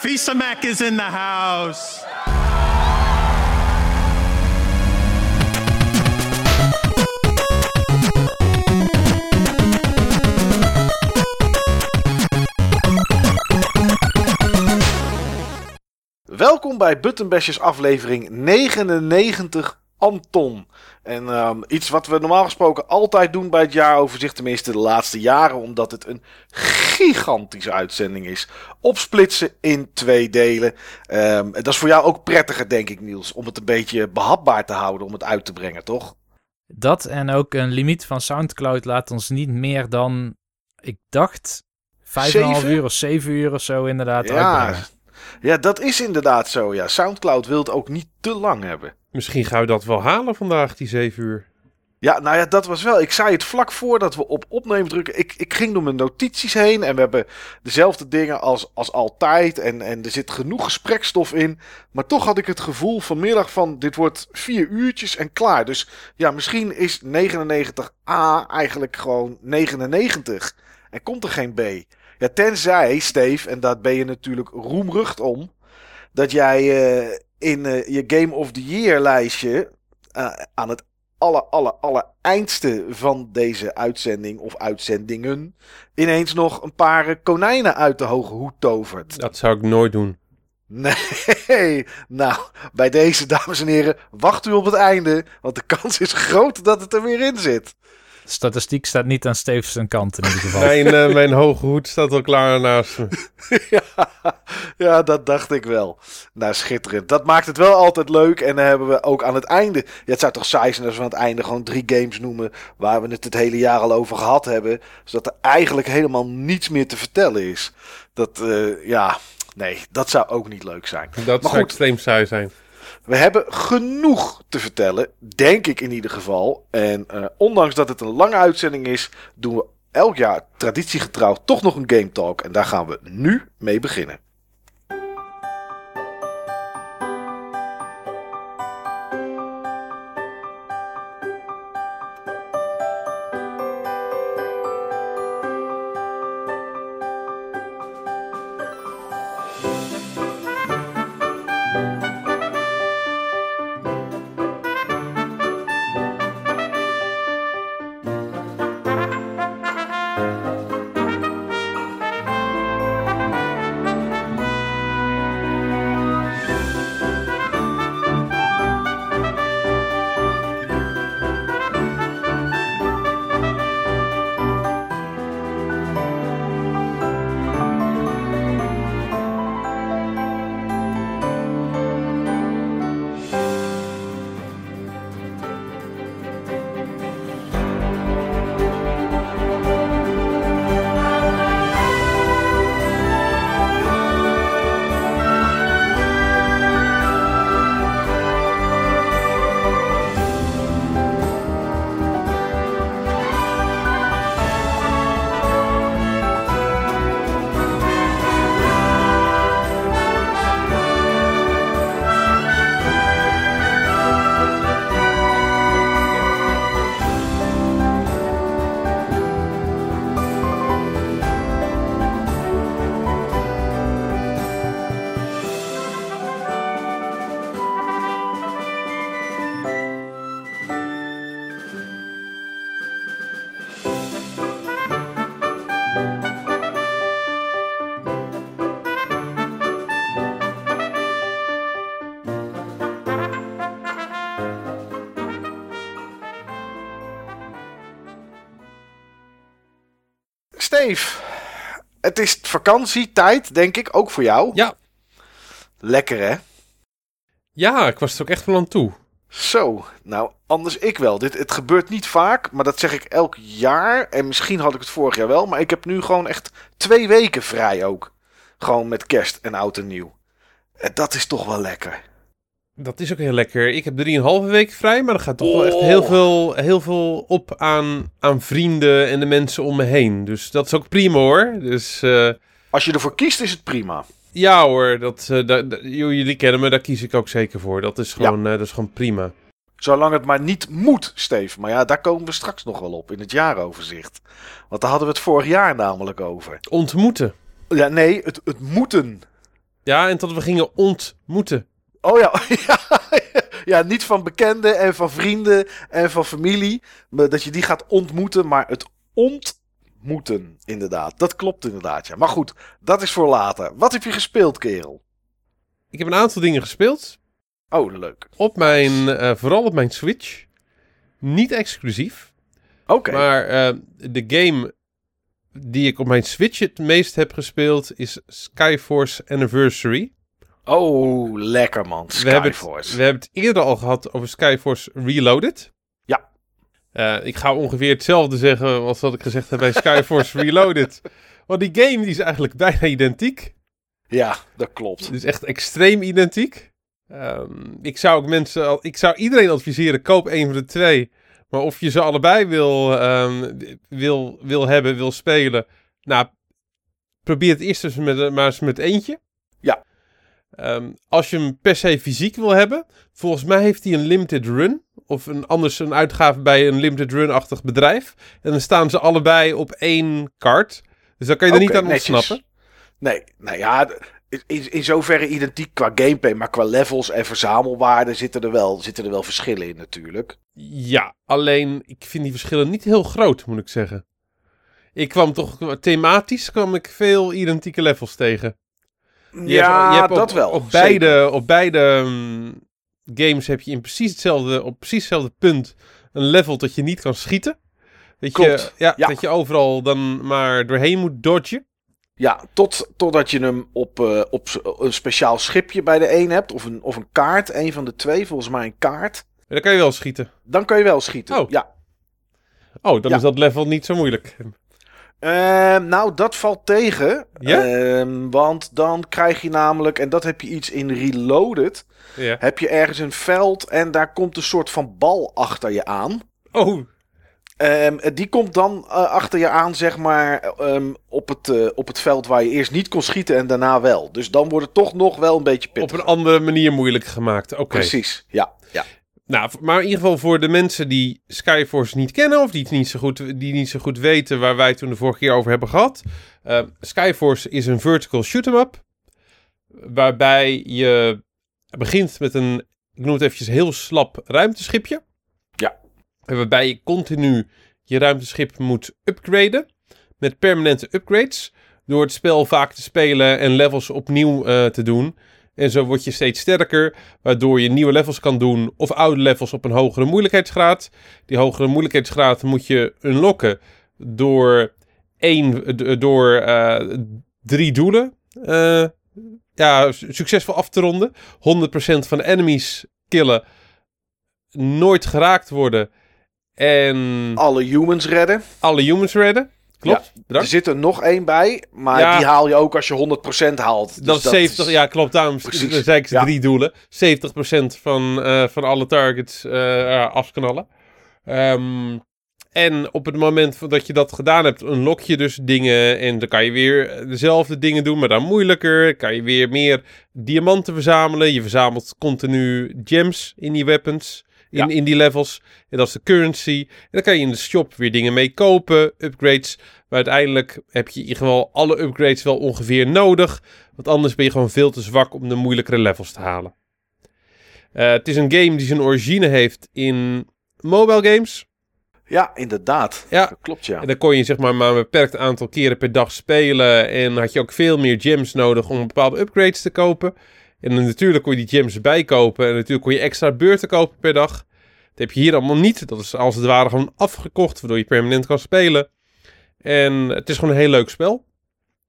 Fisa Mac is in the house. Welkom bij Buttonbashers aflevering 99 Anton. En ehm, iets wat we normaal gesproken altijd doen bij het jaaroverzicht, tenminste de laatste jaren, omdat het een gigantische uitzending is. Opsplitsen in twee delen. Ehm, dat is voor jou ook prettiger, denk ik, Niels, om het een beetje behapbaar te houden, om het uit te brengen, toch? Dat en ook een limiet van Soundcloud laat ons niet meer dan, ik dacht, 5,5 Zeven? uur of 7 uur of zo inderdaad Ja, uitbrengen. ja, dat is inderdaad zo. Ja, Soundcloud wil het ook niet te lang hebben. Misschien gaan we dat wel halen vandaag, die 7 uur. Ja, nou ja, dat was wel. Ik zei het vlak voordat we op opnemen drukken. Ik, ik ging door mijn notities heen en we hebben dezelfde dingen als, als altijd. En, en er zit genoeg gesprekstof in. Maar toch had ik het gevoel vanmiddag van dit wordt vier uurtjes en klaar. Dus ja, misschien is 99a eigenlijk gewoon 99. En komt er geen B. Ja, tenzij, Steve, en daar ben je natuurlijk roemrucht om, dat jij eh, in eh, je Game of the Year lijstje eh, aan het aller, aller, aller eindste van deze uitzending of uitzendingen ineens nog een paar konijnen uit de hoge hoed tovert. Dat zou ik nooit doen. Nee, nou, bij deze dames en heren, wacht u op het einde, want de kans is groot dat het er weer in zit. Statistiek staat niet aan Steves zijn kant in ieder geval. Mijn, eh, mijn hoge hoed staat al klaar naast me. ja, ja, dat dacht ik wel. Nou, schitterend. Dat maakt het wel altijd leuk. En dan hebben we ook aan het einde. Ja, het zou toch saai zijn als we aan het einde gewoon drie games noemen. Waar we het het hele jaar al over gehad hebben. Zodat er eigenlijk helemaal niets meer te vertellen is. Dat, eh, ja, nee, dat zou ook niet leuk zijn. Dat Maar zou goed. extreem saai zijn. We hebben genoeg te vertellen, denk ik in ieder geval. En eh, ondanks dat het een lange uitzending is, doen we elk jaar traditiegetrouw toch nog een Game Talk. En daar gaan we nu mee beginnen. Vakantietijd, denk ik, ook voor jou. Ja. Lekker hè? Ja, ik was er ook echt wel aan toe. Zo, nou anders ik wel. Dit, het gebeurt niet vaak, maar dat zeg ik elk jaar. En misschien had ik het vorig jaar wel, maar ik heb nu gewoon echt twee weken vrij ook. Gewoon met kerst en oud en nieuw. En dat is toch wel lekker. Dat is ook heel lekker. Ik heb drieënhalve week vrij, maar er gaat toch wel echt Oh. heel veel, heel veel op aan, aan vrienden en de mensen om me heen. Dus dat is ook prima hoor. Dus eh, Als je ervoor kiest, is het prima. ja hoor, dat, eh, jullie kennen me, daar kies ik ook zeker voor. Dat is gewoon, eh, dat is gewoon prima. Zolang het maar niet moet, Steve. Maar ja, daar komen we straks nog wel op in het jaaroverzicht. Want daar hadden we het vorig jaar namelijk over. Ontmoeten. Ja, nee, het, het moeten. Ja, en tot we gingen ontmoeten. Oh ja, ja, ja, niet van bekenden en van vrienden en van familie. Maar dat je die gaat ontmoeten, maar het ontmoeten, inderdaad. Dat klopt inderdaad, ja. Maar goed, dat is voor later. Wat heb je gespeeld, kerel? Ik heb een aantal dingen gespeeld. Oh, leuk. Op mijn, eh, vooral op mijn Switch. Niet exclusief. Oké. Maar eh, de game die ik op mijn Switch het meest heb gespeeld is Skyforce Anniversary. Oh, lekker man. We hebben, het, Skyforce. we hebben het eerder al gehad over Skyforce Reloaded. Eh, ik ga ongeveer hetzelfde zeggen als wat ik gezegd heb bij Skyforce Reloaded. Want die game die is eigenlijk bijna identiek. Ja, dat klopt. Het is echt extreem identiek. Ehm, ik zou ook mensen, ik zou iedereen adviseren, koop een van de twee. Maar of je ze allebei wil, ehm, wil, wil hebben, wil spelen, nou, probeer het eerst eens met, maar eens met eentje. Ja. Ehm, als je hem per se fysiek wil hebben, volgens mij heeft hij een limited run. Of een, anders een uitgave bij een limited run-achtig bedrijf. En dan staan ze allebei op één kaart. Dus dan kan je er niet aan netjes. ontsnappen. Nee, nou ja, in, in zoverre identiek qua gameplay, maar qua levels en verzamelwaarden zitten er wel, zitten er wel verschillen in natuurlijk. Ja, alleen ik vind die verschillen niet heel groot, moet ik zeggen. Ik kwam toch thematisch kwam ik veel identieke levels tegen. Je ja, hebt- je hebt dat op, wel. Op zeker. beide, op beide mm, games heb je in precies hetzelfde, op precies hetzelfde punt een level dat je niet kan schieten. Dat je, ja, ja. dat je overal dan maar doorheen moet dodgen. Ja, tot, totdat je hem op, eh, op een speciaal schipje bij de een hebt, of een, of een kaart, een van de twee, volgens mij een kaart. En dan kan je wel schieten. Dan kan je wel schieten. Oh. Ja. Oh, dan Ja. is dat level niet zo moeilijk. Ehm, nou, dat valt tegen. Ja? Ehm, want dan krijg je namelijk, en dat heb je iets in Reloaded, Ja. heb je ergens een veld en daar komt een soort van bal achter je aan. Oh, Ehm, die komt dan eh, achter je aan, zeg maar, op, het, eh, op het veld waar je eerst niet kon schieten en daarna wel. Dus dan wordt het toch nog wel een beetje op pittig. een andere manier moeilijk gemaakt. Oké. Precies, ja. Nou, maar in ieder geval voor de mensen die Skyforce niet kennen of die het niet zo goed, die niet zo goed weten waar wij het toen de vorige keer over hebben gehad. Eh, Skyforce is een vertical shoot-em-up. Waarbij je begint met een, ik noem het eventjes heel slap ruimteschipje. Ja. Waarbij je continu je ruimteschip moet upgraden. Met permanente upgrades. Door het spel vaak te spelen en levels opnieuw eh, te doen. En zo word je steeds sterker, waardoor je nieuwe levels kan doen of oude levels op een hogere moeilijkheidsgraad. Die hogere moeilijkheidsgraad moet je unlocken door, één, door eh, drie doelen eh, ja, su- succesvol af te ronden. 100% van de enemies killen, nooit geraakt worden en Alle humans redden. alle humans redden. Klopt, Er bedankt. zit er nog één bij, maar Ja. die haal je ook als je 100% haalt. Dus dat is 70, is- ja klopt, daarom Precies, zei ik ja. drie doelen. 70% van, eh, van alle targets eh, afknallen. Ehm, en op het moment dat je dat gedaan hebt, unlock je dus dingen. En dan kan je weer dezelfde dingen doen, maar dan moeilijker. Kan je weer meer diamanten verzamelen. Je verzamelt continu gems in die weapons. In, Ja. in die levels. En dat is de currency. En dan kan je in de shop weer dingen mee kopen. Upgrades. Maar uiteindelijk heb je in ieder geval alle upgrades wel ongeveer nodig. Want anders ben je gewoon veel te zwak om de moeilijkere levels te halen. Eh, het is een game die zijn origine heeft in mobile games. Ja, inderdaad. Ja. Dat klopt, ja. En dan kon je zeg maar maar een beperkt aantal keren per dag spelen. En had je ook veel meer gems nodig om bepaalde upgrades te kopen. En natuurlijk kon je die gems bijkopen. En natuurlijk kon je extra beurten kopen per dag. Dat heb je hier allemaal niet. Dat is als het ware gewoon afgekocht, waardoor je permanent kan spelen. En het is gewoon een heel leuk spel.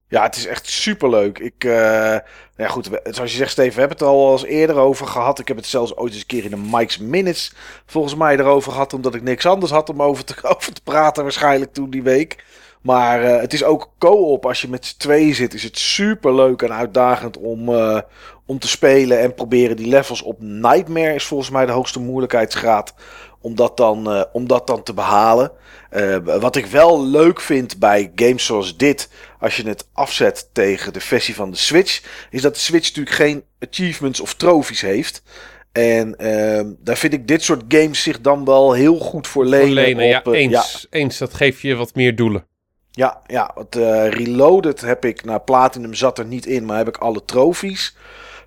Ja, het is echt superleuk. Ik, eh, nou ja, goed, zoals je zegt, Steven, we hebben het er al eens eerder over gehad. Ik heb het zelfs ooit eens een keer in de Mike's Minutes volgens mij erover gehad, omdat ik niks anders had om over te, over te praten waarschijnlijk toen die week. Maar eh, het is ook co-op. Als je met z'n tweeën zit, is het superleuk en uitdagend om, eh, om te spelen en proberen die levels op Nightmare is volgens mij de hoogste moeilijkheidsgraad. Om dat dan, eh, om dat dan te behalen. Eh, wat ik wel leuk vind bij games zoals dit, als je het afzet tegen de versie van de Switch, is dat de Switch natuurlijk geen achievements of trofies heeft. En ehm, daar vind ik dit soort games zich dan wel heel goed voor lenen. Voor lenen, op, eens, eens. Dat geeft je wat meer doelen. Ja, ja het eh, Reloaded heb ik, nou Platinum zat er niet in, maar heb ik alle trofies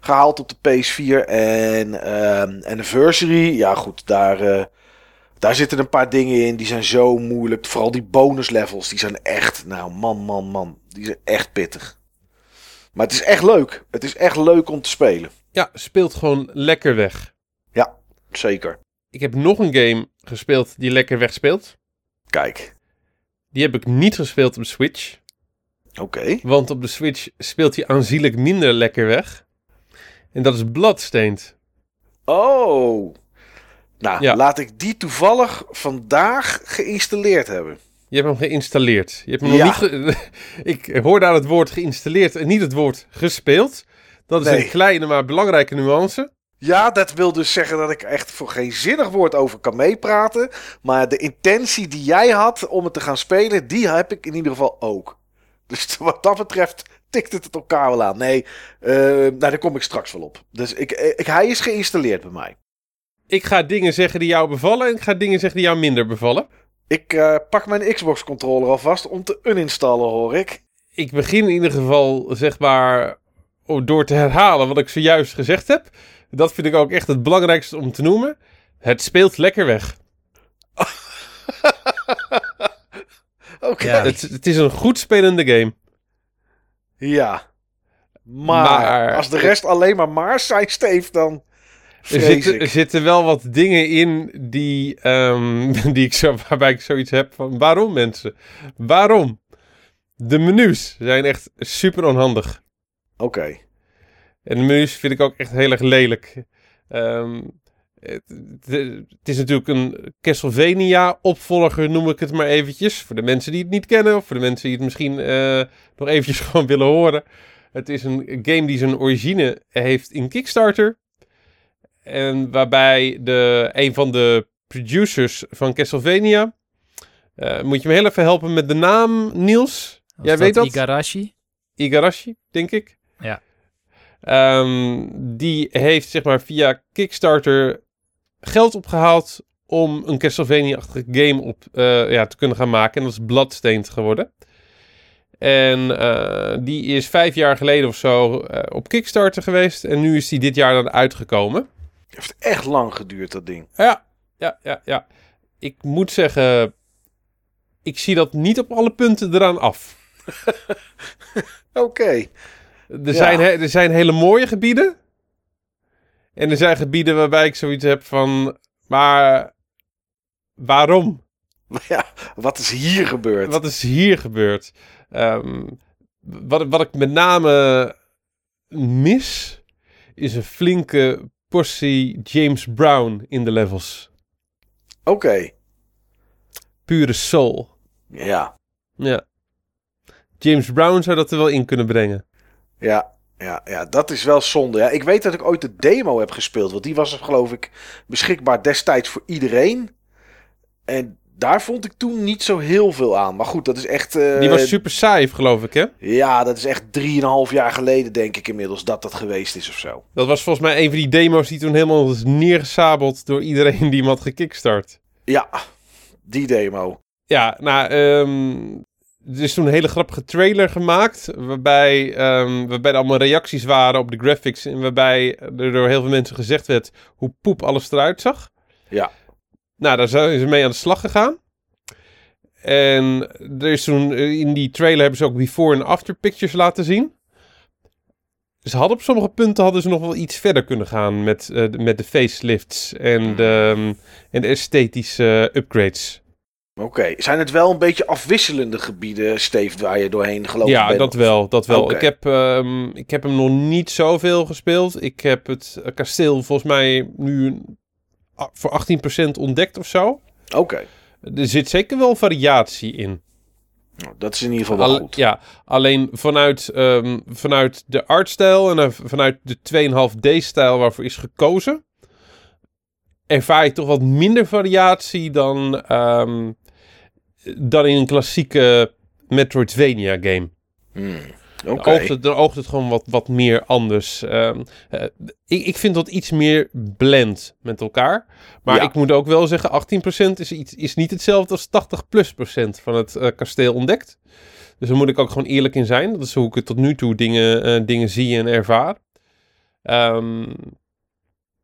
gehaald op de PS4. En ehm, Anniversary, ja goed, daar, eh, daar zitten een paar dingen in die zijn zo moeilijk. Vooral die bonus levels, die zijn echt, nou man, man, man, die zijn echt pittig. Maar het is echt leuk. Het is echt leuk om te spelen. Ja, speelt gewoon lekker weg. Ja, zeker. Ik heb nog een game gespeeld die lekker weg speelt. Kijk, Die heb ik niet gespeeld op de Switch. oké. Want op de Switch speelt hij aanzienlijk minder lekker weg. En dat is Bloodstained. Oh. Nou, Ja. laat ik die toevallig vandaag geïnstalleerd hebben. Je hebt hem geïnstalleerd. Je hebt hem Ja. nog niet ik hoorde aan het woord geïnstalleerd en niet het woord gespeeld. Dat is Nee. een kleine maar belangrijke nuance. Ja, dat wil dus zeggen dat ik echt voor geen zinnig woord over kan meepraten. Maar de intentie die jij had om het te gaan spelen, die heb ik in ieder geval ook. Dus wat dat betreft tikt het het elkaar wel aan. Nee, eh, nou, daar kom ik straks wel op. Dus ik, ik, hij is geïnstalleerd bij mij. Ik ga dingen zeggen die jou bevallen en ik ga dingen zeggen die jou minder bevallen. Ik eh, pak mijn Xbox-controller alvast om te uninstallen, hoor ik. Ik begin in ieder geval, zeg maar, door te herhalen wat ik zojuist gezegd heb. Dat vind ik ook echt het belangrijkste om te noemen. Het speelt lekker weg. Oké. Ja. Het, het is een goed spelende game. Ja. Maar, Maar- als de rest alleen maar maars zijn, Steve, dan Er zitten, er zitten wel wat dingen in die, ehm, die ik zo, waarbij ik zoiets heb van waarom mensen? Waarom? De menus zijn echt super onhandig. Oké. En de menus vind ik ook echt heel erg lelijk. Ehm, het, het- is natuurlijk een Castlevania opvolger, noem ik het maar eventjes. Voor de mensen die het niet kennen, of voor de mensen die het misschien eh, nog eventjes gewoon willen horen. Het is een game die zijn origine heeft in Kickstarter. En waarbij de, een van de producers van Castlevania... eh, moet je me heel even helpen met de naam, Niels? Jij weet dat? Igarashi? Igarashi, denk ik. Ja. Ehm, die heeft zeg maar via Kickstarter geld opgehaald om een Castlevania-achtige game op, eh, ja, te kunnen gaan maken. En dat is Bloodstained geworden. En eh, die is vijf jaar geleden of zo eh, op Kickstarter geweest. En nu is die dit jaar dan uitgekomen. Heeft echt lang geduurd, dat ding. Ja, ja, ja, ja. Ik moet zeggen, ik zie dat niet op alle punten eraan af. Oké. Er, zijn, he- er zijn hele mooie gebieden. En er zijn gebieden waarbij ik zoiets heb van... Maar waarom? Ja, wat is hier gebeurd? Wat is hier gebeurd? Ehm, wat, wat ik met name mis... is een flinke portie James Brown in de levels. Oké. Pure soul. Ja. Ja. James Brown zou dat er wel in kunnen brengen. Ja. Ja, ja, dat is wel zonde. Ja, ik weet dat ik ooit de demo heb gespeeld. Want die was geloof ik beschikbaar destijds voor iedereen. En daar vond ik toen niet zo heel veel aan. Maar goed, dat is echt... eh, Die was super saai, geloof ik, hè? Ja, dat is echt drieënhalf jaar geleden denk ik inmiddels dat dat geweest is of zo. Dat was volgens mij een van die demo's die toen helemaal is neergesabeld door iedereen die hem had gekickstart. Ja, die demo. Ja, nou, ehm, er is toen een hele grappige trailer gemaakt. Waarbij, ehm, waarbij er allemaal reacties waren op de graphics. En waarbij er door heel veel mensen gezegd werd hoe poep alles eruit zag. Ja. Nou, daar zijn ze mee aan de slag gegaan. En er is toen eh, in die trailer hebben ze ook before en after pictures laten zien. Ze hadden op sommige punten hadden ze nog wel iets verder kunnen gaan met, eh, de- met de facelifts en de, ehm, en de esthetische upgrades. Oké, zijn het wel een beetje afwisselende gebieden, Steve, waar je doorheen gelopen Ja, bent? dat wel, dat wel. Ik, heb, ehm, ik heb hem nog niet zoveel gespeeld. Ik heb het eh, kasteel volgens mij nu voor 18% ontdekt of zo. Oké, Er zit zeker wel variatie in. nou, dat is in ieder geval wel goed. ja, alleen vanuit, ehm, vanuit de artstijl en eh, vanuit de 2,5D-stijl waarvoor is gekozen, ervaar je toch wat minder variatie dan, ehm, dan in een klassieke Metroidvania game. Hmm. Oké. Dan oogt het, dan oogt het gewoon wat, wat meer anders. Ehm, eh, ik, ik vind dat iets meer blend met elkaar. Maar Ja. ik moet ook wel zeggen, 18% is, iets, is niet hetzelfde als 80 plus procent van het eh, kasteel ontdekt. Dus daar moet ik ook gewoon eerlijk in zijn. Dat is hoe ik het tot nu toe dingen, eh, dingen zie en ervaar. Ehm,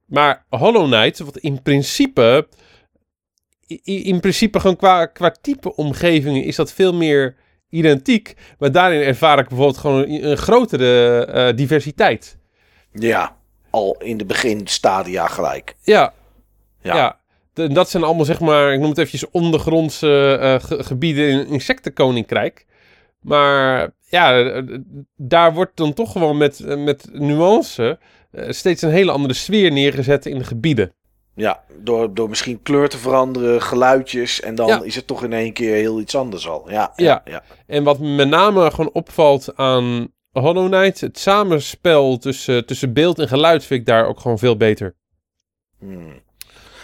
maar Hollow Knight, wat in principe... In principe gewoon qua, qua type omgevingen is dat veel meer identiek. Maar daarin ervaar ik bijvoorbeeld gewoon een, een grotere eh, diversiteit. Ja, al in de beginstadia gelijk. Ja, Ja. ja. De- dat zijn allemaal, zeg maar, ik noem het eventjes ondergrondse eh, ge- gebieden in insectenkoninkrijk. Maar ja, daar wordt dan toch gewoon met, met nuance eh, steeds een hele andere sfeer neergezet in de gebieden. Ja, door, door misschien kleur te veranderen, geluidjes. En dan Ja. is het toch in één keer heel iets anders al. Ja, ja, Ja. En wat me met name gewoon opvalt aan Hollow Knight, het samenspel tussen, tussen beeld en geluid vind ik daar ook gewoon veel beter. Hmm.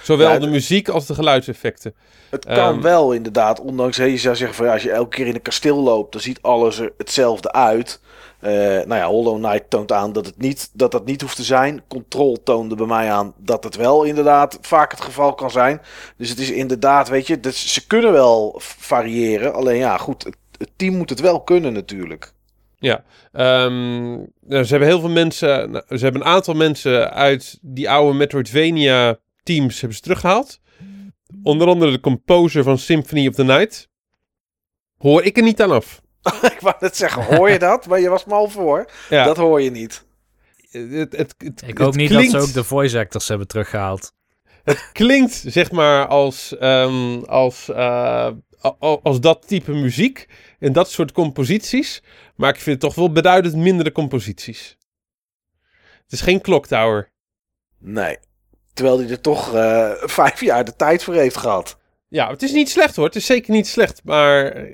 Zowel Ja, de muziek als de geluidseffecten. Het kan Ehm. wel inderdaad, ondanks hè, je zou zeggen van ja, als je elke keer in een kasteel loopt, dan ziet alles er hetzelfde uit. Eh, nou ja, Hollow Knight toont aan dat, het niet, dat dat niet hoeft te zijn. Control toonde bij mij aan dat het wel inderdaad vaak het geval kan zijn. Dus het is inderdaad, weet je, dus ze kunnen wel variëren. Alleen ja, goed, het, team moet het wel kunnen natuurlijk. Ehm, nou, ze hebben heel veel mensen, nou, ze hebben een aantal mensen uit die oude Metroidvania teams hebben ze teruggehaald. Onder andere de composer van Symphony of the Night. Hoor ik er niet aan af. Ik wou net zeggen, hoor je dat? Maar je was me al voor. Ja, Dat hoor je niet. het, het, het, Ik het hoop niet klinkt, dat ze ook de voice actors hebben teruggehaald. Het klinkt, zeg maar, als, ehm, als, eh, als dat type muziek en dat soort composities. Maar ik vind het toch wel beduidend mindere composities. Het is geen Clock Tower. Nee. Terwijl hij er toch eh, vijf jaar de tijd voor heeft gehad. Ja, het is niet slecht hoor. Het is zeker niet slecht. Maar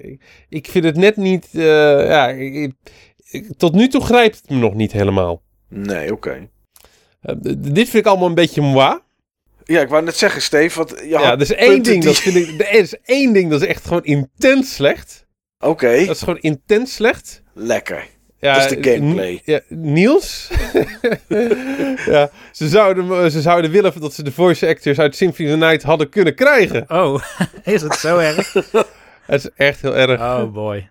ik vind het net niet. eh, ja, ik- ik- tot nu toe grijpt het me nog niet helemaal. Nee, oké. Eh, dit vind ik allemaal een beetje moi. Ja, ik wou net zeggen, Steve. Want je Ja, er is één ding. die- Dat vind ik, er is één ding dat is echt gewoon intens slecht. Oké, Dat is gewoon intens slecht. lekker. Ja, Dat is de gameplay. Ja, Niels? ja, ze zouden, ze zouden willen dat ze de voice actors uit Symphony of the Night hadden kunnen krijgen. Oh, is het zo erg? Het is echt heel erg. Oh boy.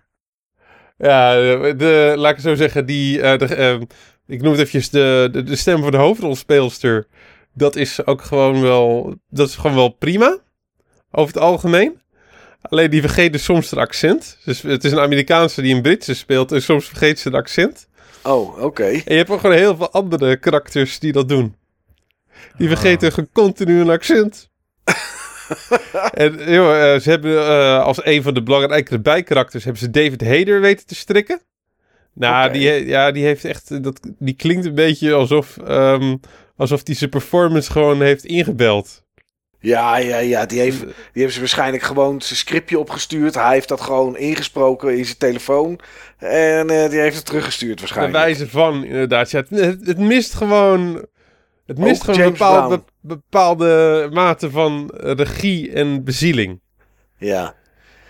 Ja, de, de- laat ik het zo zeggen, die, eh, de, ehm, ik noem het eventjes de, de, de stem van de hoofdrolspeelster. Dat is ook gewoon wel, dat is gewoon wel prima. Over het algemeen. Alleen die vergeten soms haar accent. Dus het is een Amerikaanse die een Britse speelt en soms vergeet ze het accent. Oh, oké. En je hebt ook gewoon heel veel andere karakters die dat doen. Die Oh. vergeten gewoon continu een accent. en joh, eh, ze hebben eh, als een van de belangrijkere bijkarakters hebben ze David Hayter weten te strikken. Nou, die, ja, die heeft echt, dat, die klinkt een beetje alsof, ehm alsof hij zijn performance gewoon heeft ingebeld. Ja, ja, ja. Die, heeft, die hebben ze waarschijnlijk gewoon zijn scriptje opgestuurd. Hij heeft dat gewoon ingesproken in zijn telefoon. En eh, die heeft het teruggestuurd Bij waarschijnlijk. wijze van, inderdaad. Ja, het, het, mist gewoon, het mist Ook gewoon een bepaalde, bepaalde mate van regie en bezieling. Ja.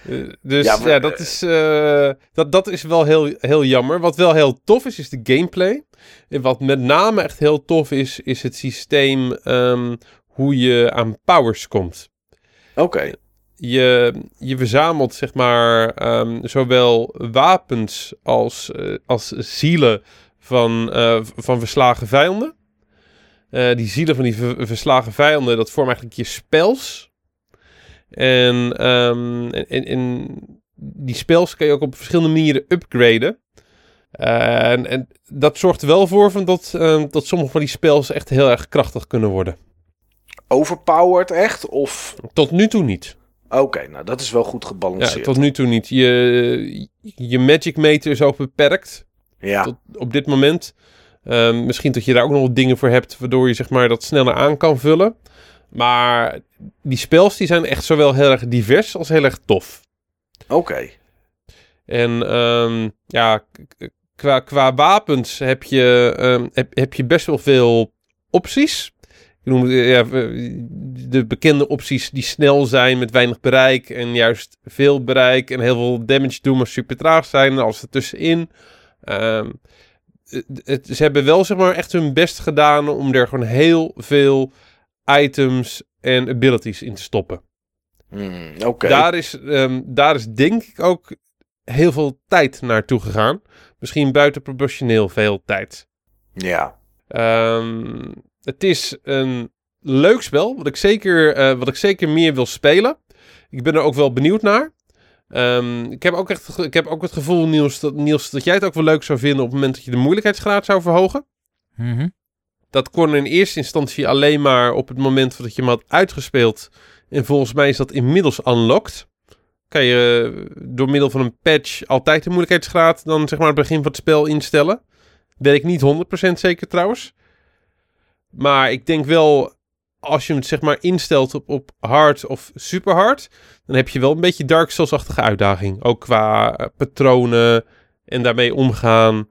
Eh, dus Ja, dat, is, eh, dat, dat is wel heel, heel jammer. Wat wel heel tof is, is de gameplay. En wat met name echt heel tof is, is het systeem ehm, hoe je aan powers komt. Oké. Je, je verzamelt zeg maar ehm, zowel wapens als, eh, als zielen van, eh, van verslagen vijanden. Eh, die zielen van die ver- verslagen vijanden, dat vormen eigenlijk je spels. En, ehm, en, die spels kan je ook op verschillende manieren upgraden. En, en dat zorgt er wel voor van dat, ehm, dat sommige van die spels echt heel erg krachtig kunnen worden. Overpowered echt? Of... Tot nu toe niet. Oké, nou dat is wel goed Ja, gebalanceerd. tot nu toe niet. Je, je magic meter is ook beperkt Ja, tot, op dit moment. Ehm, misschien dat je daar ook nog dingen voor hebt, waardoor je zeg maar, dat sneller aan kan vullen. Maar die spels die zijn echt zowel heel erg divers als heel erg tof. oké. En ehm, ja, qua wapens heb je, ehm, heb, heb je best wel veel opties. Ik noem het, eh, ja, de bekende opties die snel zijn met weinig bereik en juist veel bereik en heel veel damage doen, maar super traag zijn. En alles ertussenin. Ehm, het, ze hebben wel zeg maar echt hun best gedaan om er gewoon heel veel items en abilities in te stoppen. Oké. Daar, is, ehm, daar is denk ik ook heel veel tijd naartoe gegaan. Misschien buitenproportioneel veel tijd. Ja. Ehm, het is een leuk spel, wat ik, zeker, eh, wat ik zeker meer wil spelen. Ik ben er ook wel benieuwd naar. Ehm, ik, heb ook echt, ik heb ook het gevoel, Niels dat, Niels, dat jij het ook wel leuk zou vinden op het moment dat je de moeilijkheidsgraad zou verhogen. Mhm. Dat kon in eerste instantie alleen maar op het moment dat je hem had uitgespeeld. En volgens mij is dat inmiddels unlocked. Kan je eh, door middel van een patch altijd de moeilijkheidsgraad dan zeg maar het begin van het spel instellen. Weet ik niet 100% zeker trouwens. Maar ik denk wel, als je het zeg maar instelt op, op hard of super hard, dan heb je wel een beetje Dark Souls-achtige uitdaging. Ook qua eh, patronen en daarmee omgaan.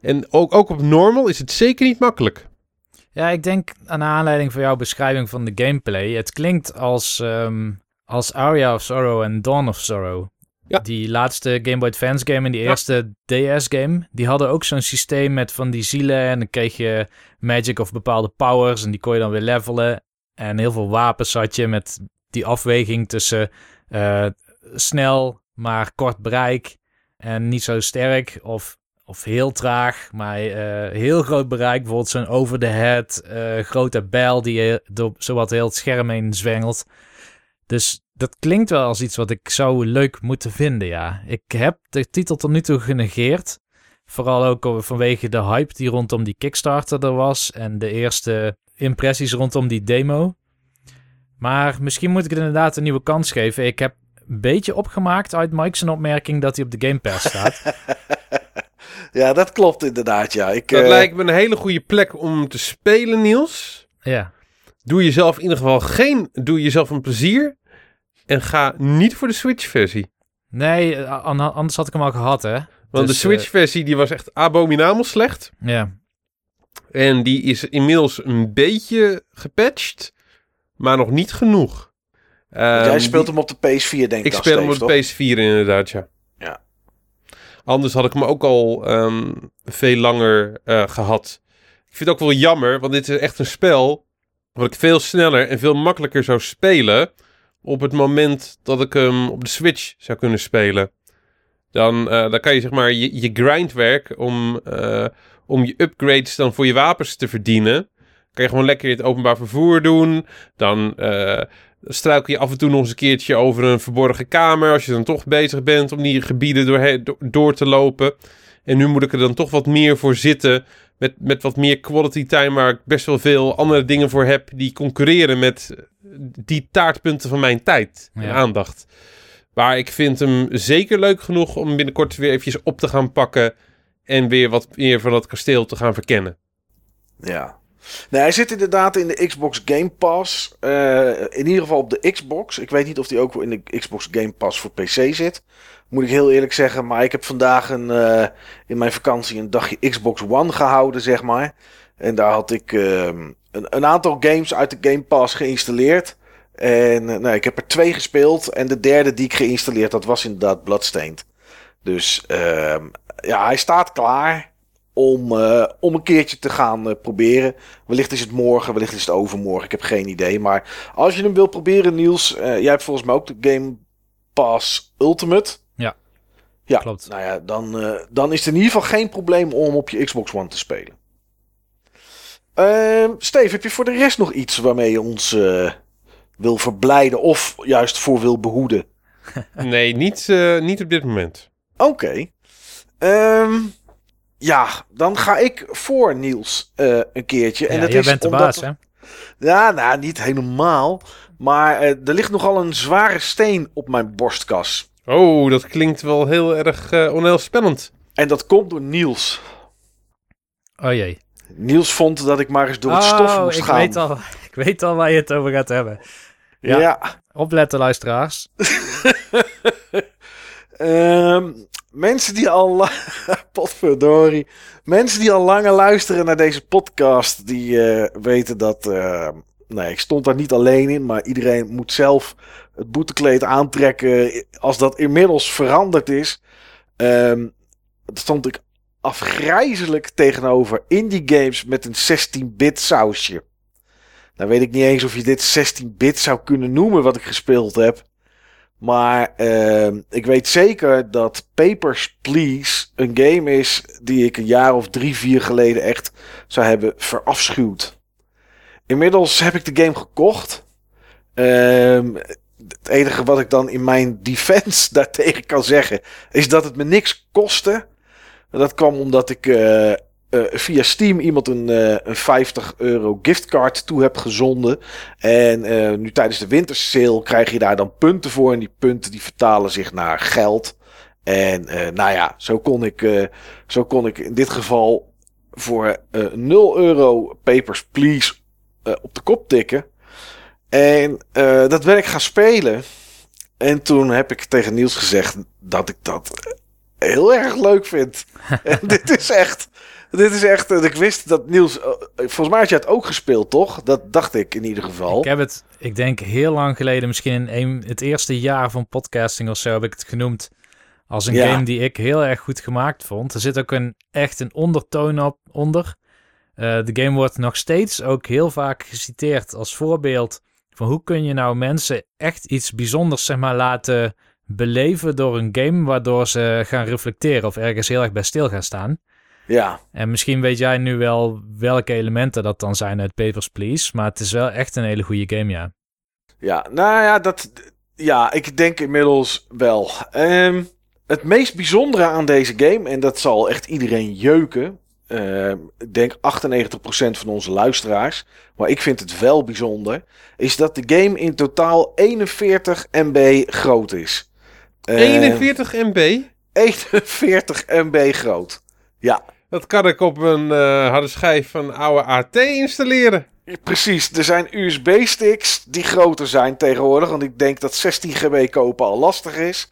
En ook, ook op normal is het zeker niet makkelijk. Ja, ik denk aan aanleiding van jouw beschrijving van de gameplay. Het klinkt als, ehm, als Aria of Sorrow en Dawn of Sorrow. Ja. Die laatste Game Boy Advance game en die Ja. eerste DS game. Die hadden ook zo'n systeem met van die zielen. En dan kreeg je magic of bepaalde powers. En die kon je dan weer levelen. En heel veel wapens had je met die afweging tussen eh, snel, maar kort bereik. En niet zo sterk. Of of heel traag, maar eh, heel groot bereik. Bijvoorbeeld zo'n over the head eh, grote bijl die je door zowat heel het scherm heen zwengelt. Dus dat klinkt wel als iets wat ik zou leuk moeten vinden, ja. Ik heb de titel tot nu toe genegeerd. Vooral ook vanwege de hype die rondom die Kickstarter er was. En de eerste impressies rondom die demo. Maar misschien moet ik het inderdaad een nieuwe kans geven. Ik heb een beetje opgemaakt uit Mike's opmerking dat hij op de Game Pass staat. ja, dat klopt inderdaad, ja. Ik, Dat eh, lijkt me een hele goede plek om te spelen, Niels. ja. Doe jezelf in ieder geval geen... Doe jezelf een plezier. En ga niet voor de Switch-versie. Nee, eh, an- anders had ik hem al gehad, hè? Want Dus, de Switch-versie die was echt abominabel slecht. Ja. En die is inmiddels een beetje gepatcht. Maar nog niet genoeg. jij Ehm, speelt die- hem op de PS4, denk ik. Ik speel hem op de PS4 inderdaad, ja. Ja. Anders had ik hem ook al ehm, veel langer eh, gehad. Ik vind het ook wel jammer, want dit is echt een spel... wat ik veel sneller en veel makkelijker zou spelen... op het moment dat ik hem op de Switch zou kunnen spelen. Dan, eh, dan kan je zeg maar je, grindwerk om, eh, om je upgrades dan voor je wapens te verdienen... kan je gewoon lekker het openbaar vervoer doen. Dan eh, struikel je af en toe nog eens een keertje over een verborgen kamer. Als je dan toch bezig bent om die gebieden door, do- door te lopen. En nu moet ik er dan toch wat meer voor zitten. Met, met wat meer quality time. Waar ik best wel veel andere dingen voor heb. Die concurreren met die taartpunten van mijn tijd en Ja. aandacht. Maar ik vind hem zeker leuk genoeg om binnenkort weer eventjes op te gaan pakken. En weer wat meer van dat kasteel te gaan verkennen. Ja. Nee, hij zit inderdaad in de Xbox Game Pass. Eh, in ieder geval op de Xbox. Ik weet niet of die ook in de Xbox Game Pass voor PC zit. Moet ik heel eerlijk zeggen. Maar ik heb vandaag een, eh, in mijn vakantie een dagje Xbox One gehouden, zeg maar. En daar had ik ehm, een, een aantal games uit de Game Pass geïnstalleerd. En eh, nou, ik heb er twee gespeeld. En de derde die ik geïnstalleerd had was inderdaad Bloodstained. Dus ehm, ja, hij staat klaar om, eh, om een keertje te gaan proberen. Wellicht is het morgen, wellicht is het overmorgen. Ik heb geen idee. Maar als je hem wilt proberen, Niels. jij hebt volgens mij ook de Game Pass Ultimate. Ja. Klopt. Nou ja, dan, eh, dan is het in ieder geval geen probleem om op je Xbox One te spelen. Ehm Steve, heb je voor de rest nog iets waarmee je ons eh, wil verblijden of juist voor wil behoeden? Nee, niet, eh, niet op dit moment. Oké. Ehm, ja, dan ga ik voor Niels een keertje. En ja, dat jij is bent de baas, hè? Ja, nou, niet helemaal. Maar er ligt nogal een zware steen op mijn borstkas. Oh, dat klinkt wel heel erg uh, onheilspellend. En dat komt door Niels. Oh jee. Niels vond dat ik maar eens door het stof Oh, moest ik gaan. Weet al, ik weet al waar je het over gaat hebben. ja. ja. Opletten, luisteraars. Ehm, mensen die al... Potverdorie. Mensen die al langer luisteren naar deze podcast... die eh, weten dat... eh, nee, ik stond daar niet alleen in... maar iedereen moet zelf het boetekleed aantrekken... als dat inmiddels veranderd is. Ehm, stond ik afgrijzelijk tegenover indie games met een 16-bit sausje. Nou weet ik niet eens of je dit 16-bit zou kunnen noemen wat ik gespeeld heb. Maar uh, ik weet zeker dat Papers, Please een game is die ik een jaar of drie, vier geleden echt zou hebben verafschuwd. Inmiddels heb ik de game gekocht. Um, het enige wat ik dan in mijn defense daartegen kan zeggen, is dat het me niks kostte. Dat kwam omdat ik uh, uh, via Steam iemand een, uh, een 50 euro giftcard toe heb gezonden. En nu tijdens de wintersale krijg je daar dan punten voor. En die punten die vertalen zich naar geld. En nou ja, zo kon, ik, zo kon ik in dit geval voor 0 euro Papers, Please op de kop tikken. En dat ben ik gaan spelen. En toen heb ik tegen Niels gezegd dat ik dat heel erg leuk vind. en dit is echt. Dit is echt. Ik wist dat Niels. Eh, volgens mij had je het ook gespeeld, toch? Dat dacht ik in ieder geval. Ik heb het, ik denk heel lang geleden, misschien in een, het eerste jaar van podcasting of zo, heb ik het genoemd. Als een game die ik heel erg goed gemaakt vond. Er zit ook een, echt een ondertoon op onder. Uh, de game wordt nog steeds ook heel vaak geciteerd als voorbeeld van hoe kun je nou mensen echt iets bijzonders zeg maar, laten beleven door een game waardoor ze gaan reflecteren of ergens heel erg bij stil gaan staan. Ja. En misschien weet jij nu wel welke elementen dat dan zijn uit Papers, Please, maar het is wel echt een hele goede game, ja. Ja, nou ja, dat, ja ik denk inmiddels wel. Um, het meest bijzondere aan deze game, en dat zal echt iedereen jeuken, uh, ik denk 98% van onze luisteraars, maar ik vind het wel bijzonder, is dat de game in totaal 41 MB groot is. 41 MB? 41 MB groot. Ja. Dat kan ik op een uh, harde schijf van oude AT installeren. Precies, er zijn USB-sticks die groter zijn tegenwoordig. Want ik denk dat 16 GB kopen al lastig is.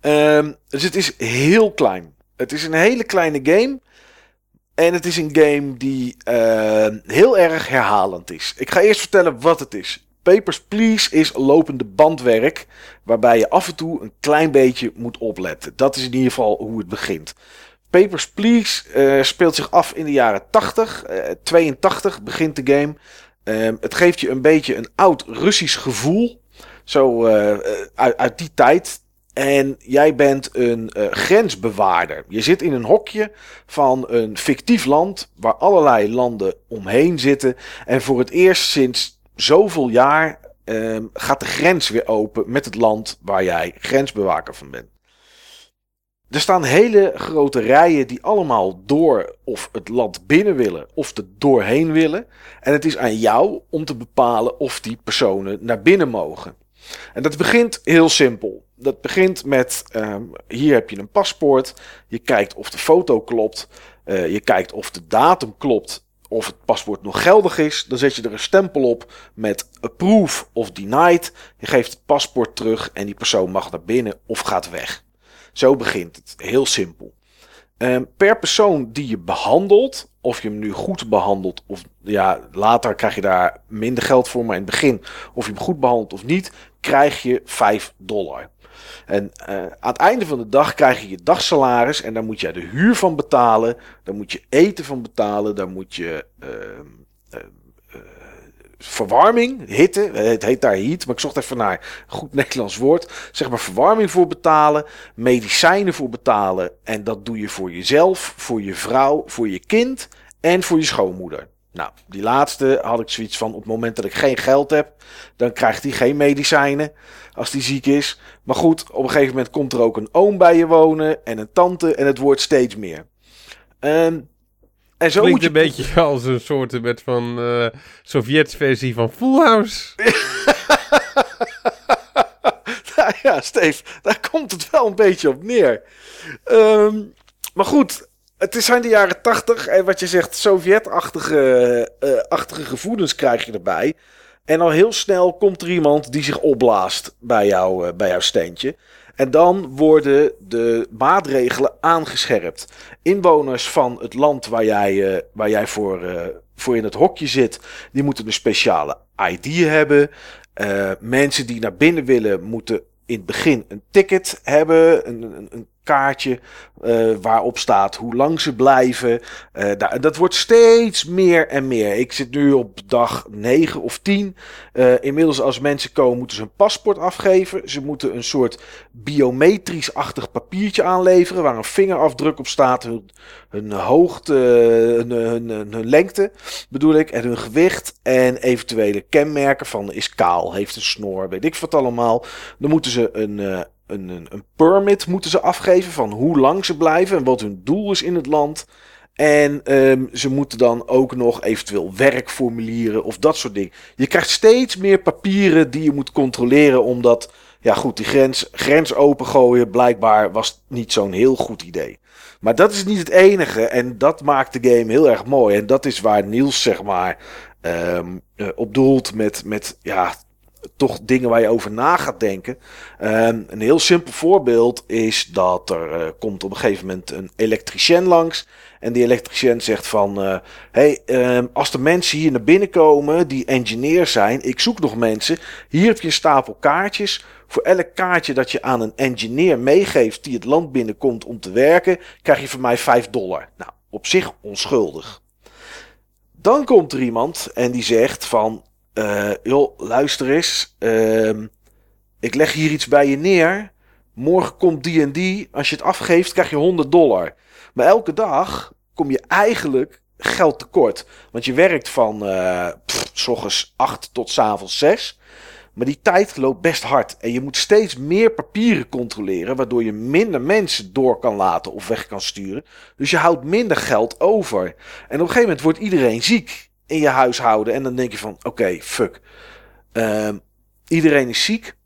Um, dus het is heel klein. Het is een hele kleine game. En het is een game die uh, heel erg herhalend is. Ik ga eerst vertellen wat het is. Papers, Please is lopende bandwerk. Waarbij je af en toe een klein beetje moet opletten. Dat is in ieder geval hoe het begint. Papers, Please uh, speelt zich af in de jaren 80. Uh, 82 begint de game. Uh, het geeft je een beetje een oud Russisch gevoel. Zo uit, uit, die tijd. En jij bent een grensbewaarder. Je zit in een hokje van een fictief land. Waar allerlei landen omheen zitten. En voor het eerst sinds zoveel jaar uh, gaat de grens weer open met het land waar jij grensbewaker van bent. Er staan hele grote rijen die allemaal door of het land binnen willen of er doorheen willen. En het is aan jou om te bepalen of die personen naar binnen mogen. En dat begint heel simpel. Dat begint met: um, hier heb je een paspoort. Je kijkt of de foto klopt. Uh, je kijkt of de datum klopt of het paspoort nog geldig is. Dan zet je er een stempel op met approve of denied. Je geeft het paspoort terug en die persoon mag naar binnen of gaat weg. Zo begint het. Heel simpel. Um, per persoon die je behandelt, of je hem nu goed behandelt, of ja, later krijg je daar minder geld voor, maar in het begin, of je hem goed behandelt of niet, krijg je 5 dollar. En uh, aan het einde van de dag krijg je je dagsalaris en daar moet je de huur van betalen, daar moet je eten van betalen, daar moet je uh, uh, verwarming, hitte, het heet daar heat, maar ik zocht even naar goed Nederlands woord, zeg maar verwarming voor betalen, medicijnen voor betalen en dat doe je voor jezelf, voor je vrouw, voor je kind en voor je schoonmoeder. Nou, die laatste had ik zoiets van: op het moment dat ik geen geld heb, dan krijgt hij geen medicijnen als die ziek is. Maar goed, op een gegeven moment komt er ook een oom bij je wonen en een tante en het wordt steeds meer. Um, en zo Klinkt moet je... een beetje als een soort met van uh, Sovjet-versie van Full House. nou ja, Steve, daar komt het wel een beetje op neer. Um, maar goed, het zijn de jaren tachtig en wat je zegt, Sovjet-achtige uh, gevoelens krijg je erbij. En al heel snel komt er iemand die zich opblaast bij, jou, uh, bij jouw steentje. En dan worden de maatregelen aangescherpt. Inwoners van het land waar jij, uh, waar jij voor, voor in het hokje zit, die moeten een speciale ID hebben. mensen die naar binnen willen, moeten in het begin een ticket hebben. Een, een, een kaartje eh, waarop staat hoe lang ze blijven. Uh, dat wordt steeds meer en meer. Ik zit nu op dag 9 of 10. Uh, inmiddels als mensen komen moeten ze een paspoort afgeven. Ze moeten een soort biometrisch-achtig papiertje aanleveren waar een vingerafdruk op staat. Hun, hun hoogte, hun, hun, hun, lengte bedoel ik en hun gewicht en eventuele kenmerken van is kaal, heeft een snor, weet ik wat allemaal. Dan moeten ze een een, een, permit moeten ze afgeven van hoe lang ze blijven en wat hun doel is in het land. En um, ze moeten dan ook nog eventueel werkformulieren of dat soort dingen. Je krijgt steeds meer papieren die je moet controleren. Omdat, ja goed, die grens, grens opengooien blijkbaar was niet zo'n heel goed idee. Maar dat is niet het enige. En dat maakt de game heel erg mooi. En dat is waar Niels, zeg maar, um, op doelt met, met ja, toch dingen waar je over na gaat denken. Um, een heel simpel voorbeeld is dat er uh, komt op een gegeven moment een elektricien langs. En die elektricien zegt van... Uh, hey, um, als de mensen hier naar binnen komen die engineers zijn... Ik zoek nog mensen. Hier heb je een stapel kaartjes. Voor elk kaartje dat je aan een engineer meegeeft... die het land binnenkomt om te werken... krijg je van mij 5 dollar. Nou, op zich onschuldig. Dan komt er iemand en die zegt van... Uh, joh, luister eens. Uh, ik leg hier iets bij je neer. Morgen komt die en die. Als je het afgeeft, krijg je 100 dollar. Maar elke dag kom je eigenlijk geld tekort. Want je werkt van uh, pff, s ochtends 8 tot s avonds 6. Maar die tijd loopt best hard. En je moet steeds meer papieren controleren. Waardoor je minder mensen door kan laten of weg kan sturen. Dus je houdt minder geld over. En op een gegeven moment wordt iedereen ziek in je huishouden. En dan denk je van, oké, fuck. Uh, iedereen is ziek.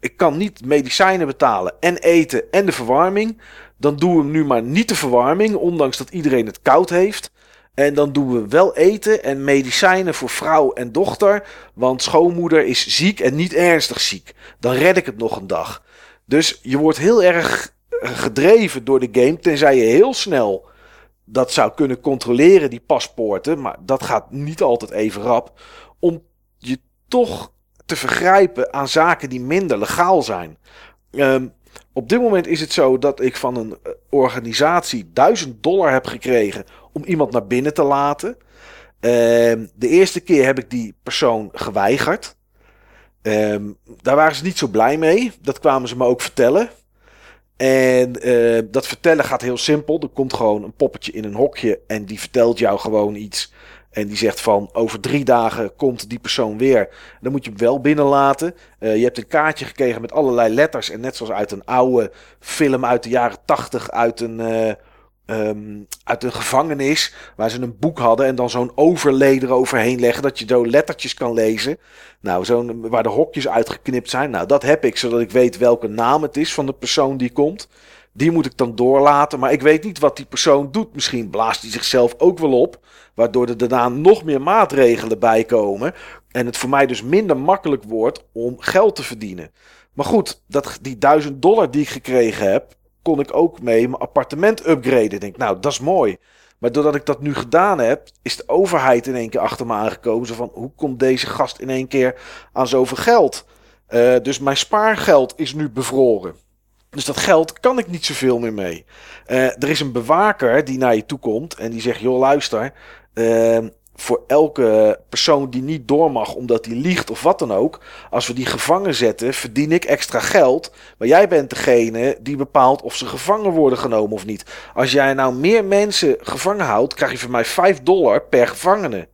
Ik kan niet medicijnen betalen en eten en de verwarming. Dan doen we nu maar niet de verwarming, ondanks dat iedereen het koud heeft. En dan doen we wel eten en medicijnen voor vrouw en dochter. Want schoonmoeder is ziek en niet ernstig ziek. Dan red ik het nog een dag. Dus je wordt heel erg gedreven door de game. Tenzij je heel snel dat zou kunnen controleren, die paspoorten. Maar dat gaat niet altijd even rap. Om je toch te vergrijpen aan zaken die minder legaal zijn. Um, op dit moment is het zo dat ik van een eh, organisatie 1000 dollar heb gekregen om iemand naar binnen te laten. Um, de eerste keer heb ik die persoon geweigerd. Um, daar waren ze niet zo blij mee. Dat kwamen ze me ook vertellen. En uh, dat vertellen gaat heel simpel. Er komt gewoon een poppetje in een hokje en die vertelt jou gewoon iets. En die zegt van over drie dagen komt die persoon weer. Dan moet je hem wel binnenlaten. Uh, je hebt een kaartje gekregen met allerlei letters. En net zoals uit een oude film uit de jaren tachtig, uit een, uh, um, uit een gevangenis. Waar ze een boek hadden en dan zo'n overlay eroverheen leggen. Dat je zo lettertjes kan lezen. Nou, zo'n waar de hokjes uitgeknipt zijn. Nou, dat heb ik, zodat ik weet welke naam het is van de persoon die komt. Die moet ik dan doorlaten. Maar ik weet niet wat die persoon doet. Misschien blaast hij zichzelf ook wel op. Waardoor er daarna nog meer maatregelen bij komen. En het voor mij dus minder makkelijk wordt om geld te verdienen. Maar goed, dat, die 1000 dollar die ik gekregen heb, kon ik ook mee mijn appartement upgraden. Denk, nou, dat is mooi. Maar doordat ik dat nu gedaan heb, is de overheid in één keer achter me aangekomen. Zo van, hoe komt deze gast in één keer aan zoveel geld? Uh, dus mijn spaargeld is nu bevroren. Dus dat geld kan ik niet zoveel meer mee. Uh, er is een bewaker die naar je toe komt en die zegt: Joh, luister. Uh, voor elke persoon die niet door mag omdat hij liegt of wat dan ook. Als we die gevangen zetten, verdien ik extra geld. Maar jij bent degene die bepaalt of ze gevangen worden genomen of niet. Als jij nou meer mensen gevangen houdt, krijg je van mij 5 dollar per gevangene.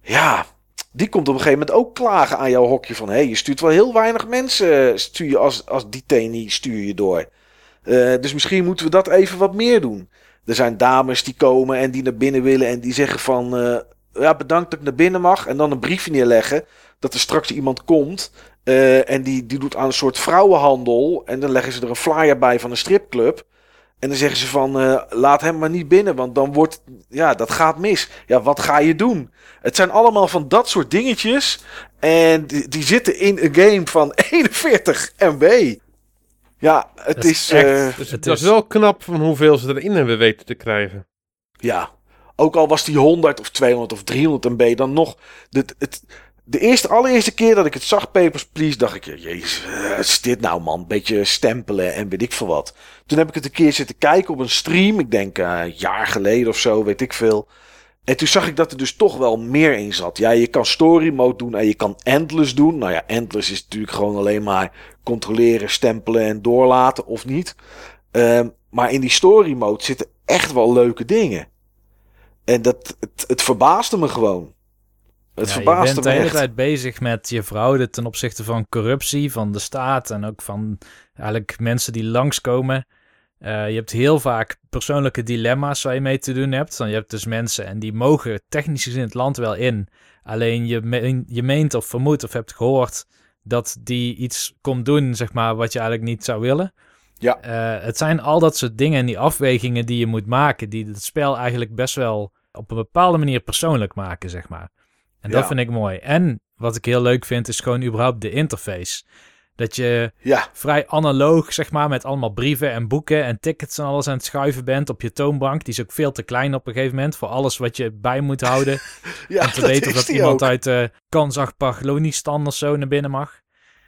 Ja, die komt op een gegeven moment ook klagen aan jouw hokje van... hé, hey, je stuurt wel heel weinig mensen stuur je als, als detainee stuur je door. Uh, dus misschien moeten we dat even wat meer doen. Er zijn dames die komen en die naar binnen willen en die zeggen van... Uh, ja, bedankt dat ik naar binnen mag. En dan een briefje neerleggen dat er straks iemand komt... Uh, en die, die doet aan een soort vrouwenhandel. En dan leggen ze er een flyer bij van een stripclub. En dan zeggen ze van, uh, laat hem maar niet binnen, want dan wordt, ja, dat gaat mis. Ja, wat ga je doen? Het zijn allemaal van dat soort dingetjes. En die, die zitten in een game van 41 MB. Ja, het is... is uh, dus het is wel knap van hoeveel ze erin hebben weten te krijgen. Ja, ook al was die 100 of 200 of 300 MB, dan nog... Het, het, de eerste, allereerste keer dat ik het zag, Papers, Please, dacht ik, jezus, wat is dit nou man? Beetje stempelen en weet ik veel wat. Toen heb ik het een keer zitten kijken op een stream, ik denk uh, een jaar geleden of zo, weet ik veel. En toen zag ik dat er dus toch wel meer in zat. Ja, je kan story mode doen en je kan endless doen. Nou ja, endless is natuurlijk gewoon alleen maar controleren, stempelen en doorlaten of niet. Um, maar in die story mode zitten echt wel leuke dingen. En dat, het, het verbaasde me gewoon. Het ja, verbaasde je bent me de hele tijd bezig met je fraude ten opzichte van corruptie van de staat en ook van eigenlijk mensen die langskomen. Uh, je hebt heel vaak persoonlijke dilemma's waar je mee te doen hebt. Dan je hebt dus mensen en die mogen technisch gezien het land wel in. Alleen je, meen, je meent of vermoedt of hebt gehoord dat die iets komt doen, zeg maar, wat je eigenlijk niet zou willen. Ja. Uh, het zijn al dat soort dingen en die afwegingen die je moet maken, die het spel eigenlijk best wel op een bepaalde manier persoonlijk maken, zeg maar. En dat Ja. vind ik mooi. En wat ik heel leuk vind, is gewoon überhaupt de interface. Dat je Ja, vrij analoog, zeg maar, met allemaal brieven en boeken en tickets en alles aan het schuiven bent op je toonbank. Die is ook veel te klein op een gegeven moment voor alles wat je bij moet houden. ja om te dat weten of dat iemand ook. uit de Kazachstan of zo naar binnen mag.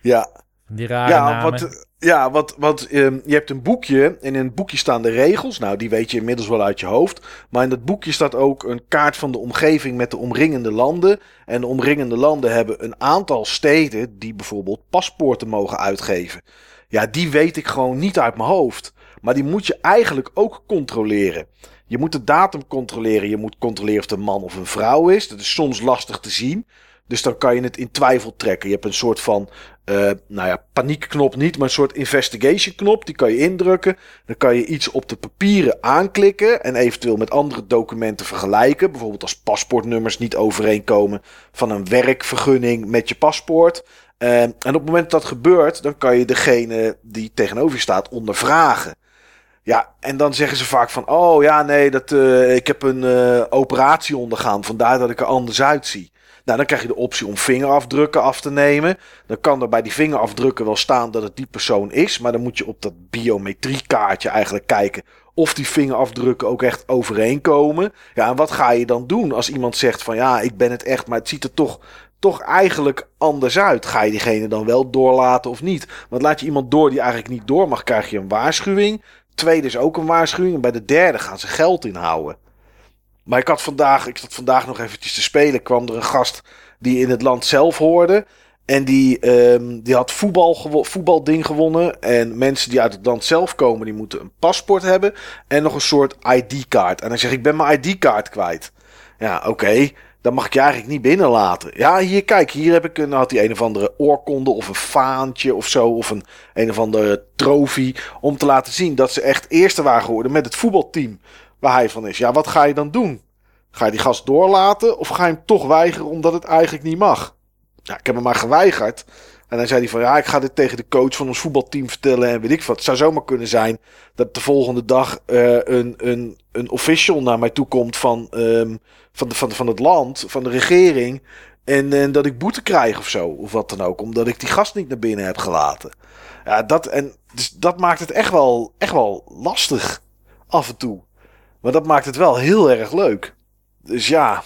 Ja, Die rare ja, namen. wat, ja, wat ehm, je hebt een boekje en in het boekje staan de regels. Nou, die weet je inmiddels wel uit je hoofd. Maar in dat boekje staat ook een kaart van de omgeving met de omringende landen. En de omringende landen hebben een aantal steden die bijvoorbeeld paspoorten mogen uitgeven. Ja, die weet ik gewoon niet uit mijn hoofd. Maar die moet je eigenlijk ook controleren. Je moet de datum controleren. Je moet controleren of het een man of een vrouw is. Dat is soms lastig te zien. Dus dan kan je het in twijfel trekken. Je hebt een soort van, eh, nou ja, paniekknop niet, maar een soort investigation knop. Die kan je indrukken. Dan kan je iets op de papieren aanklikken en eventueel met andere documenten vergelijken. Bijvoorbeeld als paspoortnummers niet overeenkomen van een werkvergunning met je paspoort. Eh, en op het moment dat gebeurt, dan kan je degene die tegenover je staat ondervragen. Ja, en dan zeggen ze vaak van, oh ja, nee, dat, eh, ik heb een operatie ondergaan, vandaar dat ik er anders uitzie. Nou, dan krijg je de optie om vingerafdrukken af te nemen. Dan kan er bij die vingerafdrukken wel staan dat het die persoon is. Maar dan moet je op dat biometriekaartje eigenlijk kijken of die vingerafdrukken ook echt overeenkomen. Ja, en wat ga je dan doen als iemand zegt van ja, ik ben het echt, maar het ziet er toch, toch eigenlijk anders uit. Ga je diegene dan wel doorlaten of niet? Want laat je iemand door die eigenlijk niet door mag, krijg je een waarschuwing. Tweede is ook een waarschuwing. En bij de derde gaan ze geld inhouden. Maar ik had vandaag, ik zat vandaag nog eventjes te spelen. kwam er een gast die in het land zelf hoorde. En die, ehm, die had voetbal voetbalding gewonnen. En mensen die uit het land zelf komen, die moeten een paspoort hebben. En nog een soort ID-kaart. En hij zegt, ik ben mijn ID-kaart kwijt. Ja, oké. Dan mag ik je eigenlijk niet binnenlaten. Ja, hier, kijk, hier heb ik een, had hij een of andere oorkonde of een faantje of zo. Of een, een of andere trofee. Om te laten zien dat ze echt eerste waren geworden met het voetbalteam waar hij van is. Ja, wat ga je dan doen? Ga je die gast doorlaten of ga je hem toch weigeren omdat het eigenlijk niet mag? Ja, ik heb hem maar geweigerd. En dan zei hij van ja, ik ga dit tegen de coach van ons voetbalteam vertellen en weet ik wat. Het zou zomaar kunnen zijn dat de volgende dag eh, een, een, een official naar mij toe komt van, ehm, van, de, van, van het land, van de regering. En, en dat ik boete krijg of zo, of wat dan ook. Omdat ik die gast niet naar binnen heb gelaten. Ja, dat, en, dus dat maakt het echt wel, echt wel lastig af en toe. Maar dat maakt het wel heel erg leuk. Dus ja.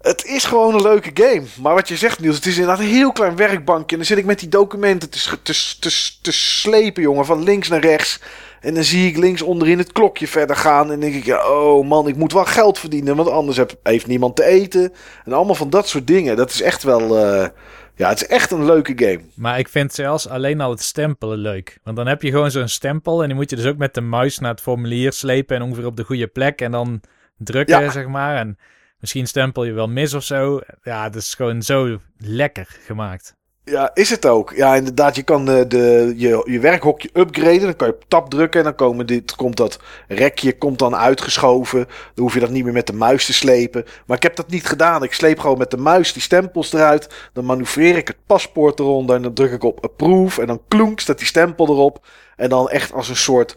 Het is gewoon een leuke game. Maar wat je zegt, Niels, het is inderdaad een heel klein werkbankje. En dan zit ik met die documenten te, te, te, te slepen, jongen. Van links naar rechts. En dan zie ik links onderin het klokje verder gaan. En denk ik, ja, oh man, ik moet wel geld verdienen. Want anders heb, heeft niemand te eten. En allemaal van dat soort dingen. Dat is echt wel. eh, ja, het is echt een leuke game. Maar ik vind zelfs alleen al het stempelen leuk. Want dan heb je gewoon zo'n stempel en die moet je dus ook met de muis naar het formulier slepen en ongeveer op de goede plek en dan drukken, Ja. zeg maar. En misschien stempel je wel mis of zo. Ja, het is gewoon zo lekker gemaakt. Ja, is het ook. Ja, inderdaad. Je kan de, de, je, je werkhokje upgraden. Dan kan je op tab drukken. En dan komen dit, komt dat rekje komt dan uitgeschoven. Dan hoef je dat niet meer met de muis te slepen. Maar ik heb dat niet gedaan. Ik sleep gewoon met de muis die stempels eruit. Dan manoeuvreer ik het paspoort eronder. En dan druk ik op approve. En dan klonk staat die stempel erop. En dan echt als een soort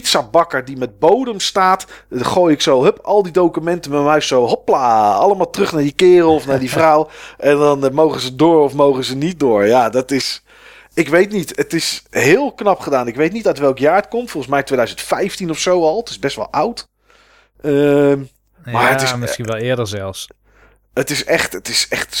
pizzabakker die met bodem staat. Dan gooi ik zo, hup, al die documenten met mijn muis zo, hopla. Allemaal terug naar die kerel of naar die vrouw. En dan eh, mogen ze door of mogen ze niet door. Ja, dat is... Ik weet niet. Het is heel knap gedaan. Ik weet niet uit welk jaar het komt. Volgens mij 2015 of zo al. Het is best wel oud. Ehm, Maar ja, het is- misschien wel eerder zelfs. het is echt, het is echt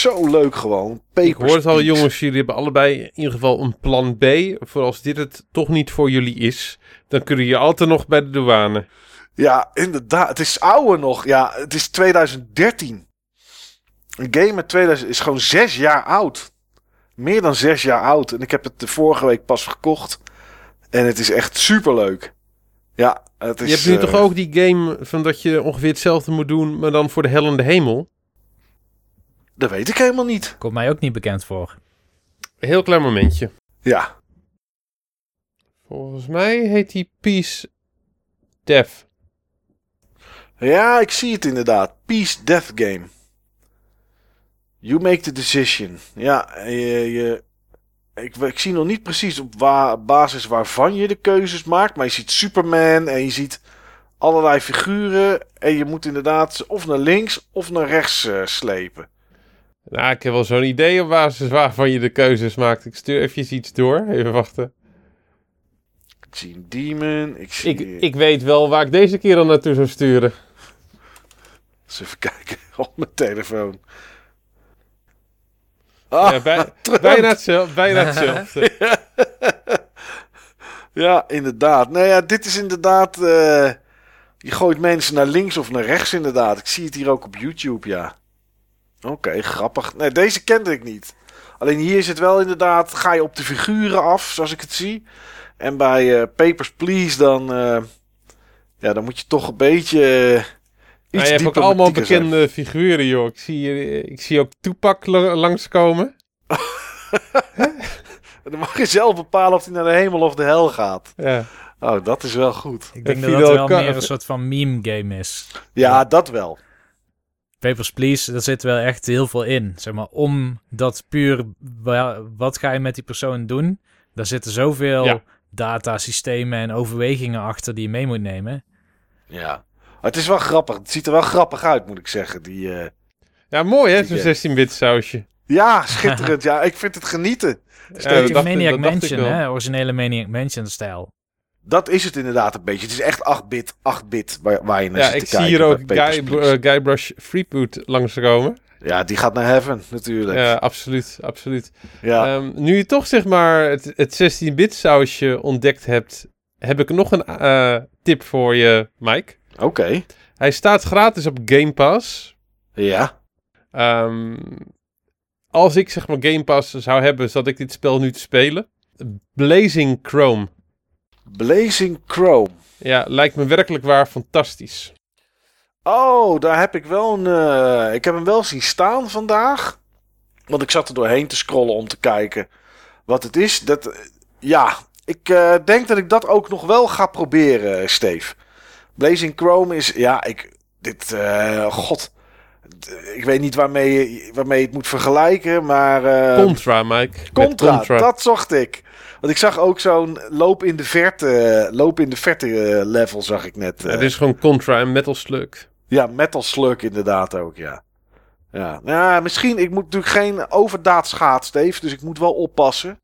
zo leuk gewoon. Ik Papers, hoor het al, jongens. Jullie hebben allebei in ieder geval een plan B. Voor als dit het toch niet voor jullie is. Dan kunnen je altijd nog bij de douane. Ja, inderdaad. Het is ouder nog. Ja, het is 2013. Een game met 2000 is gewoon zes jaar oud. Meer dan zes jaar oud. En ik heb het de vorige week pas gekocht. En het is echt superleuk. Ja, het is... je hebt nu eh, toch ook die game van dat je ongeveer hetzelfde moet doen, maar dan voor de hel en de hemel? Dat weet ik helemaal niet. Komt mij ook niet bekend voor. Heel klein momentje. Ja. Volgens mij heet die Peace Dev. Ja, ik zie het inderdaad. Peace Death Game. You make the decision. Ja, je, je, ik, ik zie nog niet precies op wa- basis waarvan je de keuzes maakt. Maar je ziet Superman en je ziet allerlei figuren. En je moet inderdaad ze of naar links of naar rechts eh, slepen. Nou, ik heb wel zo'n idee op basis waarvan je de keuzes maakt. Ik stuur even iets door. Even wachten. Ik zie een demon. Ik zie... Ik, ik weet wel waar ik deze keer al naartoe zou sturen. Eens even kijken op mijn telefoon. Ah, Ja, bij- Trump. bijna hetzelfde. Bijna hetzelfde. Ja, inderdaad. Nou ja, dit is inderdaad. eh, je gooit mensen naar links of naar rechts, inderdaad. Ik zie het hier ook op YouTube, ja. Oké, grappig. Nee, deze kende ik niet. Alleen hier is het wel inderdaad. Ga je op de figuren af, zoals ik het zie. En bij eh, Papers, Please, dan. eh, ja, dan moet je toch een beetje. Nou, iets je hebt ook allemaal zijn. bekende figuren, joh. Ik zie, ik zie ook Tupac la- langskomen. Dan mag je zelf bepalen of hij naar de hemel of de hel gaat. Ja. Oh, dat is wel goed. Ik denk En dat dat Fidel wel meer een soort van meme game is. Ja, dat wel. Papers, Please, daar zit wel echt heel veel in. Zeg maar, om dat puur, wa- wat ga je met die persoon doen? Daar zitten zoveel Ja. datasystemen en overwegingen achter die je mee moet nemen. Ja. Het is wel grappig. Het ziet er wel grappig uit, moet ik zeggen. Die, eh, ja, mooi hè, zo'n game. 16-bit sausje. Ja, schitterend. ja, ik vind het genieten. Ja, Beetje dat dacht- Maniac dat dacht ik Mansion, wel. hè? Originele Maniac Mansion stijl. Dat is het inderdaad een beetje. Het is echt 8-bit, 8-bit waar, waar je naar Ja, zit ik te zie kijken hier ook Guy, eh, Guybrush Freeboot langskomen. ja, die gaat naar heaven natuurlijk. Ja, Ja. absoluut, absoluut. Ehm, nu je toch zeg maar het, het 16-bit sausje ontdekt hebt, heb ik nog een eh, tip voor je, Mike. Oké. Hij staat gratis op Game Pass. Ja. Ehm, als ik zeg maar Game Pass zou hebben, zat ik dit spel nu te spelen. Blazing Chrome. Blazing Chrome. Ja, lijkt me werkelijk waar fantastisch. Oh, daar heb ik wel een... eh, ik heb hem wel zien staan vandaag. Want ik zat er doorheen te scrollen om te kijken wat het is. Dat, eh, ja, ik eh, denk dat ik dat ook nog wel ga proberen, Steve. Blazing Chrome is... Ja, ik... Dit... God... Ik weet niet waarmee waarmee je het moet vergelijken, maar... Contra, Mike. Contra. dat zocht ik. Want ik zag ook zo'n loop in de verte, loop in de verte eh, level zag ik net. Ja, eh. is gewoon Contra en Metal Slug. Ja, Metal Slug inderdaad ook, ja. Ja, nou, misschien, ik moet natuurlijk geen overdaad schaat, Steve, dus ik moet wel oppassen.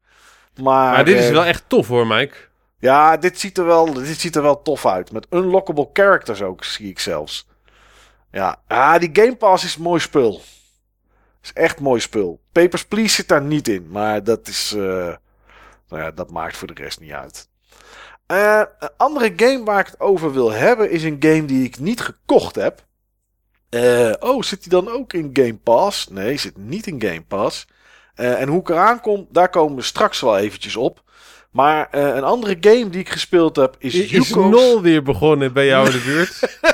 Maar, Maar dit is eh, wel echt tof hoor, Mike. Ja, dit ziet, er wel, dit ziet er wel tof uit. Met unlockable characters ook, zie ik zelfs. Ja, ah, die Game Pass is mooi spul. Is echt mooi spul. Papers, Please zit daar niet in, maar dat is... eh, nou ja, dat maakt voor de rest niet uit. Eh, een andere game waar ik het over wil hebben is een game die ik niet gekocht heb. Eh, oh, zit die dan ook in Game Pass? Nee, zit niet in Game Pass. Eh, en hoe ik eraan kom, daar komen we straks wel eventjes op. Maar een andere game die ik gespeeld heb is, Is, is Nol weer begonnen bij jou in de buurt?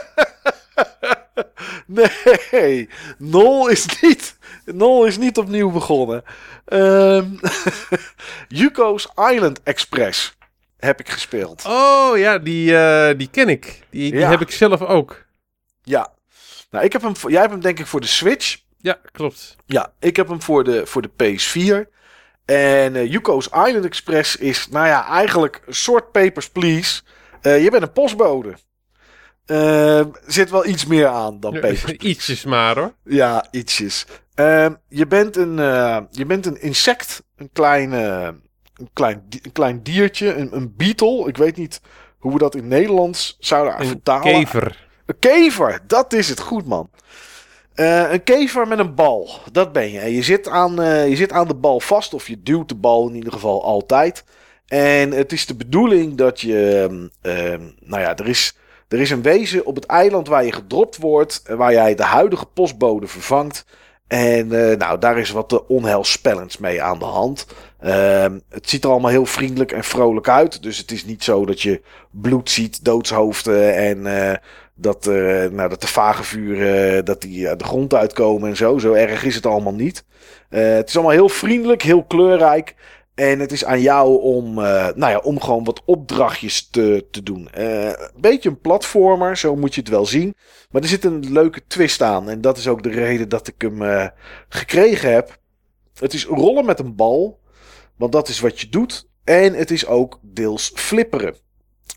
Nee, Nol is niet, Nol is niet opnieuw begonnen. Ehm Yuko's Island Express heb ik gespeeld. oh ja, die, eh, die ken ik. Die, die Ja. heb ik zelf ook. Ja. Nou, ik heb hem, jij hebt hem denk ik voor de Switch. Ja, klopt. Ja, ik heb hem voor de, voor de PS4. En eh Yuko's Island Express is, nou ja, eigenlijk een soort Papers, Please. Eh, je bent een postbode. Ehm, zit wel iets meer aan dan Papers. Ietsjes maar hoor. Ja, ietsjes. Ehm, je, bent een, eh, je bent een insect, een klein, eh, een klein, een klein diertje, een, een beetle. Ik weet niet hoe we dat in Nederlands zouden Een vertalen. kever. Een kever, dat is het. Goed, man. Eh, een kever met een bal, dat ben je. En je zit, aan, je zit aan de bal vast, of je duwt de bal in ieder geval altijd. En het is de bedoeling dat je. ehm, ehm, nou ja, er is, er is een wezen op het eiland waar je gedropt wordt. Waar jij de huidige postbode vervangt. En eh, nou, daar is wat eh, onheilspellends mee aan de hand. Ehm, het ziet er allemaal heel vriendelijk en vrolijk uit. Dus het is niet zo dat je bloed ziet, doodshoofden en eh, dat, nou, dat de vagevuren dat die de grond uitkomen en zo. Zo erg is het allemaal niet. Het is allemaal heel vriendelijk, heel kleurrijk. En het is aan jou om, eh, nou ja, om gewoon wat opdrachtjes te, te doen. Eh, een beetje een platformer, zo moet je het wel zien. Maar er zit een leuke twist aan. En dat is ook de reden dat ik hem eh, gekregen heb. Het is rollen met een bal. Want dat is wat je doet. En het is ook deels flipperen.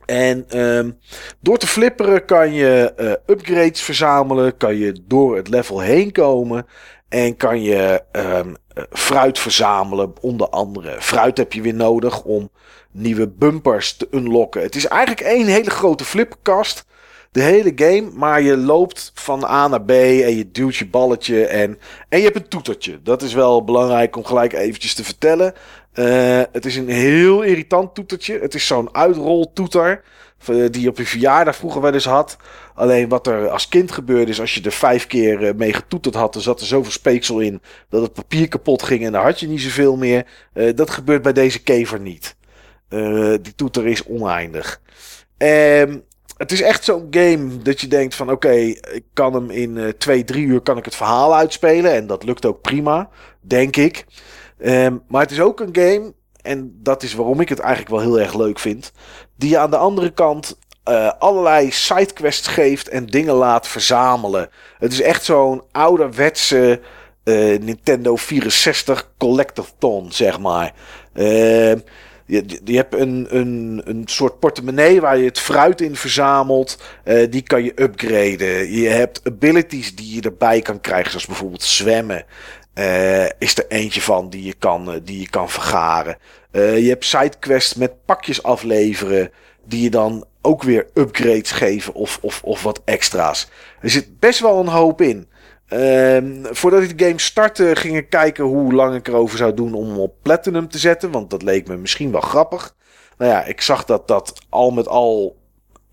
En ehm, door te flipperen kan je upgrades verzamelen. Kan je door het level heen komen. En kan je ehm, eh, fruit verzamelen. Onder andere. Fruit heb je weer nodig om nieuwe bumpers te unlocken. Het is eigenlijk één hele grote flipkast. De hele game. Maar je loopt van A naar B. En je duwt je balletje. En, en je hebt een toetertje. Dat is wel belangrijk om gelijk eventjes te vertellen. Eh, het is een heel irritant toetertje. Het is zo'n uitroltoeter. Eh, Die je op je verjaardag vroeger wel eens had. Alleen wat er als kind gebeurde is als je er vijf keer eh, mee getoeterd had. Er zat er zoveel speeksel in dat het papier kapot ging. En dan had je niet zoveel meer. Eh, dat gebeurt bij deze kever niet. Die toeter is oneindig. Ehm, het is echt zo'n game dat je denkt van oké, ik kan hem in eh, twee, drie uur kan ik het verhaal uitspelen. En dat lukt ook prima, denk ik. Ehm, maar het is ook een game, en dat is waarom ik het eigenlijk wel heel erg leuk vind. Die je aan de andere kant eh, allerlei sidequests geeft en dingen laat verzamelen. Het is echt zo'n ouderwetse eh, Nintendo 64 Collectathon, zeg maar. Ehm, je, je hebt een, een, een soort portemonnee waar je het fruit in verzamelt. Eh, die kan je upgraden. Je hebt abilities die je erbij kan krijgen, zoals bijvoorbeeld zwemmen. Eh, is er eentje van die je kan, eh, die je kan vergaren. Eh, je hebt sidequests met pakjes afleveren. Die je dan ook weer upgrades geven of, of, of wat extra's. Er zit best wel een hoop in. Ehm, voordat ik de game startte, ging ik kijken hoe lang ik erover zou doen om hem op Platinum te zetten. Want dat leek me misschien wel grappig. Nou ja, ik zag dat dat al met al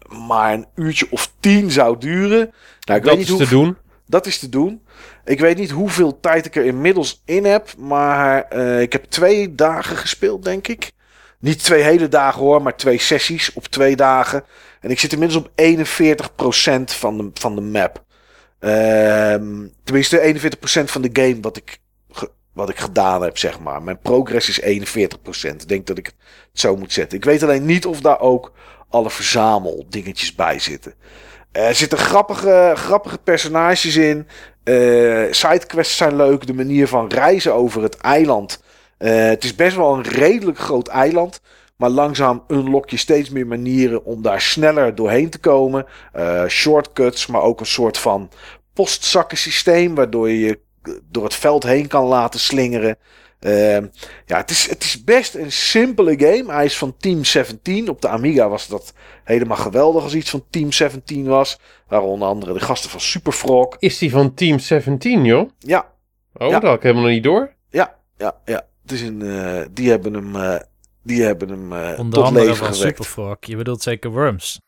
maar een uurtje of tien zou duren. Nou, ik Dat weet niet is te doen. dat is te doen. Ik weet niet hoeveel tijd ik er inmiddels in heb. Maar eh, ik heb twee dagen gespeeld, denk ik. Niet twee hele dagen hoor, maar twee sessies op twee dagen. En ik zit inmiddels op 41% van de, van de map. Ehm, tenminste, 41% van de game wat ik, wat ik gedaan heb, zeg maar. Mijn progress is 41%. Ik denk dat ik het zo moet zetten. Ik weet alleen niet of daar ook alle verzameldingetjes bij zitten. Er zitten grappige, grappige personages in. Eh sidequests zijn leuk. De manier van reizen over het eiland. Eh, het is best wel een redelijk groot eiland. Maar langzaam unlock je steeds meer manieren om daar sneller doorheen te komen. Eh, shortcuts, maar ook een soort van postzakkensysteem. Waardoor je je door het veld heen kan laten slingeren. Ehm, ja, het is, het is best een simpele game. Hij is van Team 17. Op de Amiga was dat helemaal geweldig als iets van Team 17 was. Waar onder andere de gasten van Superfrog. Is die van Team 17, joh? Ja, Oh, Ja. dat had ik helemaal nog niet door. ja, ja, ja. Het is een, eh, die hebben hem, eh, die hebben hem eh, Onder tot andere leven van gewekt. Superfrog. Je bedoelt zeker Worms.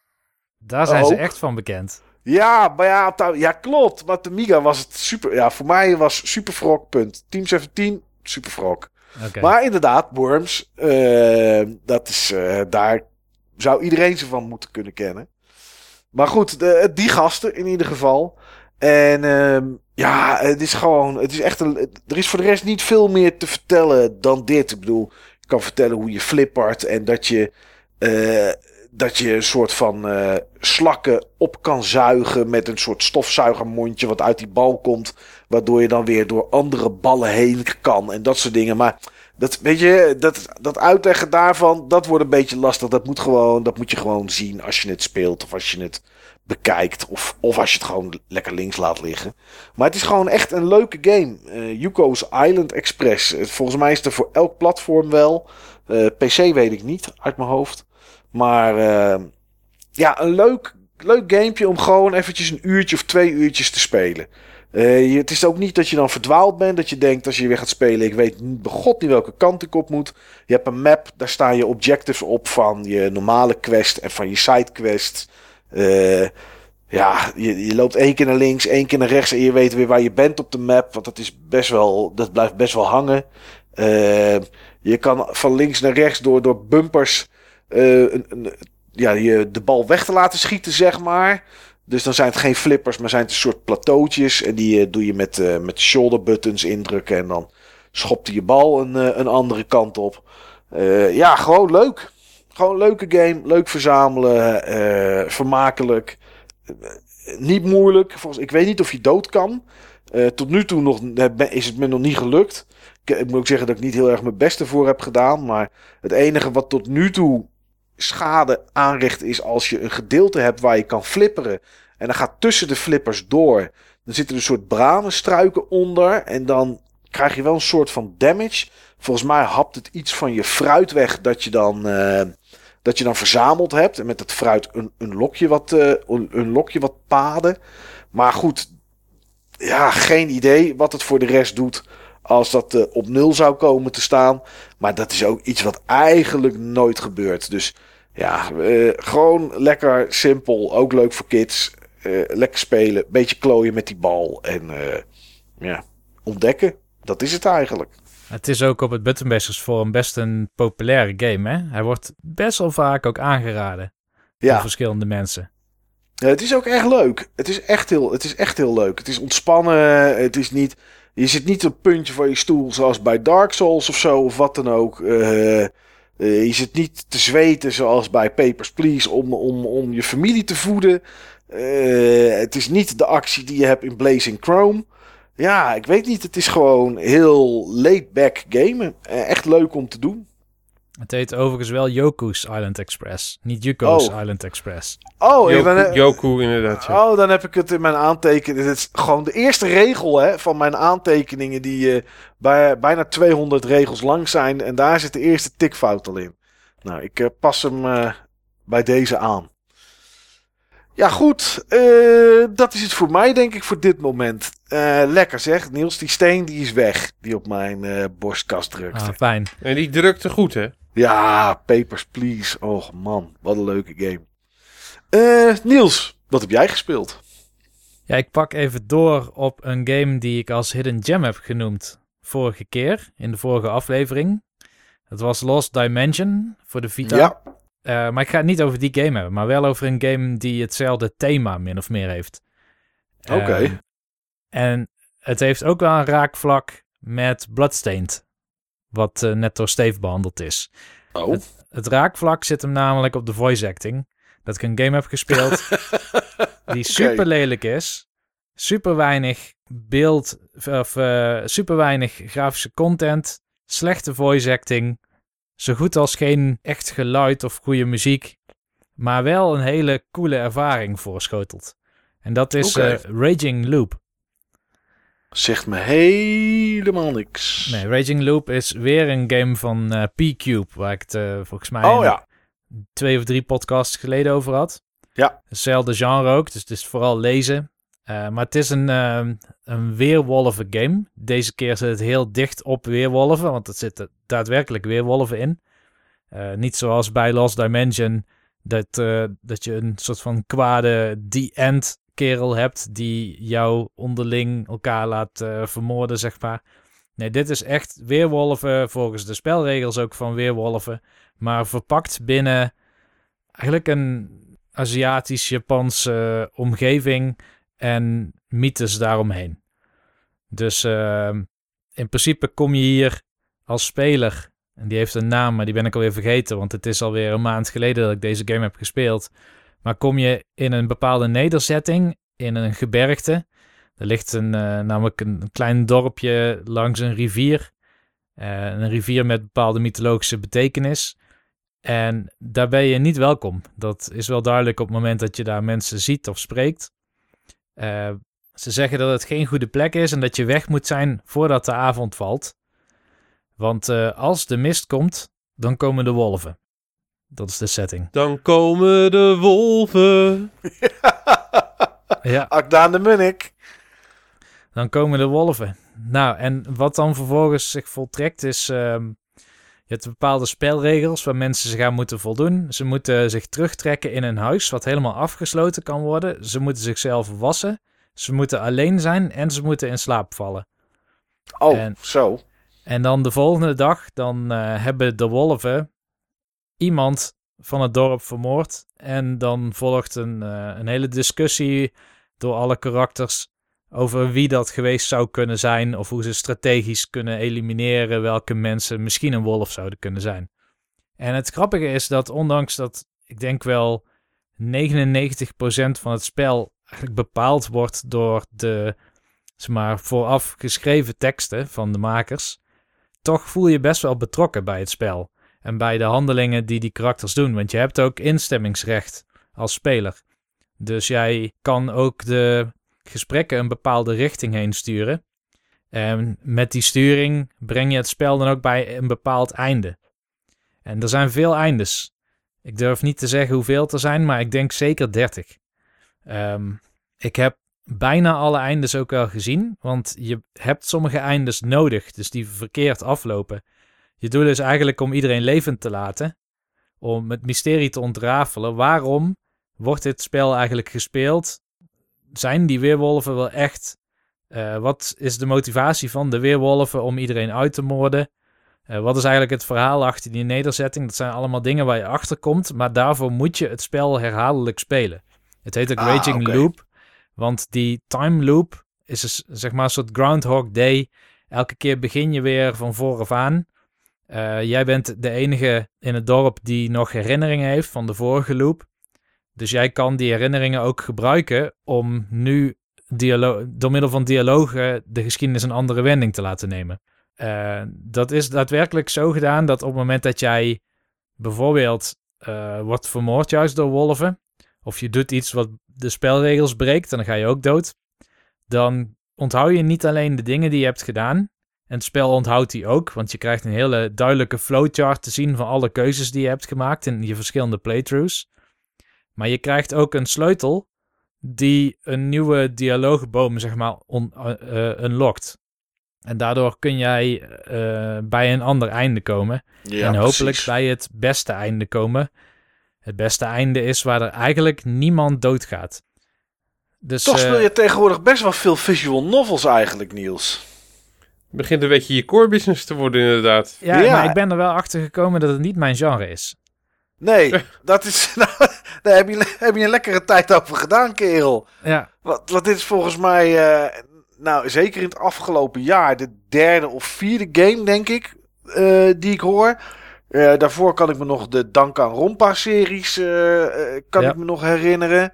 Daar zijn ze Ook. echt van bekend. Ja, maar ja, ja, klopt. Maar de Amiga was het super. Ja, voor mij was Superfrog, punt. Team 17, Superfrog. Oké. Maar inderdaad, Worms, eh, dat is, eh, daar zou iedereen ze van moeten kunnen kennen. Maar goed, de, die gasten in ieder geval. En ehm, ja, het is gewoon, het is echt een, er is voor de rest niet veel meer te vertellen dan dit. Ik bedoel, ik kan vertellen hoe je flippert en dat je, eh, dat je een soort van slakken op kan zuigen met een soort stofzuigermondje wat uit die bal komt. Waardoor je dan weer door andere ballen heen kan en dat soort dingen. Maar dat, weet je, dat, dat uitleggen daarvan, dat wordt een beetje lastig. Dat moet, gewoon, dat moet je gewoon zien als je het speelt of als je het bekijkt. Of, of als je het gewoon lekker links laat liggen. Maar het is gewoon echt een leuke game. Eh Yuko's Island Express. Eh, Volgens mij is er voor elk platform wel. Eh, PC weet ik niet uit mijn hoofd. Maar ja, een leuk, leuk gamepje om gewoon eventjes een uurtje of twee uurtjes te spelen. Eh, het is ook niet dat je dan verdwaald bent. Dat je denkt als je weer gaat spelen. Ik weet god niet welke kant ik op moet. Je hebt een map. Daar staan je objectives op van je normale quest en van je sidequest. Eh ja, je, je loopt één keer naar links, één keer naar rechts. En je weet weer waar je bent op de map. Want dat, is best wel, dat blijft best wel hangen. Eh, je kan van links naar rechts door, door bumpers. een, ja, je, de bal weg te laten schieten, zeg maar. Dus dan zijn het geen flippers, maar zijn het een soort plateautjes. En die eh, doe je met, eh, met shoulder buttons indrukken. En dan schopt je bal een, eh, een andere kant op. Ja, gewoon leuk. Gewoon leuke game. Leuk verzamelen. vermakelijk. Niet moeilijk. Volgens, ik weet niet of je dood kan. Tot nu toe nog, is het me nog niet gelukt. Ik, ik moet ook zeggen dat ik niet heel erg mijn best ervoor heb gedaan. Maar het enige wat tot nu toe schade aanricht is als je een gedeelte hebt waar je kan flipperen. En dan gaat tussen de flippers door. Dan zitten er een soort branenstruiken onder. En dan krijg je wel een soort van damage. Volgens mij hapt het iets van je fruit weg dat je dan, eh, dat je dan verzameld hebt. En met het fruit een, een, lokje wat, eh, een lokje wat paden. Maar goed, ja, geen idee wat het voor de rest doet als dat eh, op nul zou komen te staan. Maar dat is ook iets wat eigenlijk nooit gebeurt. Dus ja, eh, gewoon lekker simpel. Ook leuk voor kids. Eh, lekker spelen. Beetje klooien met die bal. En ja, ontdekken. Dat is het eigenlijk. Het is ook op het Buttonbashers Forum best een populaire game, hè? Hij wordt best wel vaak ook aangeraden door Ja, verschillende mensen. Ja, het is ook echt leuk. Het is echt heel, het is echt heel leuk. Het is ontspannen. Het is niet, je zit niet op puntje van je stoel zoals bij Dark Souls of zo of wat dan ook. Eh, eh, je zit niet te zweten zoals bij Papers, Please om, om, om je familie te voeden. Eh, het is niet de actie die je hebt in Blazing Chrome. Ja, ik weet niet. Het is gewoon heel laid-back gamen. Echt leuk om te doen. Het heet overigens wel Yoku's Island Express, niet Yuko's Oh. Island Express. Oh, Yoku, dan, Yoku inderdaad. Ja. Oh, dan heb ik het in mijn aantekeningen. Dit is gewoon de eerste regel hè, van mijn aantekeningen, die eh, bij, bijna 200 regels lang zijn. En daar zit de eerste tikfout al in. Nou, ik eh, pas hem eh, bij deze aan. Ja, goed. eh, dat is het voor mij, denk ik, voor dit moment. Eh, lekker zeg. Niels, die steen die is weg. Die op mijn eh, borstkast drukte. Ah, fijn. En die drukte goed, hè? Ja, Papers, Please. Och man, wat een leuke game. Eh, Niels, wat heb jij gespeeld? Ja, ik pak even door op een game die ik als Hidden Gem heb genoemd vorige keer, in de vorige aflevering. Het was Lost Dimension voor de Vita. Ja, Eh, maar ik ga het niet over die game hebben, maar wel over een game die hetzelfde thema min of meer heeft. Oké. Ehm, en het heeft ook wel een raakvlak met Bloodstained, wat eh, net door Steve behandeld is. Oh. Het raakvlak zit hem namelijk op de voice acting. Dat ik een game heb gespeeld die super lelijk is. Super weinig beeld of eh, super weinig grafische content. Slechte voice acting. Zo goed als geen echt geluid of goede muziek. Maar wel een hele coole ervaring voorschotelt. En dat is eh, Raging Loop. Zegt me helemaal niks. Nee, Raging Loop is weer een game van eh, P-Cube. Waar ik het eh, volgens mij Oh ja. twee of drie podcasts geleden over had. Ja. Hetzelfde genre ook, dus het is vooral lezen. Eh, maar het is een, ehm, een weerwolven game. Deze keer zit het heel dicht op weerwolven, want er zitten daadwerkelijk weerwolven in. Niet zoals bij Lost Dimension, dat, dat je een soort van kwade the-end kerel hebt die jou onderling elkaar laat eh, vermoorden, zeg maar. Nee, dit is echt weerwolven volgens de spelregels ook van weerwolven. Maar verpakt binnen eigenlijk een Aziatisch-Japanse omgeving en mythes daaromheen. Dus ehm, in principe kom je hier als speler, en die heeft een naam, maar die ben ik alweer vergeten, want het is alweer een maand geleden dat ik deze game heb gespeeld. Maar kom je in een bepaalde nederzetting, in een gebergte. Er ligt een, eh, namelijk een, klein dorpje langs een rivier. Eh, een rivier met bepaalde mythologische betekenis. En daar ben je niet welkom. Dat is wel duidelijk op het moment dat je daar mensen ziet of spreekt. Eh, ze zeggen dat het geen goede plek is en dat je weg moet zijn voordat de avond valt. Want als de mist komt, dan komen de wolven. Dat is de setting. Dan komen de wolven. Ja, Akdaan de Munnik. dan komen de wolven. Nou, en wat dan vervolgens zich voltrekt is... ehm, je hebt bepaalde spelregels waar mensen zich aan moeten voldoen. Ze moeten zich terugtrekken in een huis wat helemaal afgesloten kan worden. Ze moeten zichzelf wassen. Ze moeten alleen zijn en ze moeten in slaap vallen. Oh, En- zo. En dan de volgende dag, dan eh, hebben de wolven iemand van het dorp vermoord. En dan volgt een, eh, een hele discussie door alle karakters over wie dat geweest zou kunnen zijn. Of hoe ze strategisch kunnen elimineren welke mensen misschien een wolf zouden kunnen zijn. En het grappige is dat ondanks dat ik denk wel 99% van het spel eigenlijk bepaald wordt door de zeg maar, vooraf geschreven teksten van de makers toch voel je best wel betrokken bij het spel. En bij de handelingen die die karakters doen. Want je hebt ook instemmingsrecht als speler. Dus jij kan ook de gesprekken een bepaalde richting heen sturen. En met die sturing breng je het spel dan ook bij een bepaald einde. En er zijn veel eindes. Ik durf niet te zeggen hoeveel er zijn, maar ik denk zeker 30. Ehm, ik heb bijna alle eindes ook wel gezien. Want je hebt sommige eindes nodig, dus die verkeerd aflopen. Je doel is eigenlijk om iedereen levend te laten. Om het mysterie te ontrafelen. Waarom wordt dit spel eigenlijk gespeeld? Zijn die weerwolven wel echt? Eh, wat is de motivatie van de weerwolven om iedereen uit te moorden? Eh, wat is eigenlijk het verhaal achter die nederzetting? Dat zijn allemaal dingen waar je achter komt, maar daarvoor moet je het spel herhaaldelijk spelen. Het heet ook Ah, Raging. Loop, want die time loop is dus, zeg maar een soort Groundhog Day. Elke keer begin je weer van vooraf aan. Eh, jij bent de enige in het dorp die nog herinneringen heeft van de vorige loop. Dus jij kan die herinneringen ook gebruiken om nu door middel van dialogen de geschiedenis een andere wending te laten nemen. Eh, dat is daadwerkelijk zo gedaan dat op het moment dat jij bijvoorbeeld eh, wordt vermoord juist door wolven, of je doet iets wat de spelregels breekt, dan ga je ook dood, dan onthoud je niet alleen de dingen die je hebt gedaan, en het spel onthoudt die ook, want je krijgt een hele duidelijke flowchart te zien van alle keuzes die je hebt gemaakt in je verschillende playthroughs. Maar je krijgt ook een sleutel die een nieuwe dialoogboom, zeg maar, on, eh, eh, unlockt. En daardoor kun jij eh, bij een ander einde komen. Ja, en hopelijk precies. bij het beste einde komen. Het beste einde is waar er eigenlijk niemand doodgaat. Dus, Toch speel je tegenwoordig best wel veel visual novels eigenlijk, Niels. Begint een beetje je core business te worden, inderdaad. ja, Ja. maar ik ben er wel achter gekomen dat het niet mijn genre is. Nee, dat is. Nou, daar heb je, heb je een lekkere tijd over gedaan, kerel. Ja, Wat, wat dit is volgens mij. eh, nou, zeker in het afgelopen jaar. De derde of vierde game, denk ik. eh, die ik hoor. Eh, daarvoor kan ik me nog de Danganronpa-series. eh, eh, kan Ja. ik me nog herinneren.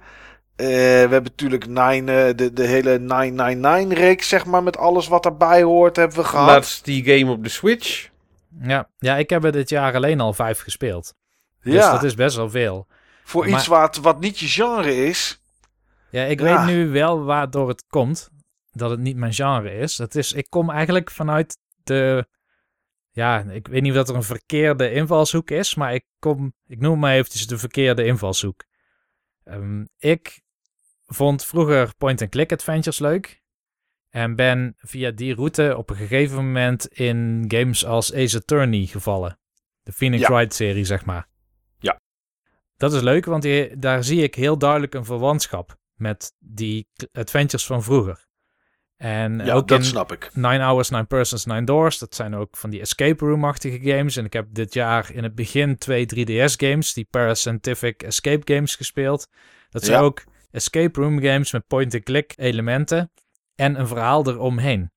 Eh, we hebben natuurlijk Nine, eh, de, de hele 999-reeks, zeg maar. Met alles wat daarbij hoort, hebben we gehad. Laatst die game op de Switch. ja. ja, ik heb er dit jaar alleen al vijf gespeeld. Dus ja, dat is best wel veel. voor maar- iets wat, wat niet je genre is. Ja, ik Ja. weet nu wel waardoor het komt. Dat het niet mijn genre is. Dat is, ik kom eigenlijk vanuit de... Ja, ik weet niet of dat er een verkeerde invalshoek is. Maar ik kom... Ik noem maar eventjes de verkeerde invalshoek. Ehm, ik vond vroeger point-and-click adventures leuk. En ben via die route op een gegeven moment in games als Ace Attorney gevallen. De Phoenix Ja. Wright serie, zeg maar. Ja. Dat is leuk, want die, daar zie ik heel duidelijk een verwantschap met die adventures van vroeger. En Ja, ook dat in snap ik. Nine Hours, Nine Persons, Nine Doors. Dat zijn ook van die escape room-achtige games. En ik heb dit jaar in het begin twee 3DS-games, die Parascientific Escape Games, gespeeld. Dat zijn Ja. ook escape room games met point-and-click elementen en een verhaal eromheen.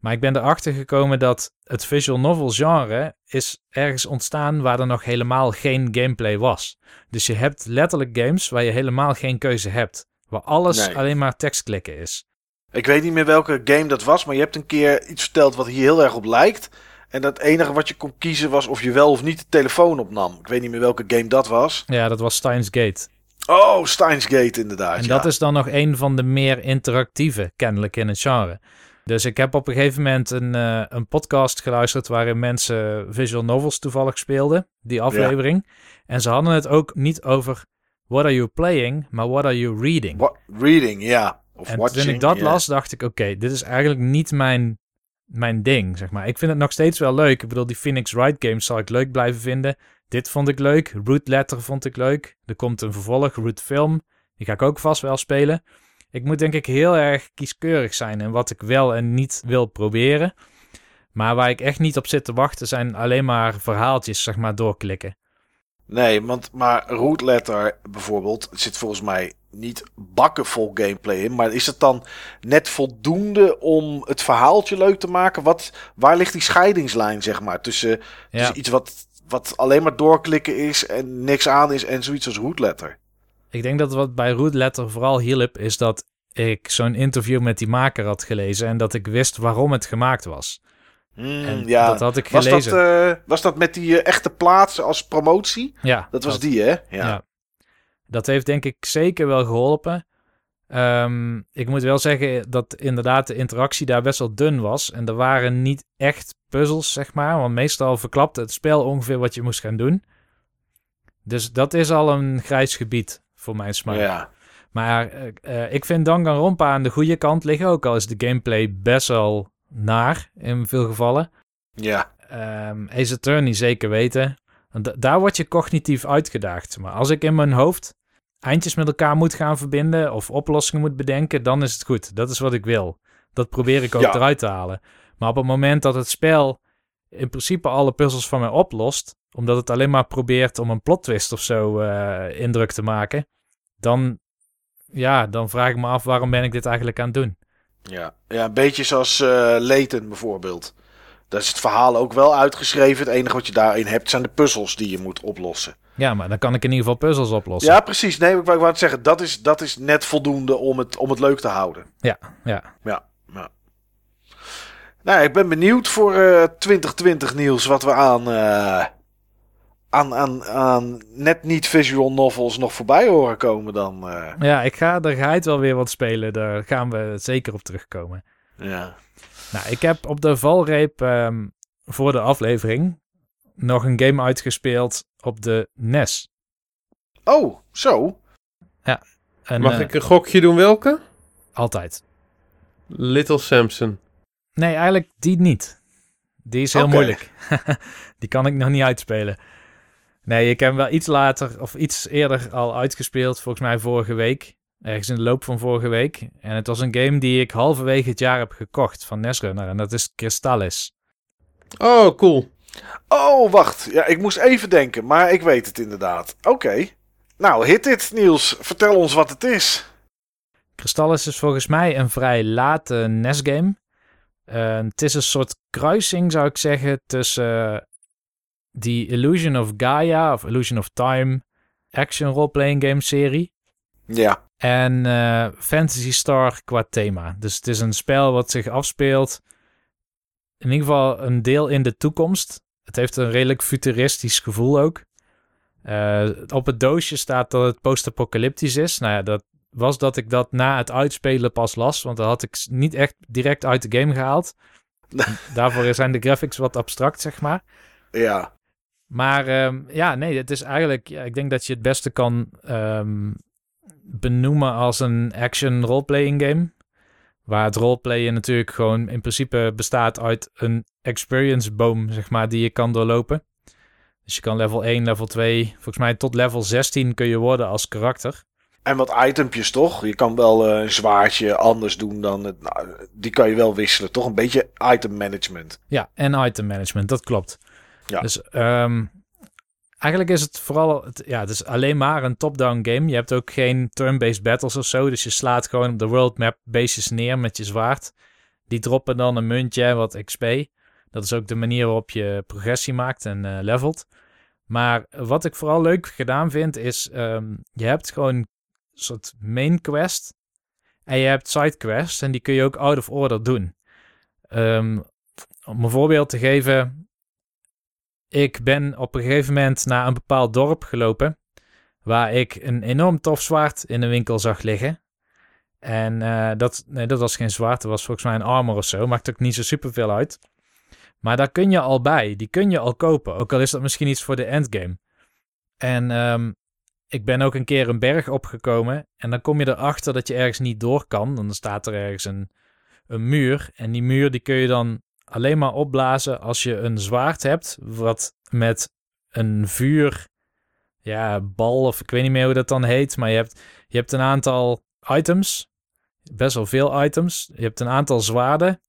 Maar ik ben erachter gekomen dat het visual novel genre is ergens ontstaan waar er nog helemaal geen gameplay was. Dus je hebt letterlijk games waar je helemaal geen keuze hebt. Waar alles Nee. alleen maar tekstklikken is. Ik weet niet meer welke game dat was, maar je hebt een keer iets verteld wat hier heel erg op lijkt. En dat enige wat je kon kiezen was of je wel of niet de telefoon opnam. Ik weet niet meer welke game dat was. Ja, dat was Steins Gate. Oh, Steins Gate inderdaad. En ja. dat is dan nog een van de meer interactieve, kennelijk in het genre. Dus ik heb op een gegeven moment een, eh, een podcast geluisterd waarin mensen visual novels toevallig speelden, die aflevering. En ze hadden het ook niet over what are you playing, maar what are you reading. What, reading, ja. Of en watching. toen ik dat las, dacht ik, oké, dit is eigenlijk niet mijn, mijn ding, zeg maar. Ik vind het nog steeds wel leuk. Ik bedoel, die Phoenix Wright games zal ik leuk blijven vinden. Dit vond ik leuk. Root Letter vond ik leuk. Er komt een vervolg, Root Film. Die ga ik ook vast wel spelen. Ik moet denk ik heel erg kieskeurig zijn in wat ik wel en niet wil proberen. Maar waar ik echt niet op zit te wachten zijn alleen maar verhaaltjes, zeg maar, doorklikken. Nee, want maar Root Letter bijvoorbeeld zit volgens mij niet bakken vol gameplay in. Maar is het dan net voldoende om het verhaaltje leuk te maken? Wat, waar ligt die scheidingslijn, zeg maar, tussen, Ja. tussen iets wat, wat alleen maar doorklikken is en niks aan is en zoiets als Root Letter? Ik denk dat wat bij Root Letter vooral hielp, is dat ik zo'n interview met die maker had gelezen en dat ik wist waarom het gemaakt was. Hmm, En ja, dat had ik was gelezen. dat, eh, was dat met die eh, echte plaats als promotie? ja, Dat was die, hè? Ja. Ja. Dat heeft denk ik zeker wel geholpen. Ehm, ik moet wel zeggen dat inderdaad de interactie daar best wel dun was. En er waren niet echt puzzels, zeg maar. Want meestal verklapte het spel ongeveer wat je moest gaan doen. Dus dat is al een grijs gebied voor mijn smaak. ja. Maar eh, eh, ik vind Danganronpa aan de goede kant liggen. Ook al is de gameplay best wel naar in veel gevallen. Ja. Ehm Ace Attorney zeker weten. Daar word je cognitief uitgedaagd. Maar als ik in mijn hoofd eindjes met elkaar moet gaan verbinden of oplossingen moet bedenken, dan is het goed. Dat is wat ik wil. Dat probeer ik ook Ja. eruit te halen. Maar op het moment dat het spel in principe alle puzzels van mij oplost, omdat het alleen maar probeert om een plot twist of zo eh, indruk te maken, dan, ja, dan vraag ik me af waarom ben ik dit eigenlijk aan het doen. Ja, ja een beetje zoals eh Layton bijvoorbeeld. Daar is het verhaal ook wel uitgeschreven. Het enige wat je daarin hebt zijn de puzzels die je moet oplossen. Ja, maar dan kan ik in ieder geval puzzels oplossen. Ja, precies. Nee, ik wou het zeggen. Dat is, dat is net voldoende om het, om het leuk te houden. ja. ja. Ja, ja. Nou, ik ben benieuwd voor eh 2020 nieuws wat we aan, eh, aan, aan, aan net niet visual novels nog voorbij horen komen dan. eh. Ja, ik ga er geheid wel weer wat spelen. Daar gaan we zeker op terugkomen. ja. Nou, ik heb op de valreep ehm, voor de aflevering nog een game uitgespeeld op de NES. Oh, zo. En, Mag eh, ik een gokje doen welke? Altijd. Little Samson. Nee, eigenlijk die niet. Die is heel moeilijk. die kan ik nog niet uitspelen. Nee, ik heb hem wel iets later of iets eerder al uitgespeeld. Volgens mij vorige week. Ergens in de loop van vorige week. En het was een game die ik halverwege het jaar heb gekocht van Nesrunner. En dat is Crystallis. Oh, cool. Oh, wacht. Ja, ik moest even denken, maar ik weet het inderdaad. Oké. Nou, hit dit, Niels. Vertel ons wat het is. Crystallis is volgens mij een vrij late NES-game. Eh, het is een soort kruising, zou ik zeggen, tussen eh, die Illusion of Gaia of Illusion of Time action role-playing game serie Ja. en eh, Fantasy Star qua thema. Dus het is een spel wat zich afspeelt in ieder geval een deel in de toekomst. Het heeft een redelijk futuristisch gevoel ook. Eh, op het doosje staat dat het post-apocalyptisch is. Nou ja, dat was dat ik dat na het uitspelen pas las. Want dat had ik niet echt direct uit de game gehaald. Daarvoor zijn de graphics wat abstract, zeg maar. Ja. Maar ehm, ja, nee, het is eigenlijk... Ja, ik denk dat je het beste kan ehm, benoemen als een action roleplaying game. Waar het roleplayen natuurlijk gewoon in principe bestaat uit een experience boom, zeg maar, die je kan doorlopen. Dus je kan level 1, level 2, volgens mij tot level 16 kun je worden als karakter. En wat itempjes toch? Je kan wel eh, een zwaardje anders doen dan het. Nou, die kan je wel wisselen, toch? Een beetje item management. Ja, en item management, dat klopt. Ja. Dus ehm, eigenlijk is het vooral, het, ja, het is alleen maar een top-down game. Je hebt ook geen turn-based battles of zo, dus je slaat gewoon op de world map beestjes neer met je zwaard. Die droppen dan een muntje en wat XP. Dat is ook de manier waarop je progressie maakt en eh, levelt. Maar wat ik vooral leuk gedaan vind, is ehm, je hebt gewoon een soort main quest. En je hebt side quests en die kun je ook out of order doen. Ehm, om een voorbeeld te geven. Ik ben op een gegeven moment naar een bepaald dorp gelopen. Waar ik een enorm tof zwaard in een winkel zag liggen. En eh, dat, nee, dat was geen zwaard, dat was volgens mij een armor of zo. Maakt ook niet zo superveel uit. Maar daar kun je al bij. Die kun je al kopen. Ook al is dat misschien iets voor de endgame. En ehm, ik ben ook een keer een berg opgekomen. En dan kom je erachter dat je ergens niet door kan. Dan staat er ergens een, een muur. En die muur die kun je dan alleen maar opblazen als je een zwaard hebt. Wat met een vuur. Ja, bal of ik weet niet meer hoe dat dan heet. Maar je hebt, je hebt een aantal items. Best wel veel items. Je hebt een aantal zwaarden.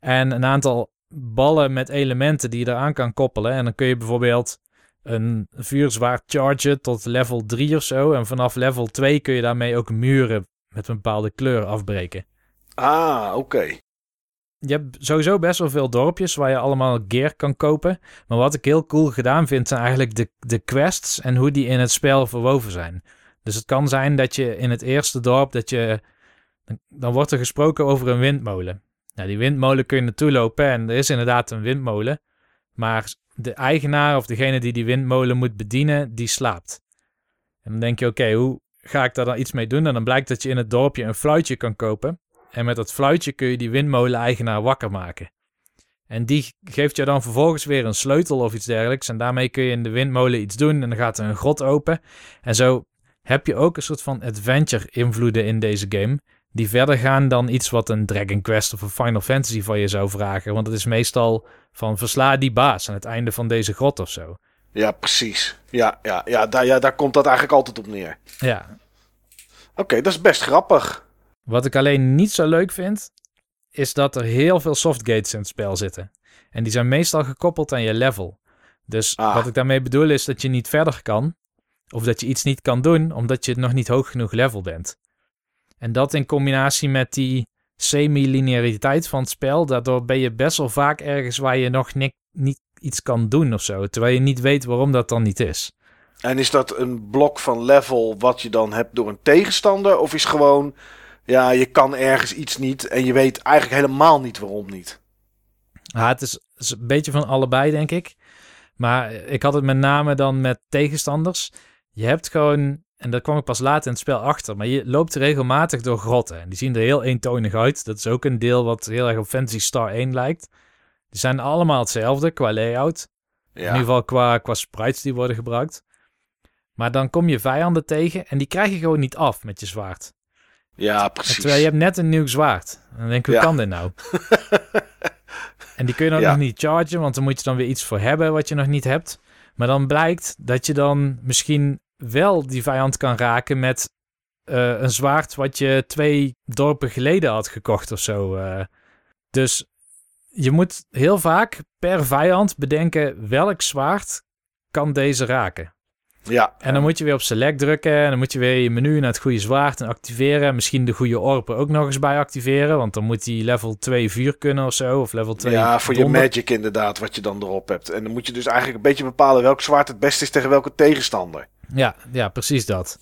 En een aantal ballen met elementen die je eraan kan koppelen. En dan kun je bijvoorbeeld een vuurzwaard chargen tot level 3 of zo. En vanaf level 2 kun je daarmee ook muren met een bepaalde kleur afbreken. Ah, oké. Je hebt sowieso best wel veel dorpjes waar je allemaal gear kan kopen. Maar wat ik heel cool gedaan vind, zijn eigenlijk de, de quests en hoe die in het spel verwoven zijn. Dus het kan zijn dat je in het eerste dorp, dat je, dan wordt er gesproken over een windmolen. Nou, die windmolen kun je naartoe lopen en er is inderdaad een windmolen. Maar de eigenaar of degene die die windmolen moet bedienen, die slaapt. En dan denk je, oké, hoe ga ik daar dan iets mee doen? En dan blijkt dat je in het dorpje een fluitje kan kopen. En met dat fluitje kun je die windmolen-eigenaar wakker maken. En die geeft je dan vervolgens weer een sleutel of iets dergelijks. En daarmee kun je in de windmolen iets doen. En dan gaat er een grot open. En zo heb je ook een soort van adventure-invloeden in deze game. Die verder gaan dan iets wat een Dragon Quest of een Final Fantasy van je zou vragen. Want het is meestal van versla die baas aan het einde van deze grot of zo. Ja, precies. Ja, ja, ja, daar, ja, daar komt dat eigenlijk altijd op neer. Ja. Oké, dat is best grappig. Wat ik alleen niet zo leuk vind, is dat er heel veel softgates in het spel zitten. En die zijn meestal gekoppeld aan je level. Dus Ah. wat ik daarmee bedoel is dat je niet verder kan. Of dat je iets niet kan doen omdat je nog niet hoog genoeg level bent. En dat in combinatie met die semi-lineariteit van het spel, daardoor ben je best wel vaak ergens waar je nog ni- niet iets kan doen of zo. Terwijl je niet weet waarom dat dan niet is. En is dat een blok van level wat je dan hebt door een tegenstander? Of is gewoon, ja, je kan ergens iets niet en je weet eigenlijk helemaal niet waarom niet? Ja, het is, het is een beetje van allebei, denk ik. Maar ik had het met name dan met tegenstanders. Je hebt gewoon, en dat kwam ik pas later in het spel achter, maar je loopt regelmatig door grotten. En die zien er heel eentonig uit. Dat is ook een deel wat heel erg op Fantasy Star 1 lijkt. Die zijn allemaal hetzelfde qua layout. In ieder geval qua, qua sprites die worden gebruikt. Maar dan kom je vijanden tegen en die krijg je gewoon niet af met je zwaard. Ja En precies. terwijl je hebt net een nieuw zwaard. En dan denk ik, hoe Ja. kan dit nou? en die kun je dan Ja. nog niet chargen, want dan moet je dan weer iets voor hebben wat je nog niet hebt. Maar dan blijkt dat je dan misschien wel die vijand kan raken met eh, een zwaard wat je twee dorpen geleden had gekocht of zo. eh. Dus je moet heel vaak per vijand bedenken welk zwaard kan deze raken. Ja, En dan moet je weer op select drukken. En dan moet je weer je menu naar het goede zwaard en activeren. Misschien de goede orpen ook nog eens bij activeren. Want dan moet die level 2 vuur kunnen of zo. Of level 2 ja, voor je magic inderdaad, wat je dan erop hebt. En dan moet je dus eigenlijk een beetje bepalen welk zwaard het beste is tegen welke tegenstander. Ja, ja, precies dat.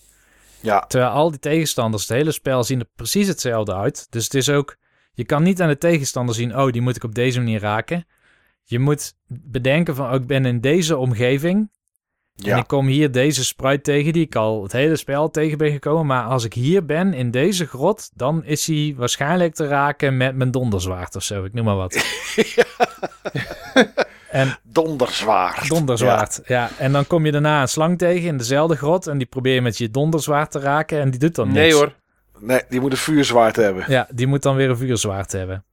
Ja, Terwijl al die tegenstanders, het hele spel, zien er precies hetzelfde uit. Dus het is ook... Je kan niet aan de tegenstander zien... Oh, die moet ik op deze manier raken. Je moet bedenken van... Oh, ik ben in deze omgeving... En ik kom hier deze sprite tegen die ik al het hele spel tegen ben gekomen. Maar als ik hier ben, in deze grot, dan is hij waarschijnlijk te raken met mijn donderzwaard of zo. Ik noem maar wat. En donderzwaard. donderzwaard, ja. En dan kom je daarna een slang tegen in dezelfde grot. En die probeer je met je donderzwaard te raken. En die doet dan niks. Nee hoor. Nee, die moet een vuurzwaard hebben. Ja, die moet dan weer een vuurzwaard hebben.